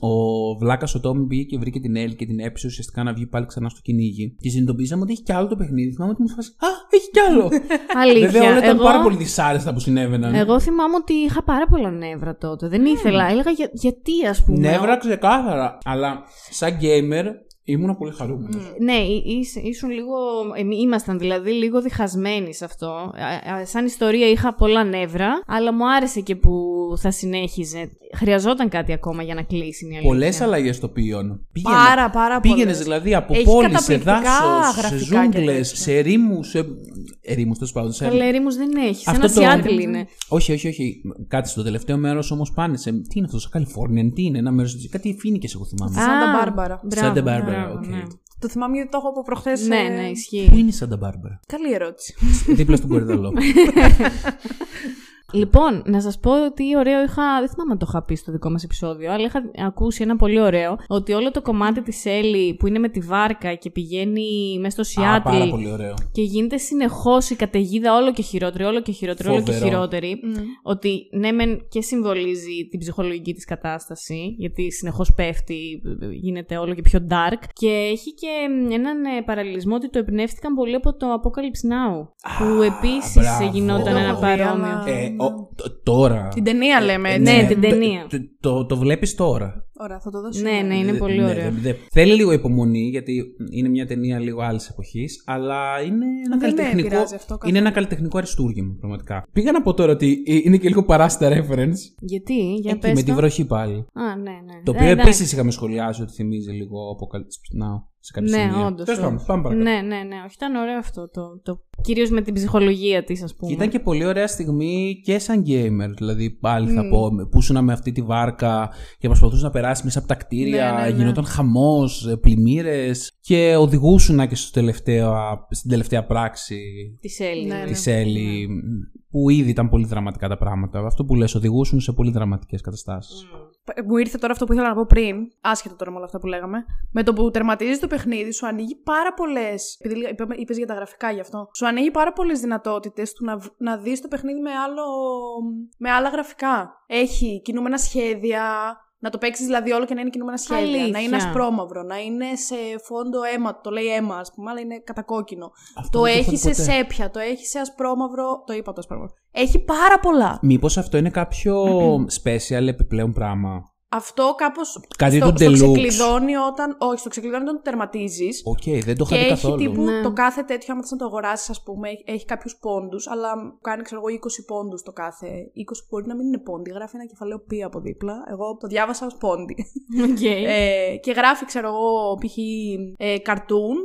ο, ο Βλάκας ο Τόμι πήγε και βρήκε την Έλλη και την έπεισε ουσιαστικά να βγει πάλι ξανά στο κυνήγι. Και συνειδητοποίησαμε ότι έχει κι άλλο το παιχνίδι. Θυμάμαι ότι μου φάση Α, έχει κι άλλο. Αλήθεια. Βέβαια, όλα ήταν εγώ, πάρα πολύ δυσάρεστα που συνέβαιναν. εγώ θυμάμαι ότι είχα πάρα πολλά νεύρα τότε. Δεν ήθελα. Έλεγα για- γιατί, ας πούμε. Νεύρα ξεκάθαρα. Αλλά σαν gamer ήμουν πολύ χαρούμενος. Ναι, εί- ήσ- ήσουν λίγο. εμεί ήμασταν δηλαδή λίγο διχασμένοι σε αυτό. Α, α, Σαν ιστορία είχα πολλά νεύρα, αλλά μου άρεσε και που θα συνέχιζε. Χρειαζόταν κάτι ακόμα για να κλείσει είναι η αλήθεια. Πολλές αλλαγές τοπίων. Πάρα, πάρα Πήγαινες πολλές. δηλαδή από Έχει πόλης σε καταπληκτικά δάσος, σε γραφικά και ζούγκλες, τέτοια. σε ερήμους. Σε... Ερήμους, τέλος πάντων. Σε... Καλά, ερήμους δεν έχει. Σε Αυτό ένα το- Σιάτλ είναι. Όχι, όχι, όχι. Κάτι στο τελευταίο μέρος όμως πάνε σε. Τι είναι αυτό, σε Καλιφόρνια, τι είναι, ένα μέρο. Κάτι φοίνικες, εγώ θυμάμαι. Α, Σάντα Α, Μπάρμπαρα. μπράβο, Σάντα Μπάρμπαρα, μπράβο, οκ. ναι. Το θυμάμαι γιατί το έχω από προχθές. Ναι, ε, ναι, ισχύει. Πού είναι η Σάντα Μπάρμπαρα; Καλή ερώτηση. Δίπλα στον κορυδαλό. Λοιπόν, να σας πω ότι ωραίο είχα. Δεν θυμάμαι αν το είχα πει στο δικό μας επεισόδιο, αλλά είχα ακούσει ένα πολύ ωραίο. Ότι όλο το κομμάτι της Έλλη που είναι με τη βάρκα και πηγαίνει μέσα στο Α, Σιάτλ. πάρα πολύ ωραίο. Και γίνεται συνεχώς η καταιγίδα όλο και χειρότερη, όλο και χειρότερη, όλο και Φοβερό. χειρότερη. Ότι ναι, μεν και συμβολίζει την ψυχολογική της κατάσταση, γιατί συνεχώς πέφτει, γίνεται όλο και πιο dark. Και έχει και έναν ε, παραλληλισμό ότι το εμπνεύστηκαν πολύ από το Apocalypse Now. που επίσης μπράβο. γινόταν Δεν το ένα έχω δει, παρόμοιο. αλλά- Ε, ο- τ- τώρα. Την ταινία λέμε. Ε, έτσι. ναι, την ταινία. Το, το, το βλέπεις τώρα. Ωραία, θα το δώσω. Ναι, ναι, είναι Δε- πολύ ναι, ωραίο. δε- δε- θέλει λίγο υπομονή, γιατί είναι μια ταινία λίγο άλλης εποχής, αλλά είναι ένα Δεν με καλλιτεχνικό. πειράζει αυτό καθόλου. είναι ένα καλλιτεχνικό αριστούργημα, πραγματικά. Πήγα να πω τώρα ότι ε, είναι και λίγο παράσιτα reference. Γιατί, για Εκεί, πες με τη το. βροχή πάλι. Α, ναι, ναι. Το Ε, οποίο εντάξει. επίσης είχαμε σχολιάσει ότι θυμίζει λίγο Apocalypse Now σε κάποια Ναι, σημεία. όντως. Τέλος πάντων, πάμε παρακάτω. Ναι, ναι, ναι. Όχι, ήταν ωραίο αυτό. Το, το... Κυρίως με την ψυχολογία της, ας πούμε. Ήταν και πολύ ωραία στιγμή και σαν gamer. Δηλαδή, πάλι θα πω, που ήσουν με αυτή τη βάρκα και προσπαθούσε να περάσει μέσα από τα κτίρια. Ναι, ναι, ναι. Γινόταν χαμός, πλημμύρες και οδηγούσουν και στο τελευταίο, στην τελευταία πράξη Της Έλλη. Ναι, ναι. τη Έλλη. Που ήδη ήταν πολύ δραματικά τα πράγματα. Αυτό που λες, οδηγούσουν σε πολύ δραματικές καταστάσεις. Ε, Μου ήρθε τώρα αυτό που ήθελα να πω πριν, άσχετο τώρα με όλα αυτά που λέγαμε. Με το που τερματίζεις το παιχνίδι, σου ανοίγει πάρα πολλές. Επειδή είπες για τα γραφικά γι' αυτό. Σου ανοίγει πάρα πολλές δυνατότητες του να, β- να δεις το παιχνίδι με, άλλο, με άλλα γραφικά. Έχει κινούμενα σχέδια. Να το παίξεις δηλαδή όλο και να είναι κινούμενα σχέδια. Αλήθεια. Να είναι ασπρόμαυρο. Να είναι σε φόντο αίμα. Το λέει αίμα, ας πούμε, αλλά είναι κατακόκκινο. Αυτό Το δεν το έχεις έχω σε δει ποτέ. σέπια. Το έχεις σε ασπρόμαυρο. Το είπα το ασπρόμαυρο. Έχει πάρα πολλά. Μήπως αυτό είναι κάποιο special επιπλέον πράγμα; Αυτό κάπως. Κάτι στο, του στο deluxe. ξεκλειδώνει όταν. Όχι, στο ξεκλειδώνει όταν το τερματίζεις. Οκ, δεν το Και είχα δει έχει καθόλου. τύπου Ναι. το κάθε τέτοιο, άμα θες να το αγοράσεις, ας πούμε, έχει, έχει κάποιους πόντους, αλλά κάνει, ξέρω εγώ, 20 πόντους το κάθε. 20 που μπορεί να μην είναι πόντοι. Γράφει ένα κεφαλαίο π από δίπλα. Εγώ το διάβασα ως πόντοι. Οκ. ε, και γράφει, ξέρω εγώ, π.χ. Ε, cartoon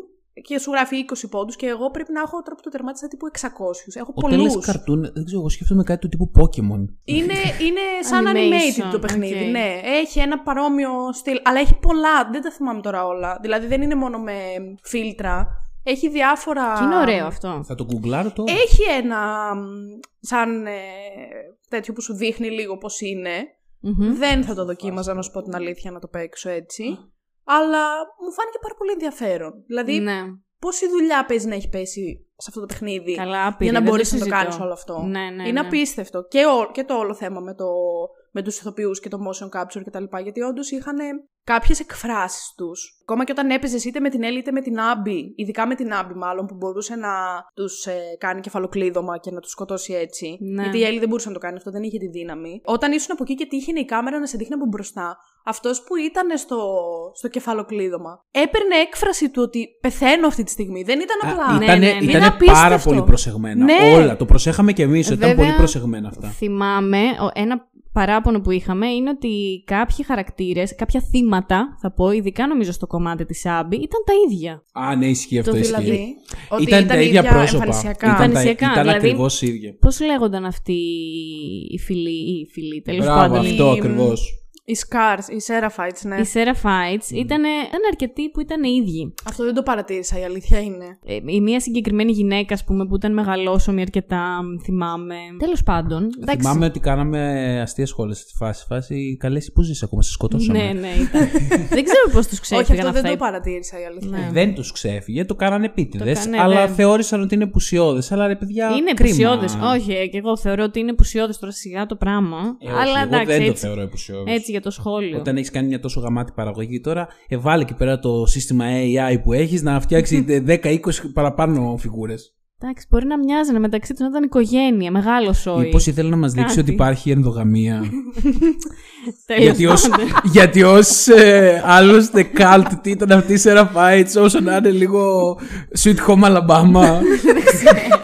και σου γράφει 20 πόντους και εγώ πρέπει να έχω τώρα που το τερμάτισα τύπου 600. Έχω Όταν λες πολλούς. cartoon, δεν ξέρω, εγώ σκέφτομαι κάτι του τύπου Pokemon. Είναι, είναι σαν Animation, animated το παιχνίδι, οκ. ναι. Έχει ένα παρόμοιο στυλ, αλλά έχει πολλά, δεν τα θυμάμαι τώρα όλα. Δηλαδή δεν είναι μόνο με φίλτρα. Έχει διάφορα... Και είναι ωραίο αυτό. Θα το γκουγκλάρω τώρα. Έχει ένα μ, σαν ε, τέτοιο που σου δείχνει λίγο πώς είναι. Μμμ. Δεν θα το δοκίμαζα να σου πω την αλήθεια να το παίξω έτσι. Αλλά μου φάνηκε πάρα πολύ ενδιαφέρον. Δηλαδή Ναι. πόση δουλειά παίζει να έχει πέσει σε αυτό το παιχνίδι. Καλά, άπειρη, για να δεν το μπορείς να το συζητώ. κάνεις όλο αυτό. Ναι, ναι, Είναι ναι. απίστευτο. Και, ο, και το όλο θέμα με, το, με τους ηθοποιούς και το motion capture κτλ. Γιατί όντως είχαν κάποιες εκφράσεις τους. Ακόμα και όταν έπαιζες είτε με την Έλλη είτε με την Άμπη, ειδικά με την Άμπη μάλλον, που μπορούσε να τους ε, κάνει κεφαλοκλείδωμα και να τους σκοτώσει έτσι. Ναι. Γιατί η Έλλη δεν μπορούσε να το κάνει αυτό, δεν είχε τη δύναμη. Όταν ήσουν από εκεί και τύχαινε η κάμερα να σε δείχνει από μπροστά, αυτός που ήταν στο, στο κεφαλοκλείδωμα έπαιρνε έκφραση του ότι πεθαίνω αυτή τη στιγμή. Δεν ήταν απλά. ναι, Ήτανε, ναι, ναι. ήτανε Είναι απίστευτο. πάρα πολύ προσεγμένα. Ναι. Όλα. Το προσέχαμε κι εμείς. Ήταν Βέβαια, πολύ προσεγμένα αυτά. Θυμάμαι, ο- ένα παράπονο που είχαμε είναι ότι κάποιοι χαρακτήρες, κάποια θύματα, θα πω, ειδικά νομίζω στο κομμάτι της Άμπη, ήταν τα ίδια. Α, ναι, ισχύει αυτό. Το ισχύει. δηλαδή. Ότι ήταν, τα ίδια πρόσωπα. εμφανισιακά. Ήταν, τα, Εμφανισιακά, ήταν δηλαδή- ακριβώς ίδια. Πώς λέγονταν αυτή η φιλή, η φιλή, τέλος Μπράβο, πάντων. αυτό η- ακριβώς. Οι Scars, οι Seraphites, ναι. Οι Seraphites ήταν, ήταν αρκετοί που ήταν ίδιοι. Αυτό δεν το παρατήρησα, η αλήθεια είναι. Ε, η μία συγκεκριμένη γυναίκα, ας πούμε, που ήταν μεγαλόσωμη αρκετά, θυμάμαι. Τέλος πάντων. εντάξει. Θυμάμαι ότι κάναμε αστεία σχόλια στη φάση. φάση καλές, πού ζεις ακόμα, σε σκοτώσαμε. Ναι, ναι, ήταν. δεν ξέρω πώς τους Όχι, ξέφυγαν αυτό αυτά. δεν το παρατήρησα, η αλήθεια. Ναι. Δεν τους ξέφυγε, το κάνανε επίτηδες. Το κάνε, αλλά ναι. θεώρησαν ότι είναι πουσιώδες. Αλλά ρε παιδιά. Είναι κρίμα. πουσιώδες. Όχι, ε, και εγώ θεωρώ ότι είναι πουσιώδες τώρα σιγά το πράγμα. Ε, όχι, αλλά εγώ εντάξει, δεν το έτσι, θεωρώ επουσιώδε. έτσι για το σχόλιο. Όταν έχεις κάνει μια τόσο γαμάτη παραγωγή τώρα, ε, βάλε εκεί πέρα το σύστημα AI που έχεις να φτιάξει 10-20 παραπάνω φιγούρες. Εντάξει, μπορεί να μοιάζανε μεταξύ τους να ήταν οικογένεια, μεγάλο σόι. Μήπω ήθελε να μας δείξει Κάτι. ότι υπάρχει ενδογαμία. Τέλος γιατί ως, πάντων. γιατί ως ε, άλλωστε cult τι ήταν αυτή η Seraphites όσο να είναι λίγο Sweet Home Alabama.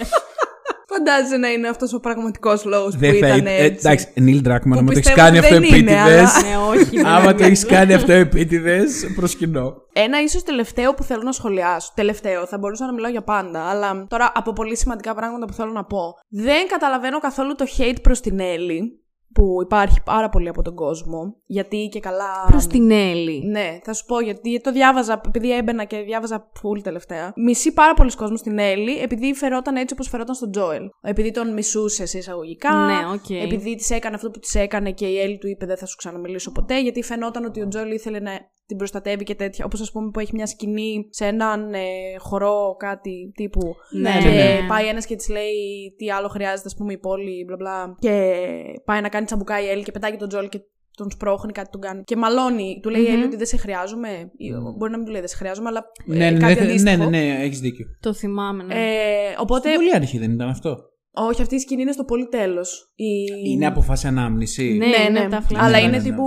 Φαντάζεσαι να είναι αυτός ο πραγματικός λόγος που Δεν θα ήταν είναι. ε, έτσι. εντάξει, Neil Druckmann, άμα το έχεις πιστεύω κάνει ότι αυτό δεν είναι, επίτηδες. αλλά- Ναι, όχι. Άμα δεν το έχεις κάνει αυτό επίτηδες, προσκυνώ. Ένα ίσως τελευταίο που θέλω να σχολιάσω. Τελευταίο, θα μπορούσα να μιλάω για πάντα. Αλλά τώρα από πολύ σημαντικά πράγματα που θέλω να πω. Δεν καταλαβαίνω καθόλου το hate προς την Έλλη. Που υπάρχει πάρα πολύ από τον κόσμο. Γιατί και καλά. Προς την Έλλη. Ναι, θα σου πω γιατί το διάβαζα, επειδή έμπαινα και διάβαζα full τελευταία. Μισεί πάρα πολύς κόσμος την Έλλη, επειδή φερόταν έτσι όπως φερόταν στον Τζόελ. Επειδή τον μισούσε σε εισαγωγικά. Ναι, οκ. Επειδή της έκανε αυτό που της έκανε και η Έλλη του είπε δεν θα σου ξαναμιλήσω ποτέ. Γιατί φαινόταν ότι ο Τζόελ ήθελε να την προστατεύει και τέτοια. Όπως ας πούμε που έχει μια σκηνή σε έναν ε, χορό, κάτι τύπου. Ναι, και ναι. πάει ένας και της λέει τι άλλο χρειάζεται, ας πούμε, η πόλη, μπλα μπλα. Και πάει να κάνει τσαμπουκά η Έλλη και πετάει και τον Τζόελ και τον σπρώχνει, κάτι τον κάνει. Και μαλώνει. Του λέει η Έλλη ότι δεν σε χρειάζομαι. Ή, Μπορεί να μην του λέει δεν σε χρειάζομαι, αλλά. ε, Ναι, ναι, κάτι ναι, ναι, αντίστοιχο. ναι, ναι, έχεις δίκιο. Το θυμάμαι, ναι. Ε, οπότε. Πολύ αρχή δεν ήταν αυτό; Όχι, αυτή η σκηνή είναι στο πολύ τέλος. Η... Είναι από φάση ανάμνηση. Ναι. Ναι, ναι, τα φλάσια. αλλά Ναι, είναι ναι, ναι. τύπου.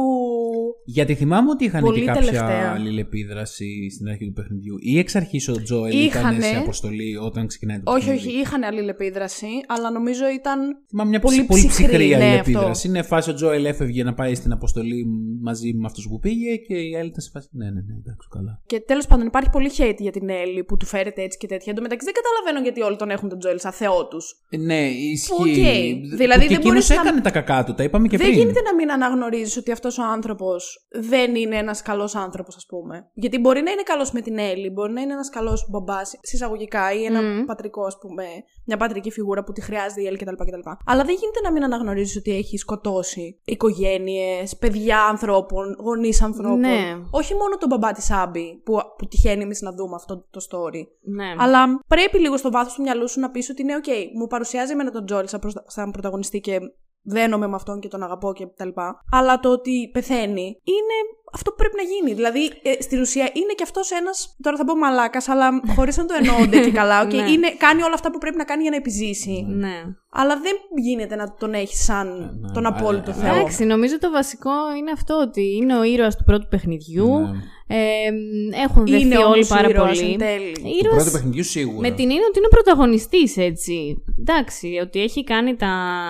Γιατί θυμάμαι ότι είχαν Πολύ και κάποια τελευταία. αλληλεπίδραση στην αρχή του παιχνιδιού. Ή εξ αρχής ο Τζόελ ήταν Είχανε. σε αποστολή όταν ξεκινάει το Όχι, παιχνίδι. όχι, είχαν αλληλεπίδραση, αλλά νομίζω ήταν. Θυμάμαι μια πολύ πολύ, πολύ ψυχρή, ψυχρή ναι, αλληλεπίδραση. αυτό. Είναι φάση ο Τζόελ έφευγε να πάει στην αποστολή μαζί με αυτούς που πήγε και η άλλη ήταν σε φάση. Ναι, ναι, ναι, εντάξει, καλά. Και τέλος πάντων υπάρχει πολύ hate για την Έλλη που του φέρεται έτσι και τέτοια. Εν τω μεταξύ δεν καταλαβαίνω γιατί όλοι τον έχουν τον Τζόελ σαν θεό τους. Ε, Ναι, ισχύει. Οκ. Δ- Δηλαδή που και δεν μπορείς εκείνος να- έκανε τα κακά του, τα είπαμε και δεν πριν. γίνεται να μην αναγνωρίζεις ότι αυτός ο άνθρωπος δεν είναι ένας καλός άνθρωπος, ας πούμε. Γιατί μπορεί να είναι καλός με την Ellie, μπορεί να είναι ένας καλός μπαμπάς, σε εισαγωγικά, ή ένα Μμμ. πατρικό, ας πούμε, μια πατρική φιγούρα που τη χρειάζεται η Ellie κτλ. κτλ. Αλλά δεν γίνεται να μην αναγνωρίζεις ότι έχει σκοτώσει οικογένειες, παιδιά ανθρώπων, γονείς ανθρώπων. Ναι. Όχι μόνο τον μπαμπά της Abby, που, που τυχαίνει εμείς να δούμε αυτό το story. ναι. Αλλά πρέπει λίγο στο βάθος του μυαλού σου να πεις ότι ναι, οκ, μου παρουσιάζει εμένα τον Joel σαν, προστα- σαν πρωταγωνιστή και δένομαι με αυτόν και τον αγαπώ και τα λοιπά. Αλλά το ότι πεθαίνει είναι αυτό που πρέπει να γίνει. Δηλαδή, ε, στην ουσία είναι και αυτός ένας. Τώρα θα πω μαλάκας, αλλά χωρίς να το εννοούμε και καλά. Okay, Ναι. είναι, κάνει όλα αυτά που πρέπει να κάνει για να επιζήσει. ναι. Αλλά δεν γίνεται να τον έχεις σαν ναι, τον ναι, απόλυτο ναι, Θεό. Εντάξει, νομίζω το βασικό είναι αυτό ότι είναι ο ήρωας του πρώτου παιχνιδιού. Ναι. Ε, έχουν δεθεί είναι όλοι όμως πάρα ήρωας πολύ. εν τέλει. Του Ήρωας πρώτου παιχνιδιού σίγουρα. με την έννοια ότι είναι πρωταγωνιστής, έτσι. Εντάξει, ότι έχει κάνει τα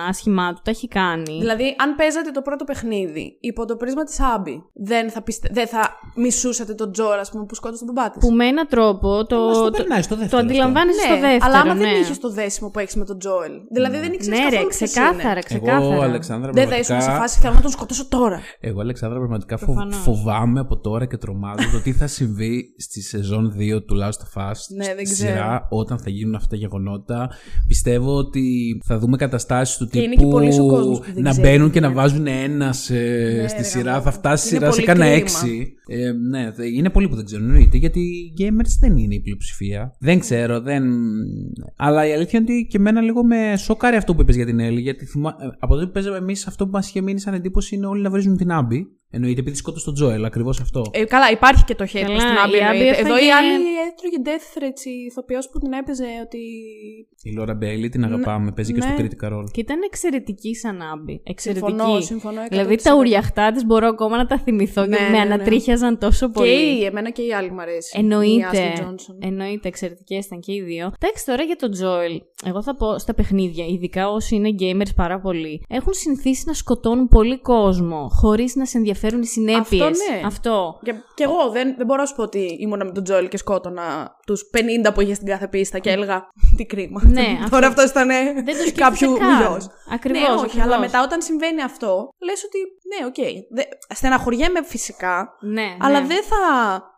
άσχημά του, τα έχει κάνει. Δηλαδή, αν παίζατε το πρώτο παιχνίδι υπό το πρίσμα της Άμπη, δεν θα, πιστε... δεν θα μισούσατε τον Τζόρ, ας πούμε, που σκότωσε τον μπάτης. Που με έναν τρόπο το, Μας το το, περνάει στο το δεύτερο αντιλαμβάνεσαι ναι, στο δεύτερο. αλλά άμα ναι. δεν είχες το δέσιμο που έχεις με τον Τζόελ. Δηλαδή δεν ήξερες Ναι, ρε, καθόλου ποιος ξεκάθαρα, είναι. ξεκάθαρα. Εγώ, Αλεξάνδρα, Δεν θα ήσουν σε πραγματικά... φάση θέλω να τον σκοτώσω τώρα. Εγώ, Αλεξάνδρα, πραγματικά φο- Προφανώς. φοβάμαι από τώρα και τρομάζω το τι θα συμβεί στη σεζόν 2 του Last of Us. Ναι, δεν στη ξέρω. σειρά, όταν θα γίνουν αυτά τα γεγονότα. Πιστεύω ότι θα δούμε καταστάσεις του Και είναι τύπου και πολύς ο κόσμος που δεν να ξέρει μπαίνουν τι και να είναι. βάζουν ένα σε- Ναι, στη ρε, σειρά. γαμώ. Θα φτάσει η Είναι σειρά σε πολύ ένα κρίμα. 6. Ε, ναι, θε- είναι πολλοί που δεν ξέρουν. Εννοείται, γιατί οι gamers δεν είναι η πλειοψηφία. Δεν ξέρω, δεν. Αλλά η αλήθεια είναι ότι και εμένα λίγο με σοκάρει αυτό που είπες για την Έλλη. Γιατί θυμά... ε, από τότε που παίζαμε εμείς, αυτό που μας είχε μείνει σαν εντύπωση είναι όλοι να βρίζουν την Άμπη. Εννοείται επειδή σκότωσε τον Τζόελ, ακριβώς αυτό. Ε, καλά, υπάρχει και το hate Καλά, προς την Άμπη. η Άμπη εννοείται. Εδώ η έφαγε- άλλη έτρωγε death threats η ηθοποιός που την έπαιζε ότι... Η Λόρα Μπέιλι την αγαπάμε, παίζει και στο ναι. Critical Role. Και ήταν εξαιρετική σαν άμπη. Εξαιρετική. Συμφωνώ, συμφωνώ. 100%. Δηλαδή τα ουριαχτά τη μπορώ ακόμα να τα θυμηθώ Ναι, και ναι, με ναι. ανατρίχιαζαν τόσο Και πολύ. η, εμένα και η άλλη μου αρέσει. Η Εννοείται. Ashley Johnson. Εννοείται, εξαιρετικές ήταν και οι δύο. Εντάξει, τώρα για τον Τζόελ, εγώ θα πω στα παιχνίδια, ειδικά όσοι είναι gamers πάρα πολύ, έχουν συνηθίσει να σκοτώνουν πολύ κόσμο χωρίς να σε ενδιαφέρουν οι συνέπειες. Αυτό ναι. Αυτό. Και, και εγώ δεν, δεν μπορώ να σου πω ότι ήμουνα με τον Joel και σκότωνα τους 50 που είχε στην κάθε πίστα και έλεγα Τι κρίμα. Ναι, αυτό. Τώρα αυτό ήταν Δεν το σκέφτεσαι κάποιου καν. γιο. Ακριβώς, Ναι, όχι, ακριβώς. αλλά μετά όταν συμβαίνει αυτό, λες ότι ναι, OK. Okay. Στεναχωριέμαι φυσικά, Ναι, αλλά ναι. δεν θα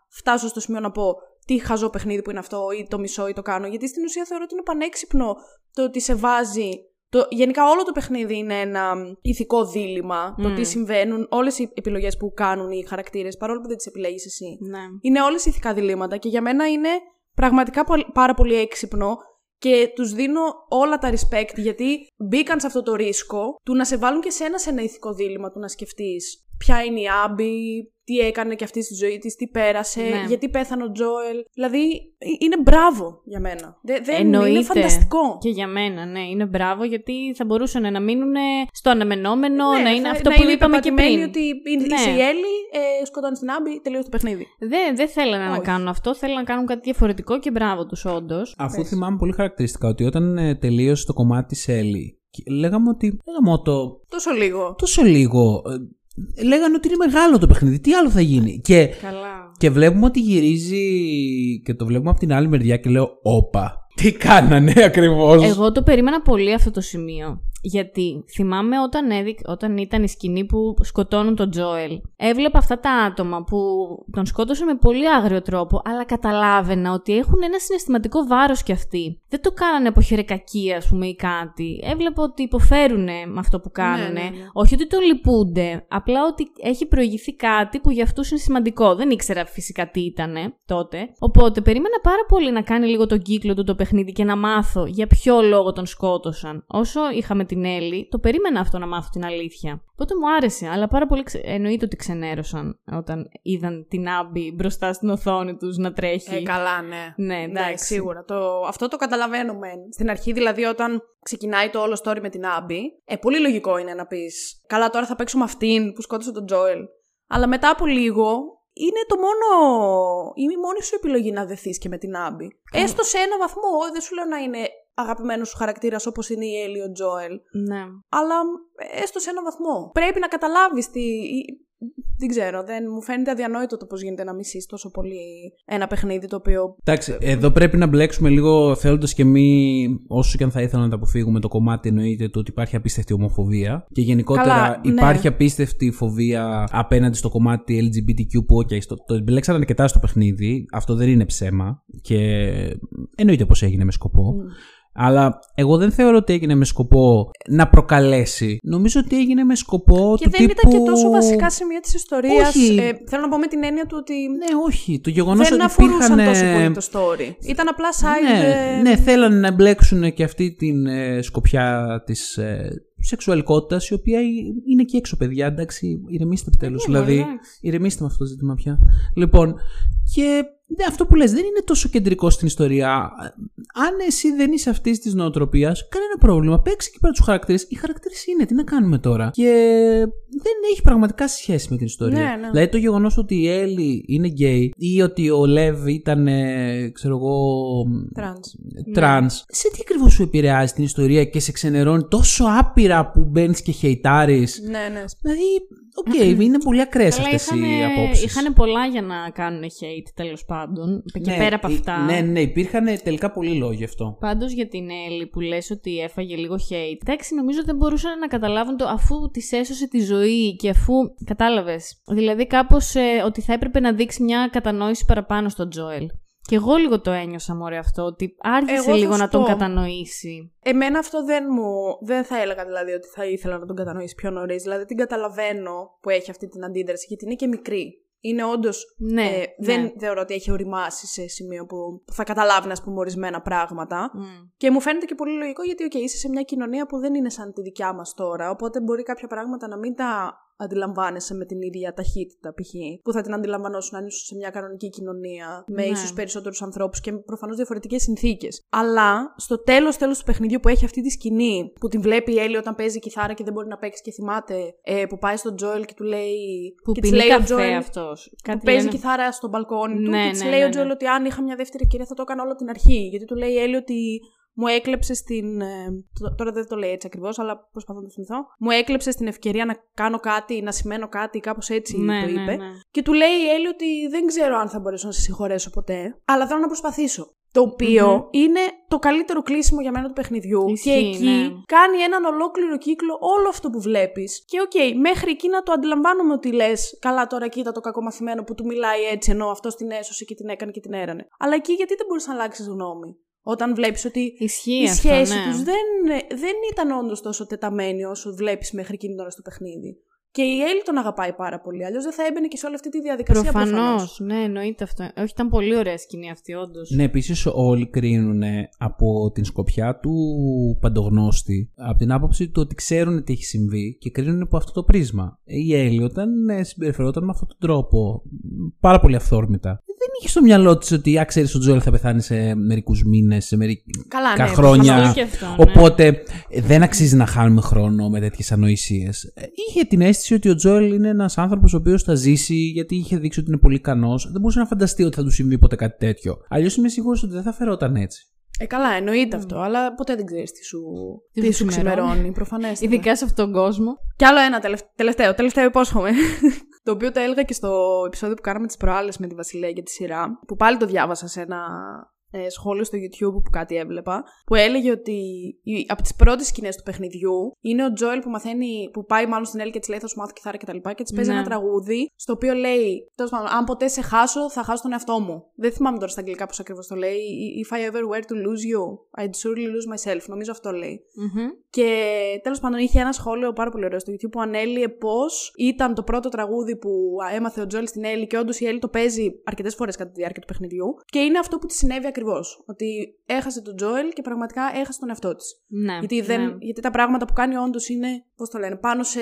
φτάσω στο σημείο να πω τι χαζό παιχνίδι που είναι αυτό ή το μισό ή το κάνω. Γιατί στην ουσία θεωρώ ότι είναι πανέξυπνο το ότι σε βάζει. Το, γενικά όλο το παιχνίδι είναι ένα ηθικό δίλημα. Το Μμ. τι συμβαίνουν, όλες οι επιλογές που κάνουν οι χαρακτήρες, παρόλο που δεν τις επιλέγεις εσύ. Ναι. Είναι όλες ηθικά διλήμματα και για μένα είναι πραγματικά πολ- πάρα πολύ έξυπνο και τους δίνω όλα τα respect γιατί μπήκαν σε αυτό το ρίσκο του να σε βάλουν και σένα σε ένα ηθικό δίλημα, του να σκεφτείς ποια είναι η Άμπη, τι έκανε και αυτή στη ζωή της, τι πέρασε, Ναι. γιατί πέθανε ο Τζόελ. Δηλαδή ε, είναι μπράβο για μένα. Δε- δεν είναι Εννοείται. φανταστικό. Και για μένα, ναι, είναι μπράβο γιατί θα μπορούσαν να μείνουν στο αναμενόμενο, Ναι, να είναι θα- αυτό να που είναι είπαμε και πεπατημένοι πριν. ότι είναι, Ναι. είσαι η Έλλη, ε, σκοτώνεις την Άμπη, τελείωσε το παιχνίδι. Δεν, δεν θέλανε να Όχι. κάνουν αυτό, θέλανε να κάνουν κάτι διαφορετικό και μπράβο τους, όντως. Αφού Πες. θυμάμαι πολύ χαρακτηριστικά ότι όταν ε, τελείωσε το κομμάτι της Έλλη, και λέγαμε ότι. Λέγαμε το. Τόσο λίγο. Τόσο λίγο. Ε, λέγανε ότι είναι μεγάλο το παιχνίδι. Τι άλλο θα γίνει. Και, Καλά. και βλέπουμε ότι γυρίζει και το βλέπουμε από την άλλη μεριά και λέω, Όπα. Τι κάνανε ακριβώς; Εγώ το περίμενα πολύ αυτό το σημείο. Γιατί θυμάμαι όταν, έδειξ, όταν ήταν η σκηνή που σκοτώνουν τον Τζόελ, έβλεπα αυτά τα άτομα που τον σκότωσαν με πολύ άγριο τρόπο, αλλά καταλάβαινα ότι έχουν ένα συναισθηματικό βάρος κι αυτοί. Δεν το κάνανε από χερεκακία, ας πούμε, ή κάτι. Έβλεπα ότι υποφέρουν με αυτό που κάνουν. ναι, ναι. Όχι ότι το λυπούνται, απλά ότι έχει προηγηθεί κάτι που για αυτούς είναι σημαντικό. Δεν ήξερα φυσικά τι ήταν τότε. Οπότε περίμενα πάρα πολύ να κάνει λίγο τον κύκλο του το παιχνίδι και να μάθω για ποιο λόγο τον σκότωσαν. Όσο είχαμε την Έλλη, το περίμενα αυτό να μάθω την αλήθεια. Οπότε μου άρεσε, αλλά πάρα πολύ ξε... εννοείται ότι ξενέρωσαν όταν είδαν την Άμπη μπροστά στην οθόνη τους να τρέχει. Ε, καλά, ναι. Ναι, Ναι, εντάξει. σίγουρα. Το, αυτό το καταλαβαίνω μεν. Στην αρχή, δηλαδή, όταν ξεκινάει το όλο story με την Άμπη, ε, πολύ λογικό είναι να πεις: Καλά, τώρα θα παίξω με αυτήν που σκότωσε τον Τζόελ. Αλλά μετά από λίγο, είναι το μόνο. Είναι η μόνη σου επιλογή να δεθείς και με την Άμπη. Έστω σε ένα βαθμό. Δεν σου λέω να είναι αγαπημένος σου χαρακτήρας όπως είναι η Έλλη ο Τζόελ. Ναι. Αλλά έστω σε ένα βαθμό. Πρέπει να καταλάβεις τι. Δεν ξέρω, δεν μου φαίνεται αδιανόητο το πώς γίνεται να μισείς τόσο πολύ ένα παιχνίδι το οποίο Εντάξει, εδώ πρέπει να μπλέξουμε λίγο θέλοντας και μη, όσο και αν θα ήθελα να τα αποφύγουμε, το κομμάτι εννοείται το ότι υπάρχει απίστευτη ομοφοβία. Και γενικότερα Καλά, ναι. υπάρχει απίστευτη φοβία απέναντι στο κομμάτι LGBTQ που, OK, στο, το μπλέξανε αρκετά στο παιχνίδι. Αυτό δεν είναι ψέμα. Και εννοείται πως έγινε με σκοπό. Αλλά εγώ δεν θεωρώ ότι έγινε με σκοπό να προκαλέσει. Νομίζω ότι έγινε με σκοπό Και του δεν τύπου... ήταν και τόσο βασικά σημεία της ιστορίας. Όχι. Ε, θέλω να πω με την έννοια του ότι Ναι, όχι. Το γεγονός δεν ότι αφορούσαν υπήρχαν... τόσο ε, πολύ το story. Ήταν απλά side. Ναι, ε, ναι, θέλανε να εμπλέξουν και αυτή την ε, σκοπιά της ε, σεξουαλικότητας η οποία ε, είναι και έξω παιδιά, εντάξει, ηρεμήστε επιτέλους. Ναι, δηλαδή, εντάξει. ηρεμήστε με αυτό το ζήτημα πια. Λοιπόν, και ναι, αυτό που λες δεν είναι τόσο κεντρικό στην ιστορία. Αν εσύ δεν είσαι αυτής της νοοτροπίας, κανένα πρόβλημα. Παίξει εκεί πέρα τους χαρακτήρες. Οι χαρακτήρες είναι, τι να κάνουμε τώρα; Και δεν έχει πραγματικά σχέση με την ιστορία. Ναι, ναι. Δηλαδή το γεγονός ότι η Ellie είναι γκέι ή ότι ο Lev ήταν, ε, ξέρω εγώ, Trans. trans, σε τι ακριβώς σου επηρεάζει την ιστορία και σε ξενερώνει τόσο άπειρα που μπαίνεις και hate-άρεις; Ναι, ναι. Δηλαδή, οκ, είναι πολύ ακραίες Καλά, αυτές οι είχανε- απόψεις. είχαν πολλά για να κάνουν hate τέλος πάντων. Και πέρα από αυτά. Ναι, ναι, υπήρχαν τελικά πολλοί λόγοι γι' αυτό. Πάντως για την Ellie που λες ότι έφαγε λίγο hate. Εντάξει, νομίζω δεν μπορούσαν να καταλάβουν το αφού της έσωσε τη ζωή και αφού. Κατάλαβες. Δηλαδή, κάπως ότι θα έπρεπε να δείξει μια κατανόηση παραπάνω στον Joel. Και εγώ λίγο το ένιωσα μωρέ αυτό, ότι άρχισε Εγώ θα λίγο σου να τον πω. κατανοήσει. Εμένα αυτό δεν μου. Δεν θα έλεγα δηλαδή ότι θα ήθελα να τον κατανοήσει πιο νωρίς. Δηλαδή την καταλαβαίνω που έχει αυτή την αντίδραση, γιατί είναι και μικρή. Είναι όντως. Ναι, δεν ναι. θεωρώ ότι έχει ωριμάσει σε σημείο που θα καταλάβει, ας πούμε, ορισμένα πράγματα. Μμ. Και μου φαίνεται και πολύ λογικό γιατί, οκ, είσαι σε μια κοινωνία που δεν είναι σαν τη δικιά μας τώρα. Οπότε μπορεί κάποια πράγματα να μην τα αντιλαμβάνεσαι με την ίδια ταχύτητα, π.χ. που θα την αντιλαμβανώσουν αν ήσουν σε μια κανονική κοινωνία με Ναι. ίσου περισσότερους ανθρώπους και προφανώς διαφορετικές συνθήκες. Αλλά στο τέλος τέλος του παιχνιδιού που έχει αυτή τη σκηνή που την βλέπει η Έλλη όταν παίζει κιθάρα και δεν μπορεί να παίξει και θυμάται, ε, που πάει στον Τζόελ και του λέει. Που και της πίνει λέει ο καφέ Τζόελ- αυτός. που Κάτι παίζει λένε- κιθάρα στο μπαλκόνι του Ναι, και της ναι, λέει ναι, ο Τζόελ ναι. ότι αν είχα μια δεύτερη ευκαιρία θα το έκανα όλο την αρχή. Γιατί του λέει η Έλλη ότι μου έκλεψε την. ε, τ- τώρα δεν το λέει έτσι ακριβώς, αλλά προσπαθώ να το θυμηθώ. Μου έκλεψε την ευκαιρία να κάνω κάτι, να σημαίνω κάτι, κάπως έτσι Ναι, το ναι, είπε. ναι. Και του λέει η Ellie ότι δεν ξέρω αν θα μπορέσω να σε συγχωρέσω ποτέ, αλλά θέλω να προσπαθήσω. Το οποίο Μμμ. είναι το καλύτερο κλείσιμο για μένα του παιχνιδιού. Ισχύει, και εκεί ναι. κάνει έναν ολόκληρο κύκλο όλο αυτό που βλέπεις. Και οκ, μέχρι εκεί να το αντιλαμβάνομαι ότι λες, καλά τώρα κοίτα το κακομαθημένο που του μιλάει έτσι, ενώ αυτός την έσωσε και την έκανε και την έρανε. Αλλά εκεί γιατί δεν μπορείς να αλλάξεις γνώμη; Όταν βλέπεις ότι Ισχύει η αυτό, σχέση ναι. τους δεν, δεν ήταν όντως τόσο τεταμένη όσο βλέπεις μέχρι εκείνη την ώρα στο παιχνίδι. Και η Έλλη τον αγαπάει πάρα πολύ. Αλλιώς δεν θα έμπαινε και σε όλη αυτή τη διαδικασία Προφανώς. προφανώς. Ναι, εννοείται αυτό. Όχι, ήταν πολύ ωραία σκηνή αυτή, όντως. Ναι, επίσης όλοι κρίνουν από την σκοπιά του παντογνώστη, από την άποψη του ότι ξέρουν τι έχει συμβεί και κρίνουν από αυτό το πρίσμα. Η Έλλη, όταν ε, συμπεριφερόταν με αυτόν τον τρόπο, πάρα πολύ αυθόρμητα, δεν είχε στο μυαλό της ότι, α, ξέρεις, ο Τζόελ θα πεθάνει σε μερικούς μήνες, σε μερικά Καλά, ναι, χρόνια. προφανώς. και αυτό, ναι. Οπότε ε, δεν αξίζει να χάνουμε χρόνο με τέτοιες ανοησίες. Είχε την αίσθηση ότι ο Τζόελ είναι ένας άνθρωπος ο οποίος θα ζήσει γιατί είχε δείξει ότι είναι πολύ ικανός. Δεν μπορούσε να φανταστεί ότι θα του συμβεί ποτέ κάτι τέτοιο. Αλλιώς είμαι σίγουρος ότι δεν θα φερόταν έτσι. Ε, καλά, εννοείται αυτό, αλλά ποτέ δεν ξέρεις τι σου, Τι τι σου σου ξημερώνει. ξημερώνει. Προφανέστατα. Ειδικά σε αυτόν τον κόσμο. Κι άλλο ένα τελευταίο, τελευταίο, τελευταίο υπόσχομαι. το οποίο το έλεγα και στο επεισόδιο που κάναμε τις προάλλες με τη Βασιλεία για τη σειρά. Που πάλι το διάβασα σε ένα ε, σχόλιο στο YouTube που κάτι έβλεπα. Που έλεγε ότι η, από τις πρώτες σκηνές του παιχνιδιού είναι ο Τζόελ που μαθαίνει, που πάει μάλλον στην Έλλη και της λέει θα σου μάθω κιθάρα και τα λοιπά και της παίζει Ναι. ένα τραγούδι στο οποίο λέει τέλος πάντων, αν ποτέ σε χάσω θα χάσω τον εαυτό μου. Δεν θυμάμαι τώρα στα αγγλικά πώς ακριβώς το λέει. If I ever were to lose you, I'd surely lose myself. Νομίζω αυτό λέει. Μμμ. Και τέλος πάντων είχε ένα σχόλιο πάρα πολύ ωραίο στο YouTube που ανέλυε πώς ήταν το πρώτο τραγούδι που έμαθε ο Τζόελ στην Έλλη και όντως η Έλλη το παίζει αρκετές φορές κατά τη διάρκεια του παιχνιδιού. Και είναι αυτό που της συνέβη ακριβώ. Ότι έχασε τον Τζόελ και πραγματικά έχασε τον εαυτό της. Ναι. γιατί, δεν, ναι. γιατί τα πράγματα που κάνει όντως είναι, πώς το λένε, πάνω σε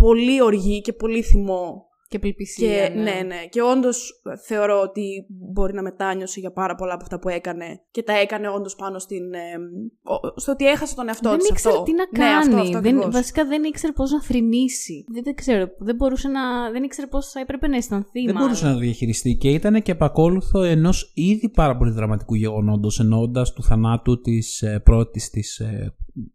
πολύ οργή και πολύ θυμό. Και απελπισία. Και, ναι, ναι. Και όντως θεωρώ ότι μπορεί να μετάνιωσε για πάρα πολλά από αυτά που έκανε και τα έκανε όντως πάνω στην. ε, ο- στο ότι έχασε τον εαυτό δεν της. ήξερε τι να κάνει. Ναι, αυτό, αυτό δεν, ακριβώς. βασικά δεν ήξερε πώς να θρυνήσει. Δεν, δεν ξέρω. Δεν μπορούσε να. Δεν ήξερε πώς θα έπρεπε να αισθανθεί. Δεν μάλλον. μπορούσε να το διαχειριστεί και ήταν και επακόλουθο ενός ήδη πάρα πολύ δραματικού γεγονότος, εννοώντα του θανάτου της ε, πρώτης της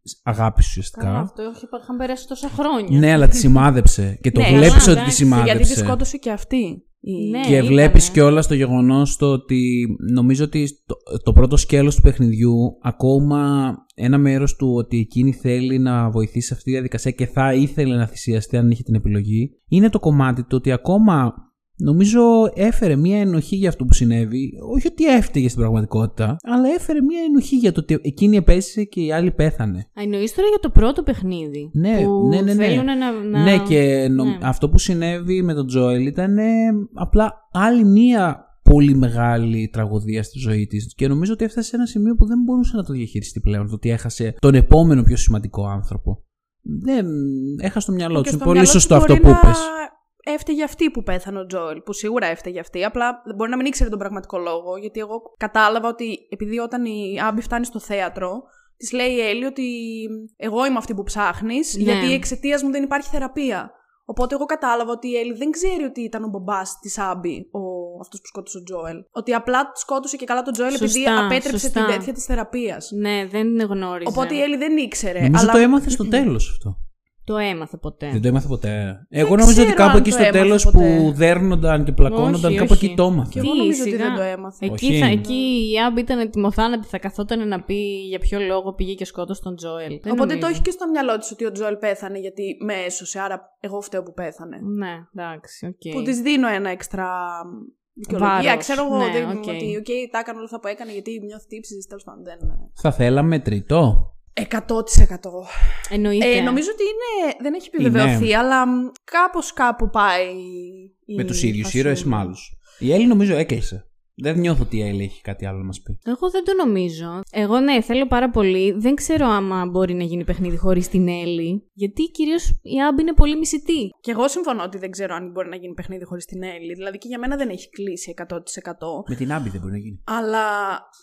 ε, αγάπης ουσιαστικά. Καλά, αυτό έχει- είχαν περάσει τόσα χρόνια. Ναι, αλλά τη σημάδεψε. Και το Ναι, βλέπεις καλά, ότι τη εντάξει, σημάδεψε. Γιατί τη σκότωσε και αυτή. Η... Ναι. Και ήτανε. βλέπεις κιόλας το γεγονός το ότι νομίζω ότι το, το πρώτο σκέλος του παιχνιδιού, ακόμα ένα μέρος του ότι εκείνη θέλει να βοηθήσει σε αυτή τη διαδικασία και θα ήθελε να θυσιαστεί αν είχε την επιλογή, είναι το κομμάτι του ότι ακόμα νομίζω έφερε μία ενοχή για αυτό που συνέβη. Όχι ότι έφταιγε στην πραγματικότητα, αλλά έφερε μία ενοχή για το ότι εκείνη επέζησε και η άλλη πέθανε. Α, εννοείς τώρα για το πρώτο παιχνίδι. Ναι, που ναι, ναι, ναι. θέλουν να, να... Ναι, και νο- ναι. αυτό που συνέβη με τον Τζόελ ήταν ε, απλά άλλη μία πολύ μεγάλη τραγωδία στη ζωή της και νομίζω ότι έφτασε σε ένα σημείο που δεν μπορούσε να το διαχειριστεί πλέον, το ότι έχασε τον επόμενο πιο σημαντικό άνθρωπο. Δεν, έχασε το μυαλό Και του. Είναι στο πολύ μυαλό σωστό της αυτό μπορεί που να είπες. Έφταιγε αυτή που πέθανε ο Τζόελ, που σίγουρα έφταιγε αυτή. Απλά μπορεί να μην ήξερε τον πραγματικό λόγο, γιατί εγώ κατάλαβα ότι επειδή όταν η Άμπη φτάνει στο θέατρο, της λέει η Έλλη ότι εγώ είμαι αυτή που ψάχνεις, Ναι. γιατί εξαιτίας μου δεν υπάρχει θεραπεία. Οπότε εγώ κατάλαβα ότι η Έλλη δεν ξέρει ότι ήταν ο μπαμπάς της Άμπη, ο... αυτός που σκότωσε ο Τζόελ. Ότι απλά σκότωσε και καλά τον Τζόελ επειδή Σωστά, απέτρεψε σωστά. την τέτοια της θεραπείας. Ναι, δεν γνώριζε. Οπότε η Έλλη δεν ήξερε. Νομίζω αλλά... το έμαθε στο τέλος αυτό. Το έμαθε ποτέ. Δεν το έμαθε ποτέ. Εγώ νομίζω ότι ξέρω κάπου αν εκεί το στο έμαθε τέλος ποτέ. που δέρνονταν και πλακώνονταν, Όχι, κάπου όχι. εκεί το Και έμαθε. εγώ Τι, νομίζω ότι σιγά. δεν το έμαθε. Εκεί, Όχι. θα, εκεί η Abby ήταν ετοιμοθάνατη, θα καθόταν να πει για ποιο λόγο πήγε και σκότωσε τον Joel. Δεν Οπότε το νομίζω. έχει και στο μυαλό της ότι ο Joel πέθανε γιατί με έσωσε, άρα εγώ φταίω που πέθανε. Ναι, εντάξει, οκ. Που της δίνω ένα έξτρα δικαιολογία. Βάρος. Ξέρω εγώ Ναι, δεν- οκ. ότι οκ, τα έκανε όλα αυτά που έκανε γιατί νιώθει τύψεις. Τέλος πάντων δεν. Θα θέλαμε τρίτο. 100%. Εννοείται. Ε, νομίζω ότι είναι, δεν έχει επιβεβαιωθεί, αλλά κάπως κάπου πάει. η Με τους ίδιους φασούλα. ήρωες με άλλους. Η Έλλη νομίζω έκλεισε. Δεν νιώθω ότι η Έλλη έχει κάτι άλλο να μας πει. Εγώ δεν το νομίζω. Εγώ ναι, θέλω πάρα πολύ. Δεν ξέρω άμα μπορεί να γίνει παιχνίδι χωρίς την Έλλη. Γιατί κυρίως η Άμπη είναι πολύ μισητή. Και εγώ συμφωνώ ότι δεν ξέρω αν μπορεί να γίνει παιχνίδι χωρίς την Έλλη. Δηλαδή και για μένα δεν έχει κλείσει 100%. Με την Abby δεν μπορεί να γίνει. Αλλά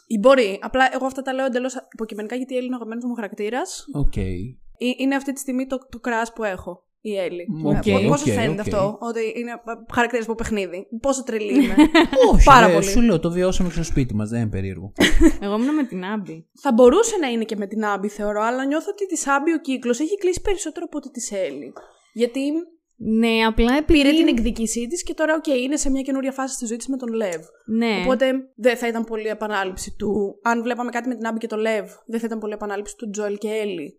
ή μπορεί. Απλά εγώ αυτά τα λέω εντελώς υποκειμενικά γιατί η Ellie είναι ο αγαπημένο μου χαρακτήρας. Οκ. Είναι αυτή τη στιγμή το, το crush που έχω. Η Ellie. OK, Πώς OK, φαίνεται οκ. αυτό, ότι είναι χαρακτήρας από παιχνίδι; Πόσο τρελή είμαι. Όχι, Πάρα ρε, πολύ. Σου λέω, το βιώσαμε και στο σπίτι μας, δεν είναι περίεργο. Εγώ ήμουν με την Abby. Θα μπορούσε να είναι και με την Abby, θεωρώ, αλλά νιώθω ότι της Abby ο κύκλος έχει κλείσει περισσότερο από ότι της Ellie. Γιατί Ναι, απλά επειδή. πήρε την εκδίκησή της και τώρα, οκ, είναι σε μια καινούρια φάση στη ζωής της με τον Lev. Ναι. Οπότε δεν θα ήταν πολύ επανάληψη του. Αν βλέπαμε κάτι με την Άμπη και τον Λεύ, δεν θα ήταν πολύ επανάληψη του Τζοέλ και Έλλη.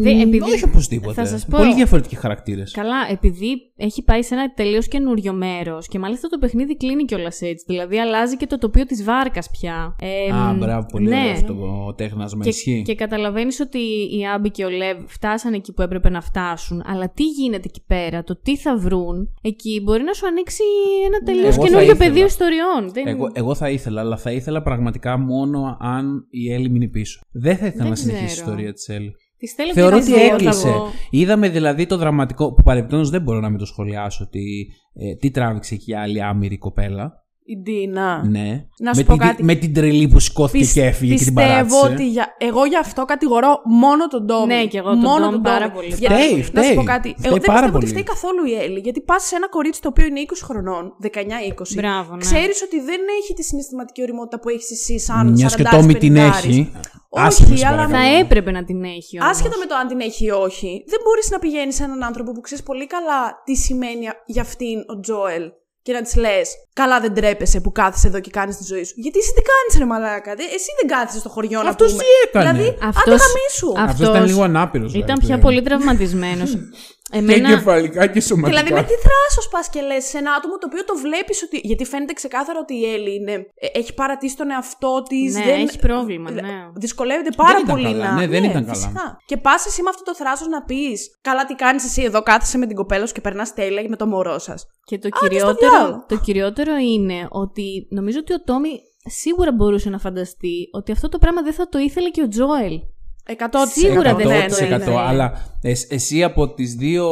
Δε- επειδή... Όχι οπωσδήποτε. Θα σας πω. Πολύ διαφορετικοί χαρακτήρες. Καλά, επειδή έχει πάει σε ένα τελείως καινούριο μέρος και μάλιστα το παιχνίδι κλείνει κιόλας έτσι. Δηλαδή αλλάζει και το τοπίο της βάρκας πια. Ε, Α, μπράβο, πολύ ναι. ωραίο αυτό το τέχνασμα. Και, Ισχύει. και καταλαβαίνεις ότι η Άμπη και ο Λεύ φτάσανε εκεί που έπρεπε να φτάσουν. Αλλά τι γίνεται εκεί πέρα, το τι θα βρουν, εκεί μπορεί να σου ανοίξει ένα τελείως Εγώ θα καινούριο ήθελα. πεδίο ιστοριών. Δεν... Εγώ, εγώ θα ήθελα, αλλά θα ήθελα πραγματικά μόνο αν η Έλλη μείνει πίσω. Δεν θα ήθελα Δεν να συνεχίσει η ξέρω. ιστορία της Έλλη. Τις θέλω Θεωρώ και τις ότι δύο, θα έκλεισε. πω. Είδαμε δηλαδή το δραματικό. που παρεμπιπτόντω δεν μπορώ να μην το σχολιάσω ότι. Ε, τι τράβηξε εκεί η άλλη άμυρη κοπέλα. Η Ντίνα. Ναι. Να σου με, πω την, κάτι. με την τρελή που σηκώθηκε Πισ- και έφυγε και την πιστεύω παράτησε. ότι για... εγώ γι' αυτό κατηγορώ μόνο τον Ντόμι. Ναι, και εγώ τον μόνο Ντόμι πάρα πολύ. Γιατί- Φταίει, Να σου φταίει. πω κάτι. Φταίει Εγώ δεν πάρα πιστεύω ότι πολύ. φταίει καθόλου η Έλλη. Γιατί πας σε ένα κορίτσι το οποίο είναι 20 χρονών, 19-20. Μπράβο, ναι. Ξέρεις ότι δεν έχει τη συναισθηματική οριμότητα που έχεις εσύ σαν Μιας και 40, Τόμι την 50. έχει. Όχι, άσχημα σε αλλά παρακαλώ. Θα έπρεπε να την έχει όμως. Άσχετα με το αν την έχει ή όχι, δεν μπορείς να πηγαίνεις σε έναν άνθρωπο που ξέρεις πολύ καλά τι σημαίνει για αυτήν ο Τζόελ και να της λες: Καλά, δεν τρέπεσαι που κάθεσαι εδώ και κάνεις τη ζωή σου. Γιατί εσύ τι κάνεις, ρε Μαλάκα. δε- Εσύ δεν κάθεσαι στο χωριό να Αυτός πούμε. τι έκανε; Δηλαδή, Αυτός- άντε γαμίσου. Α- Αυτός ήταν Αυτός λίγο ανάπηρος. Ήταν πια πολύ τραυματισμένος. Και Εμένα. κεφαλικά και σωματικά. Δηλαδή, με τι θράσος πας και λες σε ένα άτομο το οποίο το βλέπεις ότι. Γιατί φαίνεται ξεκάθαρα ότι η Έλλη είναι, ε, έχει παρατήσει τον εαυτό της. Ναι, δεν... έχει πρόβλημα, ναι. Δυσκολεύεται πάρα ήταν πολύ καλά, να. ναι, δεν ήταν καλά. φυσικά. Και πας εσύ με αυτό το θράσος να πεις: Καλά, τι κάνεις εσύ εδώ, κάθεσαι με την κοπέλα σου και περνάς τέλεια με το μωρό σας. Και το στο κυριότερο, διάλογο. το κυριότερο είναι ότι νομίζω ότι ο Τόμι σίγουρα μπορούσε να φανταστεί ότι αυτό το πράγμα δεν θα το ήθελε και ο Τζόελ. 100% Σίγουρα δεν ναι, θα ναι, το ναι. Αλλά εσ- εσύ από, τις δύο,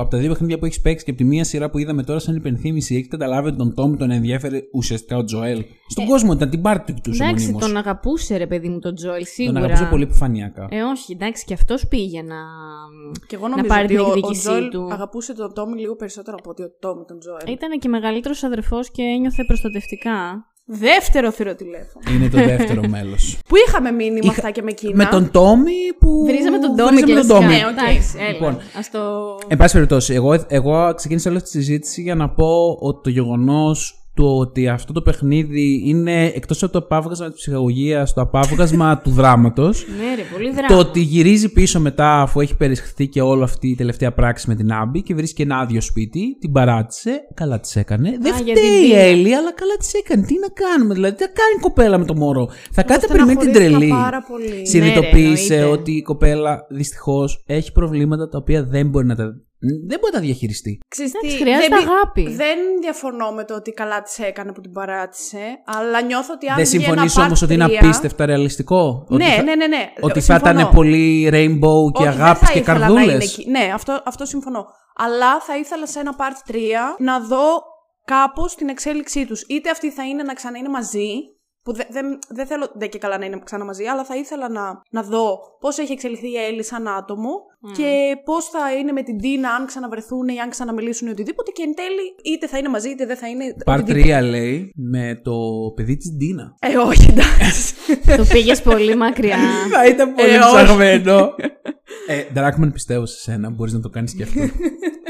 από τα δύο παιχνίδια που έχεις παίξει και από τη μία σειρά που είδαμε τώρα, σαν υπενθύμηση, έχεις καταλάβει ότι τον Τόμι τον ενδιαφέρει ουσιαστικά ο Τζοέλ. Στον κόσμο ήταν την πάρτι του Ε, Εντάξει, μονίμως. τον αγαπούσε ρε παιδί μου τον Τζόελ, Τον σίγουρα. αγαπούσε πολύ επιφανειακά. Ε, όχι, εντάξει, και αυτός πήγε να. Και εγώ να νομίζω πάρει ότι την ο, ο εκδίκησή Τζοέλ του. αγαπούσε τον Τόμι λίγο περισσότερο από ότι ο Τόμι τον Τζοέλ. Ήταν και μεγαλύτερος αδερφός και ένιωθε προστατευτικά. Δεύτερο θηροτηλέφωνο. Είναι το δεύτερο μέλος. Που είχαμε μείνει με Είχα- αυτά και με εκείνα. με τον Τόμι που. Βρίζαμε τον Τόμι βρίζαμε τον κλασικά. Τόμι. Ναι, εντάξει, έλα. Λοιπόν, Ας το... Εν πάση περιπτώσει, εγώ, εγώ ξεκίνησα όλη αυτή τη συζήτηση για να πω ότι το γεγονός του ότι αυτό το παιχνίδι είναι εκτός από το απάβγασμα της ψυχαγωγίας, το απάβγασμα του δράματος, Ναι, ρε, πολύ δράμα. το ότι γυρίζει πίσω μετά αφού έχει περισχθεί και όλη αυτή η τελευταία πράξη με την Άμπη και βρίσκει ένα άδειο σπίτι, την παράτησε, καλά της έκανε. Δεν για την φταίει η Τίνα. Έλλη, αλλά καλά της έκανε. Τι να κάνουμε, δηλαδή, τι να κάνει η κοπέλα με το μωρό; Θα κάτσε να περιμένει την στεναχωρήθηκα τρελή. πάρα πολύ. Συνειδητοποίησε Ναι, ρε, εννοείται. ότι η κοπέλα δυστυχώς έχει προβλήματα τα οποία δεν μπορεί να τα, δεν μπορεί να τα διαχειριστεί. Ξέρεις Εντάξει, τι, χρειάζεται δεν μη- αγάπη. Δεν διαφωνώ με το ότι καλά της έκανε που την παράτησε, αλλά νιώθω ότι αν δεν βγει ένα συμφωνείς part όμως ότι είναι τρία- απίστευτα ρεαλιστικό; ότι Ναι, θα, ναι, ναι, ναι. Ότι θα Συμφωνώ. ήταν πολύ rainbow και Όχι, δεν αγάπης θα και ήθελα να καρδούλες; είναι εκεί. Ναι, αυτό, αυτό συμφωνώ. Αλλά θα ήθελα σε ένα part 3 να δω κάπως την εξέλιξή τους. Είτε αυτή θα είναι να ξανά είναι μαζί, που δεν δεν δεν θέλω δεν και καλά να είναι ξανά μαζί, αλλά θα ήθελα να, να δω πώς έχει εξελιχθεί η Έλλη σαν άτομο και πώς θα είναι με την Τίνα αν ξαναβρεθούν ή αν ξαναμιλήσουν ή οτιδήποτε. Και εν τέλει, είτε θα είναι μαζί, είτε δεν θα είναι. Part οτιδήποτε. 3 λέει με το παιδί της Ντίνα. Ε, όχι, εντάξει. το πήγες πολύ μακριά. Θα ήταν πολύ Ε, όχι. ψαγμένο. Ε, Ντράκμαν πιστεύω σε σένα, μπορείς να το κάνεις και αυτό.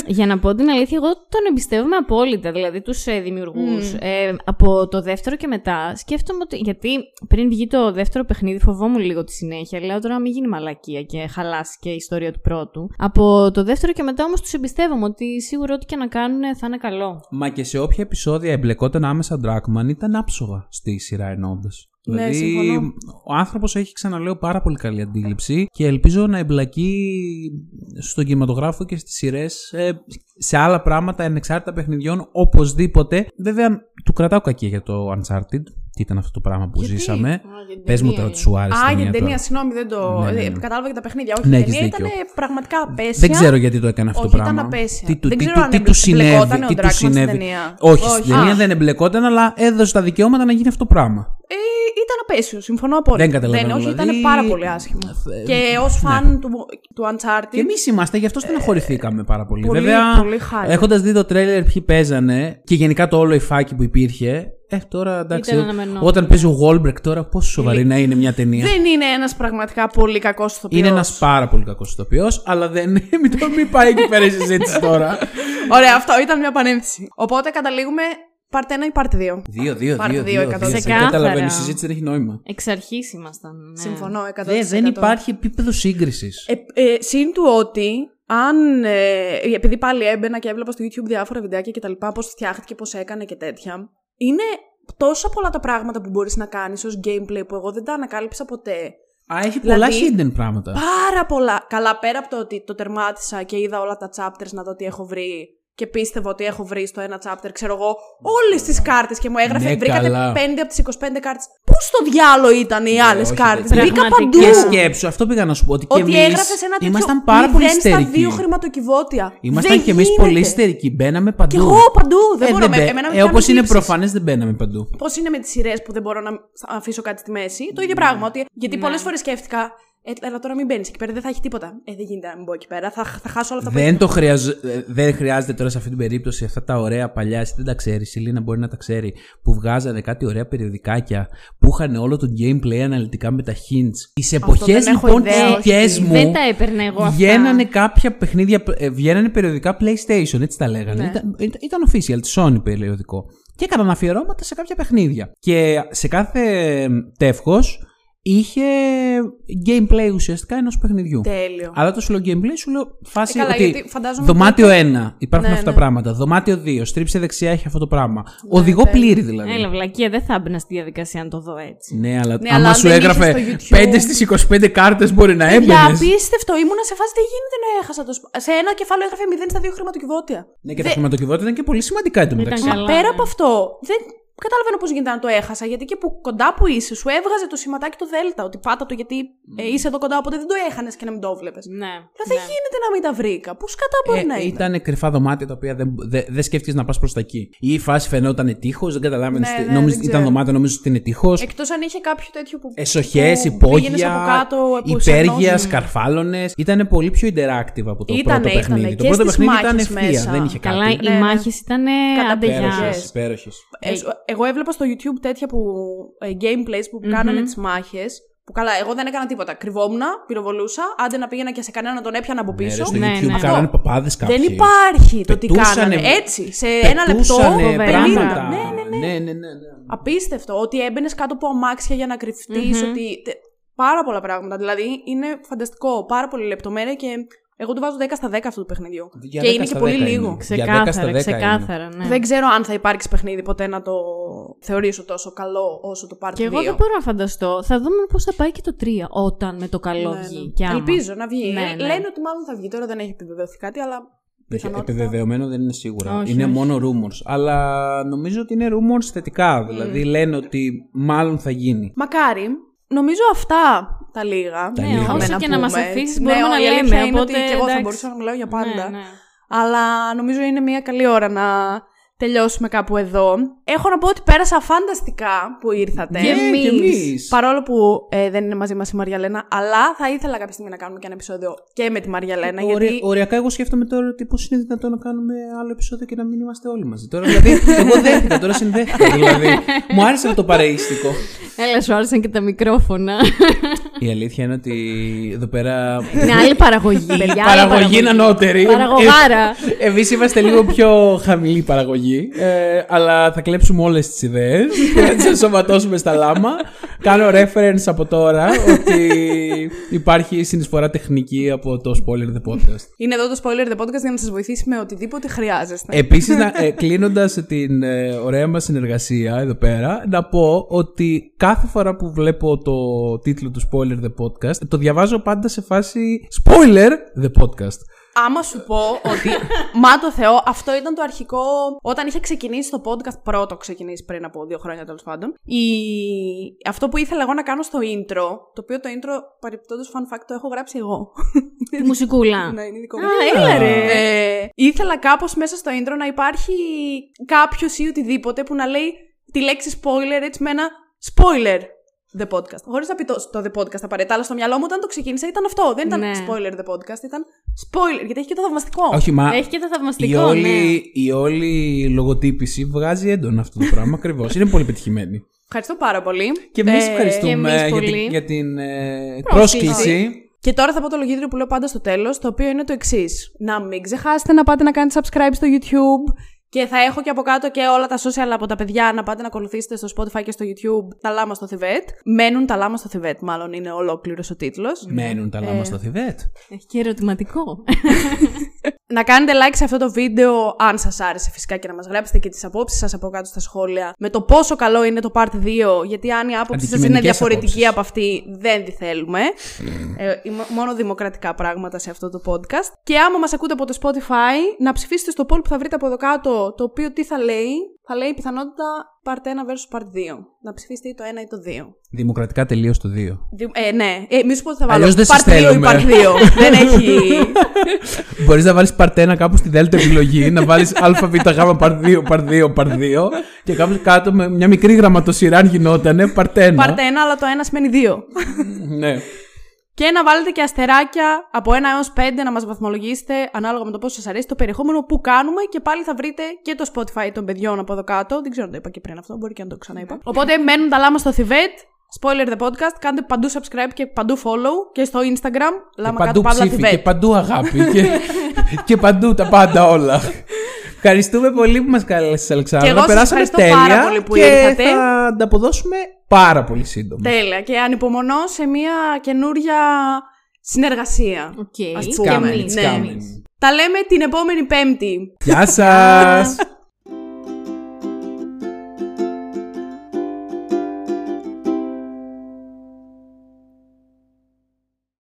Για να πω την αλήθεια, εγώ τον εμπιστεύομαι απόλυτα. Δηλαδή τους ε, δημιουργούς. Μμμ. Ε, από το δεύτερο και μετά σκέφτομαι ότι. Γιατί πριν βγει το δεύτερο παιχνίδι, φοβόμουν λίγο τη συνέχεια. Λέω τώρα να μην γίνει μαλακία και χαλάσει και η ιστορία του πρώτου. Από το δεύτερο και μετά όμως τους εμπιστεύομαι ότι σίγουρα ό,τι και να κάνουν θα είναι καλό. Μα και σε όποια επεισόδια εμπλεκόταν άμεσα Ντράκμαν ήταν άψογα στη σειρά ενώντας. Ναι, δηλαδή, συμφωνώ. ο άνθρωπος έχει ξαναλέω πάρα πολύ καλή αντίληψη και ελπίζω να εμπλακεί στον κινηματογράφο και στις σειρές σε άλλα πράγματα ανεξάρτητα παιχνιδιών οπωσδήποτε. Βέβαια, του κρατάω κακή για το Uncharted. Τι ήταν αυτό το πράγμα που Γιατί; ζήσαμε; Πες μου τώρα ότι σου άρεσε. Α, η για την ταινία, τώρα. συγγνώμη, δεν το. Ναι, ναι, ναι. ε, Κατάλαβα για τα παιχνίδια. Όχι, Ναι, η έχεις ταινία δίκιο. ήταν πραγματικά απέσια. Δεν ξέρω γιατί το έκανε αυτό Όχι, το πράγμα. ήταν απέσια. Τι του, Δεν τι, ξέρω του- αν τι του εμπλε- συνέβη. εμπλεκόταν ο Τι του Dragman στην συνέβη. ταινία. Όχι, Όχι. στην ταινία Α. δεν εμπλεκόταν, αλλά έδωσε τα δικαιώματα να γίνει αυτό το πράγμα. Ε, ήταν απέσιο, συμφωνώ απόλυτα. Δεν καταλαβαίνω, όχι, δηλαδή. ήταν πάρα πολύ άσχημο. Ε, Και ως φαν του, του Uncharted. Και εμείς είμαστε, γι' αυτό στεναχωρηθήκαμε πάρα πολύ. πολύ- Βέβαια, πολύ χάρη. έχοντας δει το τρέλερ ποιοι παίζανε και γενικά το όλο υφάκι που υπήρχε. Ε, τώρα εντάξει. Ήταν αναμενόμενο. Όταν παίζει ο Γόλμπρεκ τώρα, πόσο σοβαρή να είναι μια ταινία. Δεν είναι ένας πραγματικά πολύ κακός ηθοποιός. Είναι ένας πάρα πολύ κακός ηθοποιός, αλλά δεν. μην, το, μην πάει εκεί πέρα η συζήτηση τώρα. Ωραία, αυτό ήταν μια πανένθηση. Οπότε καταλήγουμε part 1 ή part 2. Δύο, δύο, Πάρτε δύο. δύο, δύο, εκατό δύο. τοις εκατό. Δεν καταλαβαίνω, η Ξεκάθαρα. συζήτηση δεν έχει νόημα. Εξ αρχής ήμασταν. Ναι. Συμφωνώ 100%. Δεν, δεν υπάρχει επίπεδο σύγκρισης. Ε, ε, συν του ότι αν. Ε, επειδή πάλι έμπαινα και έβλεπα στο YouTube διάφορα βιντεάκια και τα λοιπά, πώς φτιάχτηκε, πώς έκανε και τέτοια. Είναι τόσα πολλά τα πράγματα που μπορείς να κάνεις ως gameplay που εγώ δεν τα ανακάλυψα ποτέ. Α, έχει πολλά Δηλαδή, hidden πράγματα. Πάρα πολλά. Καλά, πέρα από το ότι το τερμάτισα και είδα όλα τα chapters να δω τι έχω βρει και πίστευα ότι έχω βρει στο ένα chapter, ξέρω εγώ, όλες τις κάρτες και μου έγραφε. Ναι, βρήκατε καλά. 5 από τις 25 κάρτες. Πού στο διάλο ήταν οι άλλες όχι, κάρτες; παιδιά. Βρήκα Πραγματικά. παντού. Και σκέψου, αυτό πήγα να σου πω. Ότι, και Ότι εμείς έγραφες ένα τέτοιο ήμασταν πάρα πολύ μηδέν στα ιστερικοί. δύο χρηματοκιβώτια. Ήμασταν Δεν κι εμείς γίνεται. πολύ ιστερικοί. Μπαίναμε παντού. Κι εγώ παντού. Δεν Ε, μπορώ. με- μπαι- εμένα με ε, κάνουν Όπως είναι θλίψεις. προφανέ, δεν μπαίναμε παντού. Πώς είναι με τις σειρές που δεν μπορώ να αφήσω κάτι στη μέση; Το ίδιο πράγμα. Ότι, γιατί Ναι. πολλές φορές σκέφτηκα. Ε, αλλά τώρα μην μπαίνεις εκεί πέρα, δεν θα έχει τίποτα. Ε, δεν γίνεται να μην μπω εκεί πέρα. Θα, θα χάσω όλα αυτά που Δεν, έγιναν. το χρειαζ... ε, δεν χρειάζεται τώρα σε αυτή την περίπτωση αυτά τα ωραία παλιά, εσύ δεν τα ξέρεις. Η Λίνα μπορεί να τα ξέρει. Που βγάζανε κάτι ωραία περιοδικάκια που είχαν όλο το gameplay αναλυτικά με τα hints. Τις εποχές δεν έχω λοιπόν τι ιδέα, δικέ όχι. μου. Δεν τα έπαιρνα εγώ αυτά. Βγαίνανε κάποια παιχνίδια, ε, βγαίνανε περιοδικά PlayStation, έτσι τα λέγανε. Ναι. Ήταν, ήταν- ήταν official, της Sony περιοδικό. Και έκαναν αφιερώματα σε κάποια παιχνίδια. Και σε κάθε τεύχος είχε gameplay ουσιαστικά ενός παιχνιδιού. Τέλειο. Αλλά το σου λέω gameplay, σου λέω φάση Ε, καλά, ότι γιατί φαντάζομαι δωμάτιο ότι- 1 υπάρχουν Ναι, αυτά τα ναι. πράγματα. Δωμάτιο 2, στρίψε δεξιά έχει αυτό το πράγμα. Οδηγό τέλειο. πλήρη δηλαδή. Έλα, βλακία, δεν θα έμπαινα στη διαδικασία αν το δω έτσι. Ναι, αλλά Ναι, άμα αλλά αν σου δεν έγραφε είχες στο YouTube- 5 στις 25 κάρτες μπορεί να Για έμπαινες. απίστευτο. Ήμουνα σε φάση τι γίνεται να έχασα το. σπ- Σε ένα κεφάλαιο έγραφε 0 στα 2 χρηματοκιβώτια. Ναι, και τα χρηματοκιβώτια ήταν και πολύ σημαντικά εντωμεταξύ. Ήταν Μα Καλά, πέρα ναι. από αυτό, δεν καταλαβαίνω πώς γίνεται να το έχασα. Γιατί και που κοντά που είσαι, σου έβγαζε το σηματάκι το Δέλτα. Ότι πάτα το γιατί ε, είσαι εδώ κοντά, οπότε δεν το έχανες και να μην το βλέπεις. Ναι. Αλλά δεν γίνεται να μην τα βρήκα. Πώς κατά μπορεί να Ε, είναι; ήταν κρυφά δωμάτια τα οποία δεν, δεν, δεν σκέφτηκες να πας προς τα εκεί. Ή η φάση φαινόταν τείχος, δεν καταλάβαινες. Ναι, τι- ναι, νόμιζε- δεν ήταν ξέρω. δωμάτιο, νομίζω ότι είναι τείχος. Εκτός αν είχε κάποιο τέτοιο που. Εσοχές, που πήγαινες υπόγεια, από κάτω, που υπέργειας, σερνόζουν. σκαρφάλωνες. Ήταν πολύ πιο interactive από το Ήτανε, πρώτο ήτανε. παιχνίδι. Το Και πρώτο στις παιχνίδι ήταν μάχες ευθεία, μέσα. δεν είχε κάτι. Καλά, Ναι, οι ναι. μάχες ήταν Καταπληκτικές. Αντεγιά. Υπέροχες, υπέροχες. Ε, εγώ έβλεπα στο YouTube τέτοια που. Ε, gameplays που κάνανε τις μάχες. Που καλά, εγώ δεν έκανα τίποτα. Κρυβόμουν, πυροβολούσα. Άντε να πήγαινα και σε κανένα να τον έπιανα από Ναι, ρε, πίσω. στο Ναι, YouTube ναι. κάνανε παπάδες κάποιοι. Δεν υπάρχει το τι Πετούσανε- κάνανε. Έτσι, σε ένα λεπτό. Πετούσανε 50. πράγματα. Ναι, ναι, ναι. ναι, ναι, ναι, ναι. Απίστευτο. Ότι έμπαινες κάτω από αμάξια για να κρυφτει Ότι. τε- Πάρα πολλά πράγματα. Δηλαδή είναι φανταστικό. Πάρα πολύ λεπτομέρεια και εγώ του βάζω 10 στα 10 αυτού του παιχνιδιού. Για και 10 είναι και στα πολύ 10 λίγο. είναι. Για 10 στα 10 Ξεκάθαρα, είναι. ξεκάθαρα, ναι. Δεν ξέρω αν θα υπάρξει παιχνίδι ποτέ να το θεωρήσω τόσο καλό όσο το Part 2. Και εγώ δεν μπορώ να φανταστώ. Θα δούμε πώς θα πάει και το 3 όταν με το καλό Ναι, ναι. βγει. Και άμα. Ελπίζω να βγει. Ναι, Ε, ναι. Λένε ότι μάλλον θα βγει. Τώρα δεν έχει επιβεβαιωθεί κάτι, αλλά. Όχι, πιθανότητα- Επιβεβαιωμένο δεν είναι σίγουρα. Όχι, είναι όχι. μόνο rumors. Αλλά νομίζω ότι είναι rumors θετικά. Δηλαδή λένε ότι μάλλον θα γίνει. Μακάρι. Νομίζω αυτά τα λίγα. Τα Ναι, λίγα. είχαμε όσο να και να πούμε, μας αφήσεις έτσι. μπορούμε Ναι, να η αλήθεια λέμε, είναι οπότε, ότι και εγώ θα εντάξει. μπορούσα να μιλάω για πάντα. Ναι, ναι. Αλλά νομίζω είναι μια καλή ώρα να τελειώσουμε κάπου εδώ. Έχω να πω ότι πέρασα φανταστικά που ήρθατε. Και Ναι, εμείς. και εμείς. Παρόλο που ε, δεν είναι μαζί μας η Μαριαλένα, αλλά θα ήθελα κάποια στιγμή να κάνουμε και ένα επεισόδιο και με τη Μαριαλένα. Ωρε- γιατί Οριακά, εγώ σκέφτομαι τώρα ότι πώς είναι δυνατόν να κάνουμε άλλο επεισόδιο και να μην είμαστε όλοι μαζί. Τώρα, δηλαδή, εγώ δέχτηκα, τώρα συνδέθηκα. δηλαδή, μου άρεσε αυτό το παρεΐστικο. Έλα, σου άρεσαν και τα μικρόφωνα. Η αλήθεια είναι ότι εδώ πέρα. Είναι άλλη παραγωγή. παιδιά, άλλη παραγωγή είναι ανώτερη. Παραγωγάρα. Εμείς είμαστε λίγο πιο χαμηλή παραγωγή. Ε, αλλά θα κλέψουμε όλες τις ιδέες και θα τι ενσωματώσουμε στα λάμα. Κάνω reference από τώρα ότι υπάρχει συνεισφορά τεχνική από το Spoiler The Podcast. Είναι εδώ το Spoiler The Podcast για να σας βοηθήσει με οτιδήποτε χρειάζεστε. Επίσης, ε, κλείνοντας την ε, ωραία μας συνεργασία εδώ πέρα, να πω ότι κάθε φορά που βλέπω το τίτλο του Spoiler The Podcast, το διαβάζω πάντα σε φάση Spoiler The Podcast. Άμα σου πω ότι, μα το Θεό, αυτό ήταν το αρχικό. Όταν είχε ξεκινήσει το podcast, πρώτο ξεκινήσει πριν από δύο χρόνια τέλος πάντων. Η... Αυτό που ήθελα εγώ να κάνω στο intro, το οποίο το intro παρεπτόντω fun fact το έχω γράψει εγώ. Τη μουσικούλα. ναι, είναι δικό μου. Α, έλα ρε. Ε, ήθελα κάπως μέσα στο intro να υπάρχει κάποιος ή οτιδήποτε που να λέει τη λέξη spoiler έτσι με ένα spoiler the podcast. Χωρίς να πει το, το the podcast απαραίτητα, αλλά στο μυαλό μου όταν το ξεκίνησα ήταν αυτό. Δεν ήταν Ναι. spoiler the podcast, ήταν spoiler. Γιατί έχει και το θαυμαστικό. Όχι, μα Έχει και το η θαυμαστικό, ναι. όλη, η όλη λογοτύπηση βγάζει έντονα αυτό το πράγμα ακριβώς. Είναι πολύ πετυχημένη. Ευχαριστώ πάρα πολύ. Και εμείς Ε, ευχαριστούμε και εμείς για πολύ. την, για την ε, Πρόσκληση. πρόσκληση. Και τώρα θα πω το λογίδριο που λέω πάντα στο τέλος, το οποίο είναι το εξής. Να μην ξεχάσετε να πάτε να κάνετε subscribe στο YouTube. Και θα έχω και από κάτω και όλα τα social από τα παιδιά να πάτε να ακολουθήσετε στο Spotify και στο YouTube τα λάμα στο Θιβέτ. Μένουν τα λάμα στο Θιβέτ, μάλλον είναι ολόκληρος ο τίτλος. Μένουν τα λάμα στο Θιβέτ. Έχει και ερωτηματικό. Να κάνετε like σε αυτό το βίντεο, αν σας άρεσε φυσικά, και να μας γράψετε και τις απόψεις σας από κάτω στα σχόλια με το πόσο καλό είναι το Part 2. Γιατί αν η άποψη σας είναι Αντικειμενικές διαφορετική απόψεις. από αυτή, δεν τη θέλουμε. ε, είμαι- μόνο δημοκρατικά πράγματα σε αυτό το podcast. Και άμα μας ακούτε από το Spotify, να ψηφίσετε στο poll που θα βρείτε από εδώ κάτω, το οποίο τι θα λέει. Θα λέει πιθανότητα Part 1 versus Part 2. Να ψηφίσετε ή το 1 ή το 2. Δημοκρατικά τελείως το 2. Δη- Ε, ναι, ε, μη σου πω ότι θα βάλω Αλλιώς δεν σας Part 2 ή θέλουμε. Part 2. δεν έχει. Μπορείς να βάλεις part 1 κάπου στη δέλτα επιλογή, να βάλεις ΑΒΓ part 2, part 2, part 2 και κάπου κάτω με μια μικρή γραμματοσυρά αν γινότανε part 1. Part 1, αλλά το 1 σημαίνει 2. ναι. Και να βάλετε και αστεράκια από 1 έως 5 να μας βαθμολογήσετε ανάλογα με το πόσο σας αρέσει το περιεχόμενο που κάνουμε και πάλι θα βρείτε και το Spotify των παιδιών από εδώ κάτω. Δεν ξέρω αν το είπα και πριν αυτό, μπορεί και να το ξαναείπα. Οπότε μένουν τα λάμα στο Θιβέτ. Spoiler the podcast. Κάντε παντού subscribe και παντού follow και στο Instagram. Και Λάμα παντού κάτω παύλα ψήφι και Θιβέτ. παντού αγάπη και, και παντού τα πάντα όλα. Ευχαριστούμε πολύ που μας κάλεσες Αλεξάνδρα. Και εγώ σας Περάσαμε ευχαριστώ τέλεια πάρα πολύ που και ήρθατε. θα ανταποδώσουμε πάρα πολύ σύντομα. Τέλεια. Και ανυπομονώ σε μια καινούρια συνεργασία. Οκ. Ας Και πούμε. Coming, εμείς, it's και coming. εμείς. Τα λέμε την επόμενη Πέμπτη. Γεια σας!